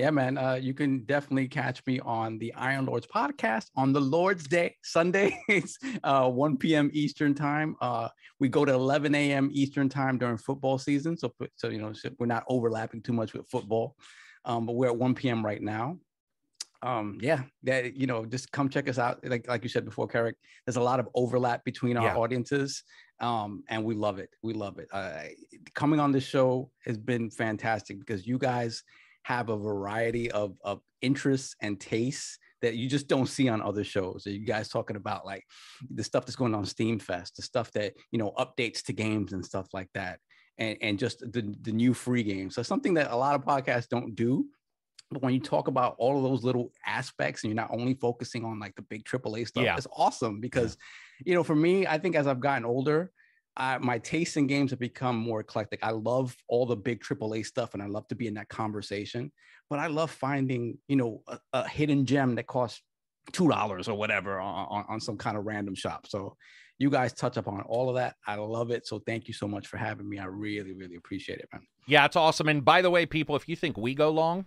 Yeah, man. Uh, you can definitely catch me on the Iron Lords podcast on the Lord's Day, Sundays, uh, 1 p.m. Eastern time. Uh, we go to 11 a.m. Eastern time during football season, so so you know so we're not overlapping too much with football. Um, but we're at 1 p.m. right now. Um, yeah, that you know, just come check us out. Like like you said before, Karak, there's a lot of overlap between our Yeah. audiences, um, and we love it. We love it. Uh, coming on this show has been fantastic because you guys have a variety of, of interests and tastes that you just don't see on other shows. Are you guys talking about like the stuff that's going on Steam Fest, the stuff that you know updates to games and stuff like that, and and just the the new free games. So something that a lot of podcasts don't do. But when you talk about all of those little aspects, and you're not only focusing on like the big AAA stuff, Yeah. it's awesome because, you know, for me, I think as I've gotten older, I, my tastes in games have become more eclectic. I love all the big AAA stuff, and I love to be in that conversation. But I love finding, you know, a, a hidden gem that costs two dollars or whatever on, on, on some kind of random shop. So you guys touch upon all of that. I love it. So thank you so much for having me. I really, really appreciate it, man. Yeah, it's awesome. And by the way, people, if you think we go long,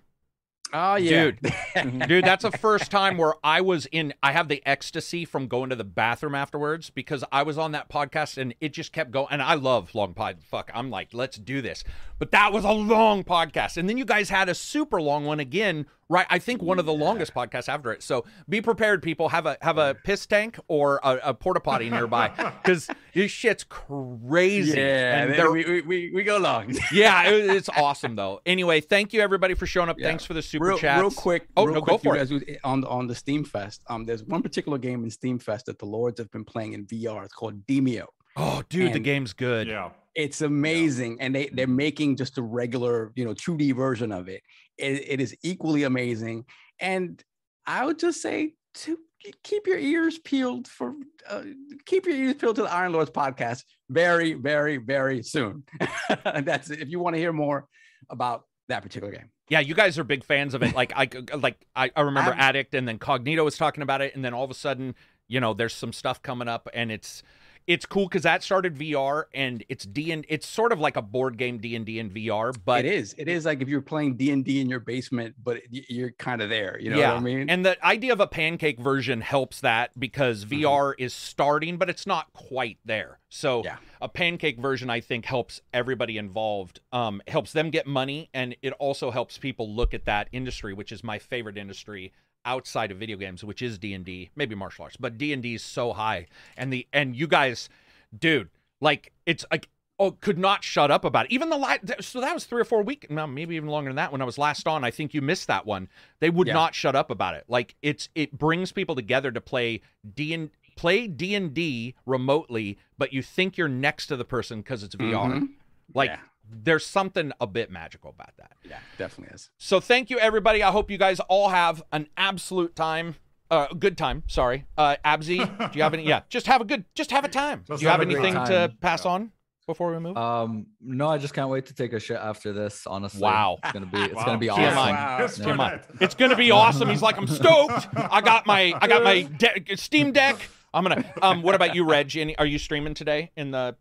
Oh yeah, Dude. dude that's the first time where i was in i have the ecstasy from going to the bathroom afterwards because i was on that podcast and it just kept going and i love long pod. Fuck i'm like let's do this. But that was a long podcast. And then you guys had a super long one again right i think one of the longest podcasts after it so be prepared people have a have a piss tank or a, a porta potty nearby because this shit's crazy yeah. and we, we, we, we go long. yeah it- it's awesome though anyway thank you everybody for showing up Yeah. thanks for the super real, chats real quick. Oh, real no, quick, go for you it. on on the Steam Fest. Um, there's one particular game in Steam Fest that the Lords have been playing in VR. It's called Demeo. Oh, dude, the game's good. Yeah. It's amazing, and they they're making just a regular, you know, 2D version of it. It, it is equally amazing, and I would just say to keep your ears peeled for uh, keep your ears peeled to the Iron Lords podcast very, very, very soon. That's it. If you want to hear more about that particular game. Yeah, you guys are big fans of it. Like I like I, I remember I've- Addict and then Cognito was talking about it and then all of a sudden, you know, there's some stuff coming up and it's it's cool because that started VR and it's D and it's sort of like a board game D and D in VR, but it is. It is like if you're playing D and D in your basement, but you're kind of there. You know yeah. what I mean? And the idea of a pancake version helps that because Mm-hmm. VR is starting, but it's not quite there. So Yeah. a pancake version, I think, helps everybody involved. Um, helps them get money, and it also helps people look at that industry, which is my favorite industry outside of video games, which is D and D, maybe martial arts, but D and D is so high, and the and you guys, dude, like it's like. Oh, could not shut up about it. Even the last, so that was three or four weeks, no, maybe even longer than that. When I was last on, I think you missed that one. They would Yeah. not shut up about it. Like it's it brings people together to play D and play D and D remotely, but you think you're next to the person because it's VR. Mhm. Like Yeah. There's something a bit magical about that. Yeah, definitely is. So thank you everybody. I hope you guys all have an absolute time. Uh, good time. Sorry, uh, Absy. do you have any? Yeah, just have a good. Just have a time. Just do you have, have anything to time. pass on before we move? Um, no, I just can't wait to take a shit after this. Honestly, Wow. it's gonna be it's Wow. gonna be TMI. awesome. Wow. Yes, Yeah. for Come on. that. It's gonna be awesome. He's like, I'm stoked. I got my I got my de- Steam Deck. I'm gonna. Um, what about you, Reg? Any, are you streaming today in the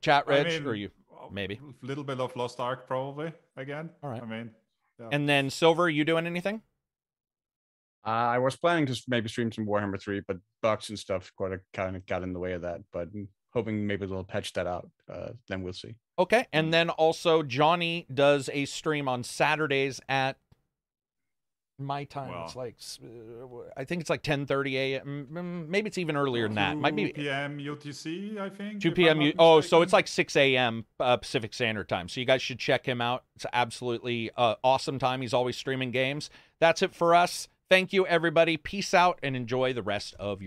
chat, I Reg? mean, or you? Maybe. a little bit of Lost Ark probably again. All right. I mean, yeah. And then Silver, you doing anything? Uh, I was planning to maybe stream some Warhammer 3, but bugs and stuff kind of kind of got in the way of that. But mm, hoping maybe they'll patch that out. Uh, then we'll see. Okay. And then also Johnny does a stream on Saturdays at my time. it's like uh, I think it's like 10:30 a.m. Mm, Maybe it's even earlier than that. Might 2 be p.m. UTC, I think. 2 p.m. U- oh, so it's like 6 a.m. Uh, Pacific Standard Time. So you guys should check him out. It's absolutely uh, awesome time. He's always streaming games. That's it for us. Thank you, everybody. Peace out and enjoy the rest of your.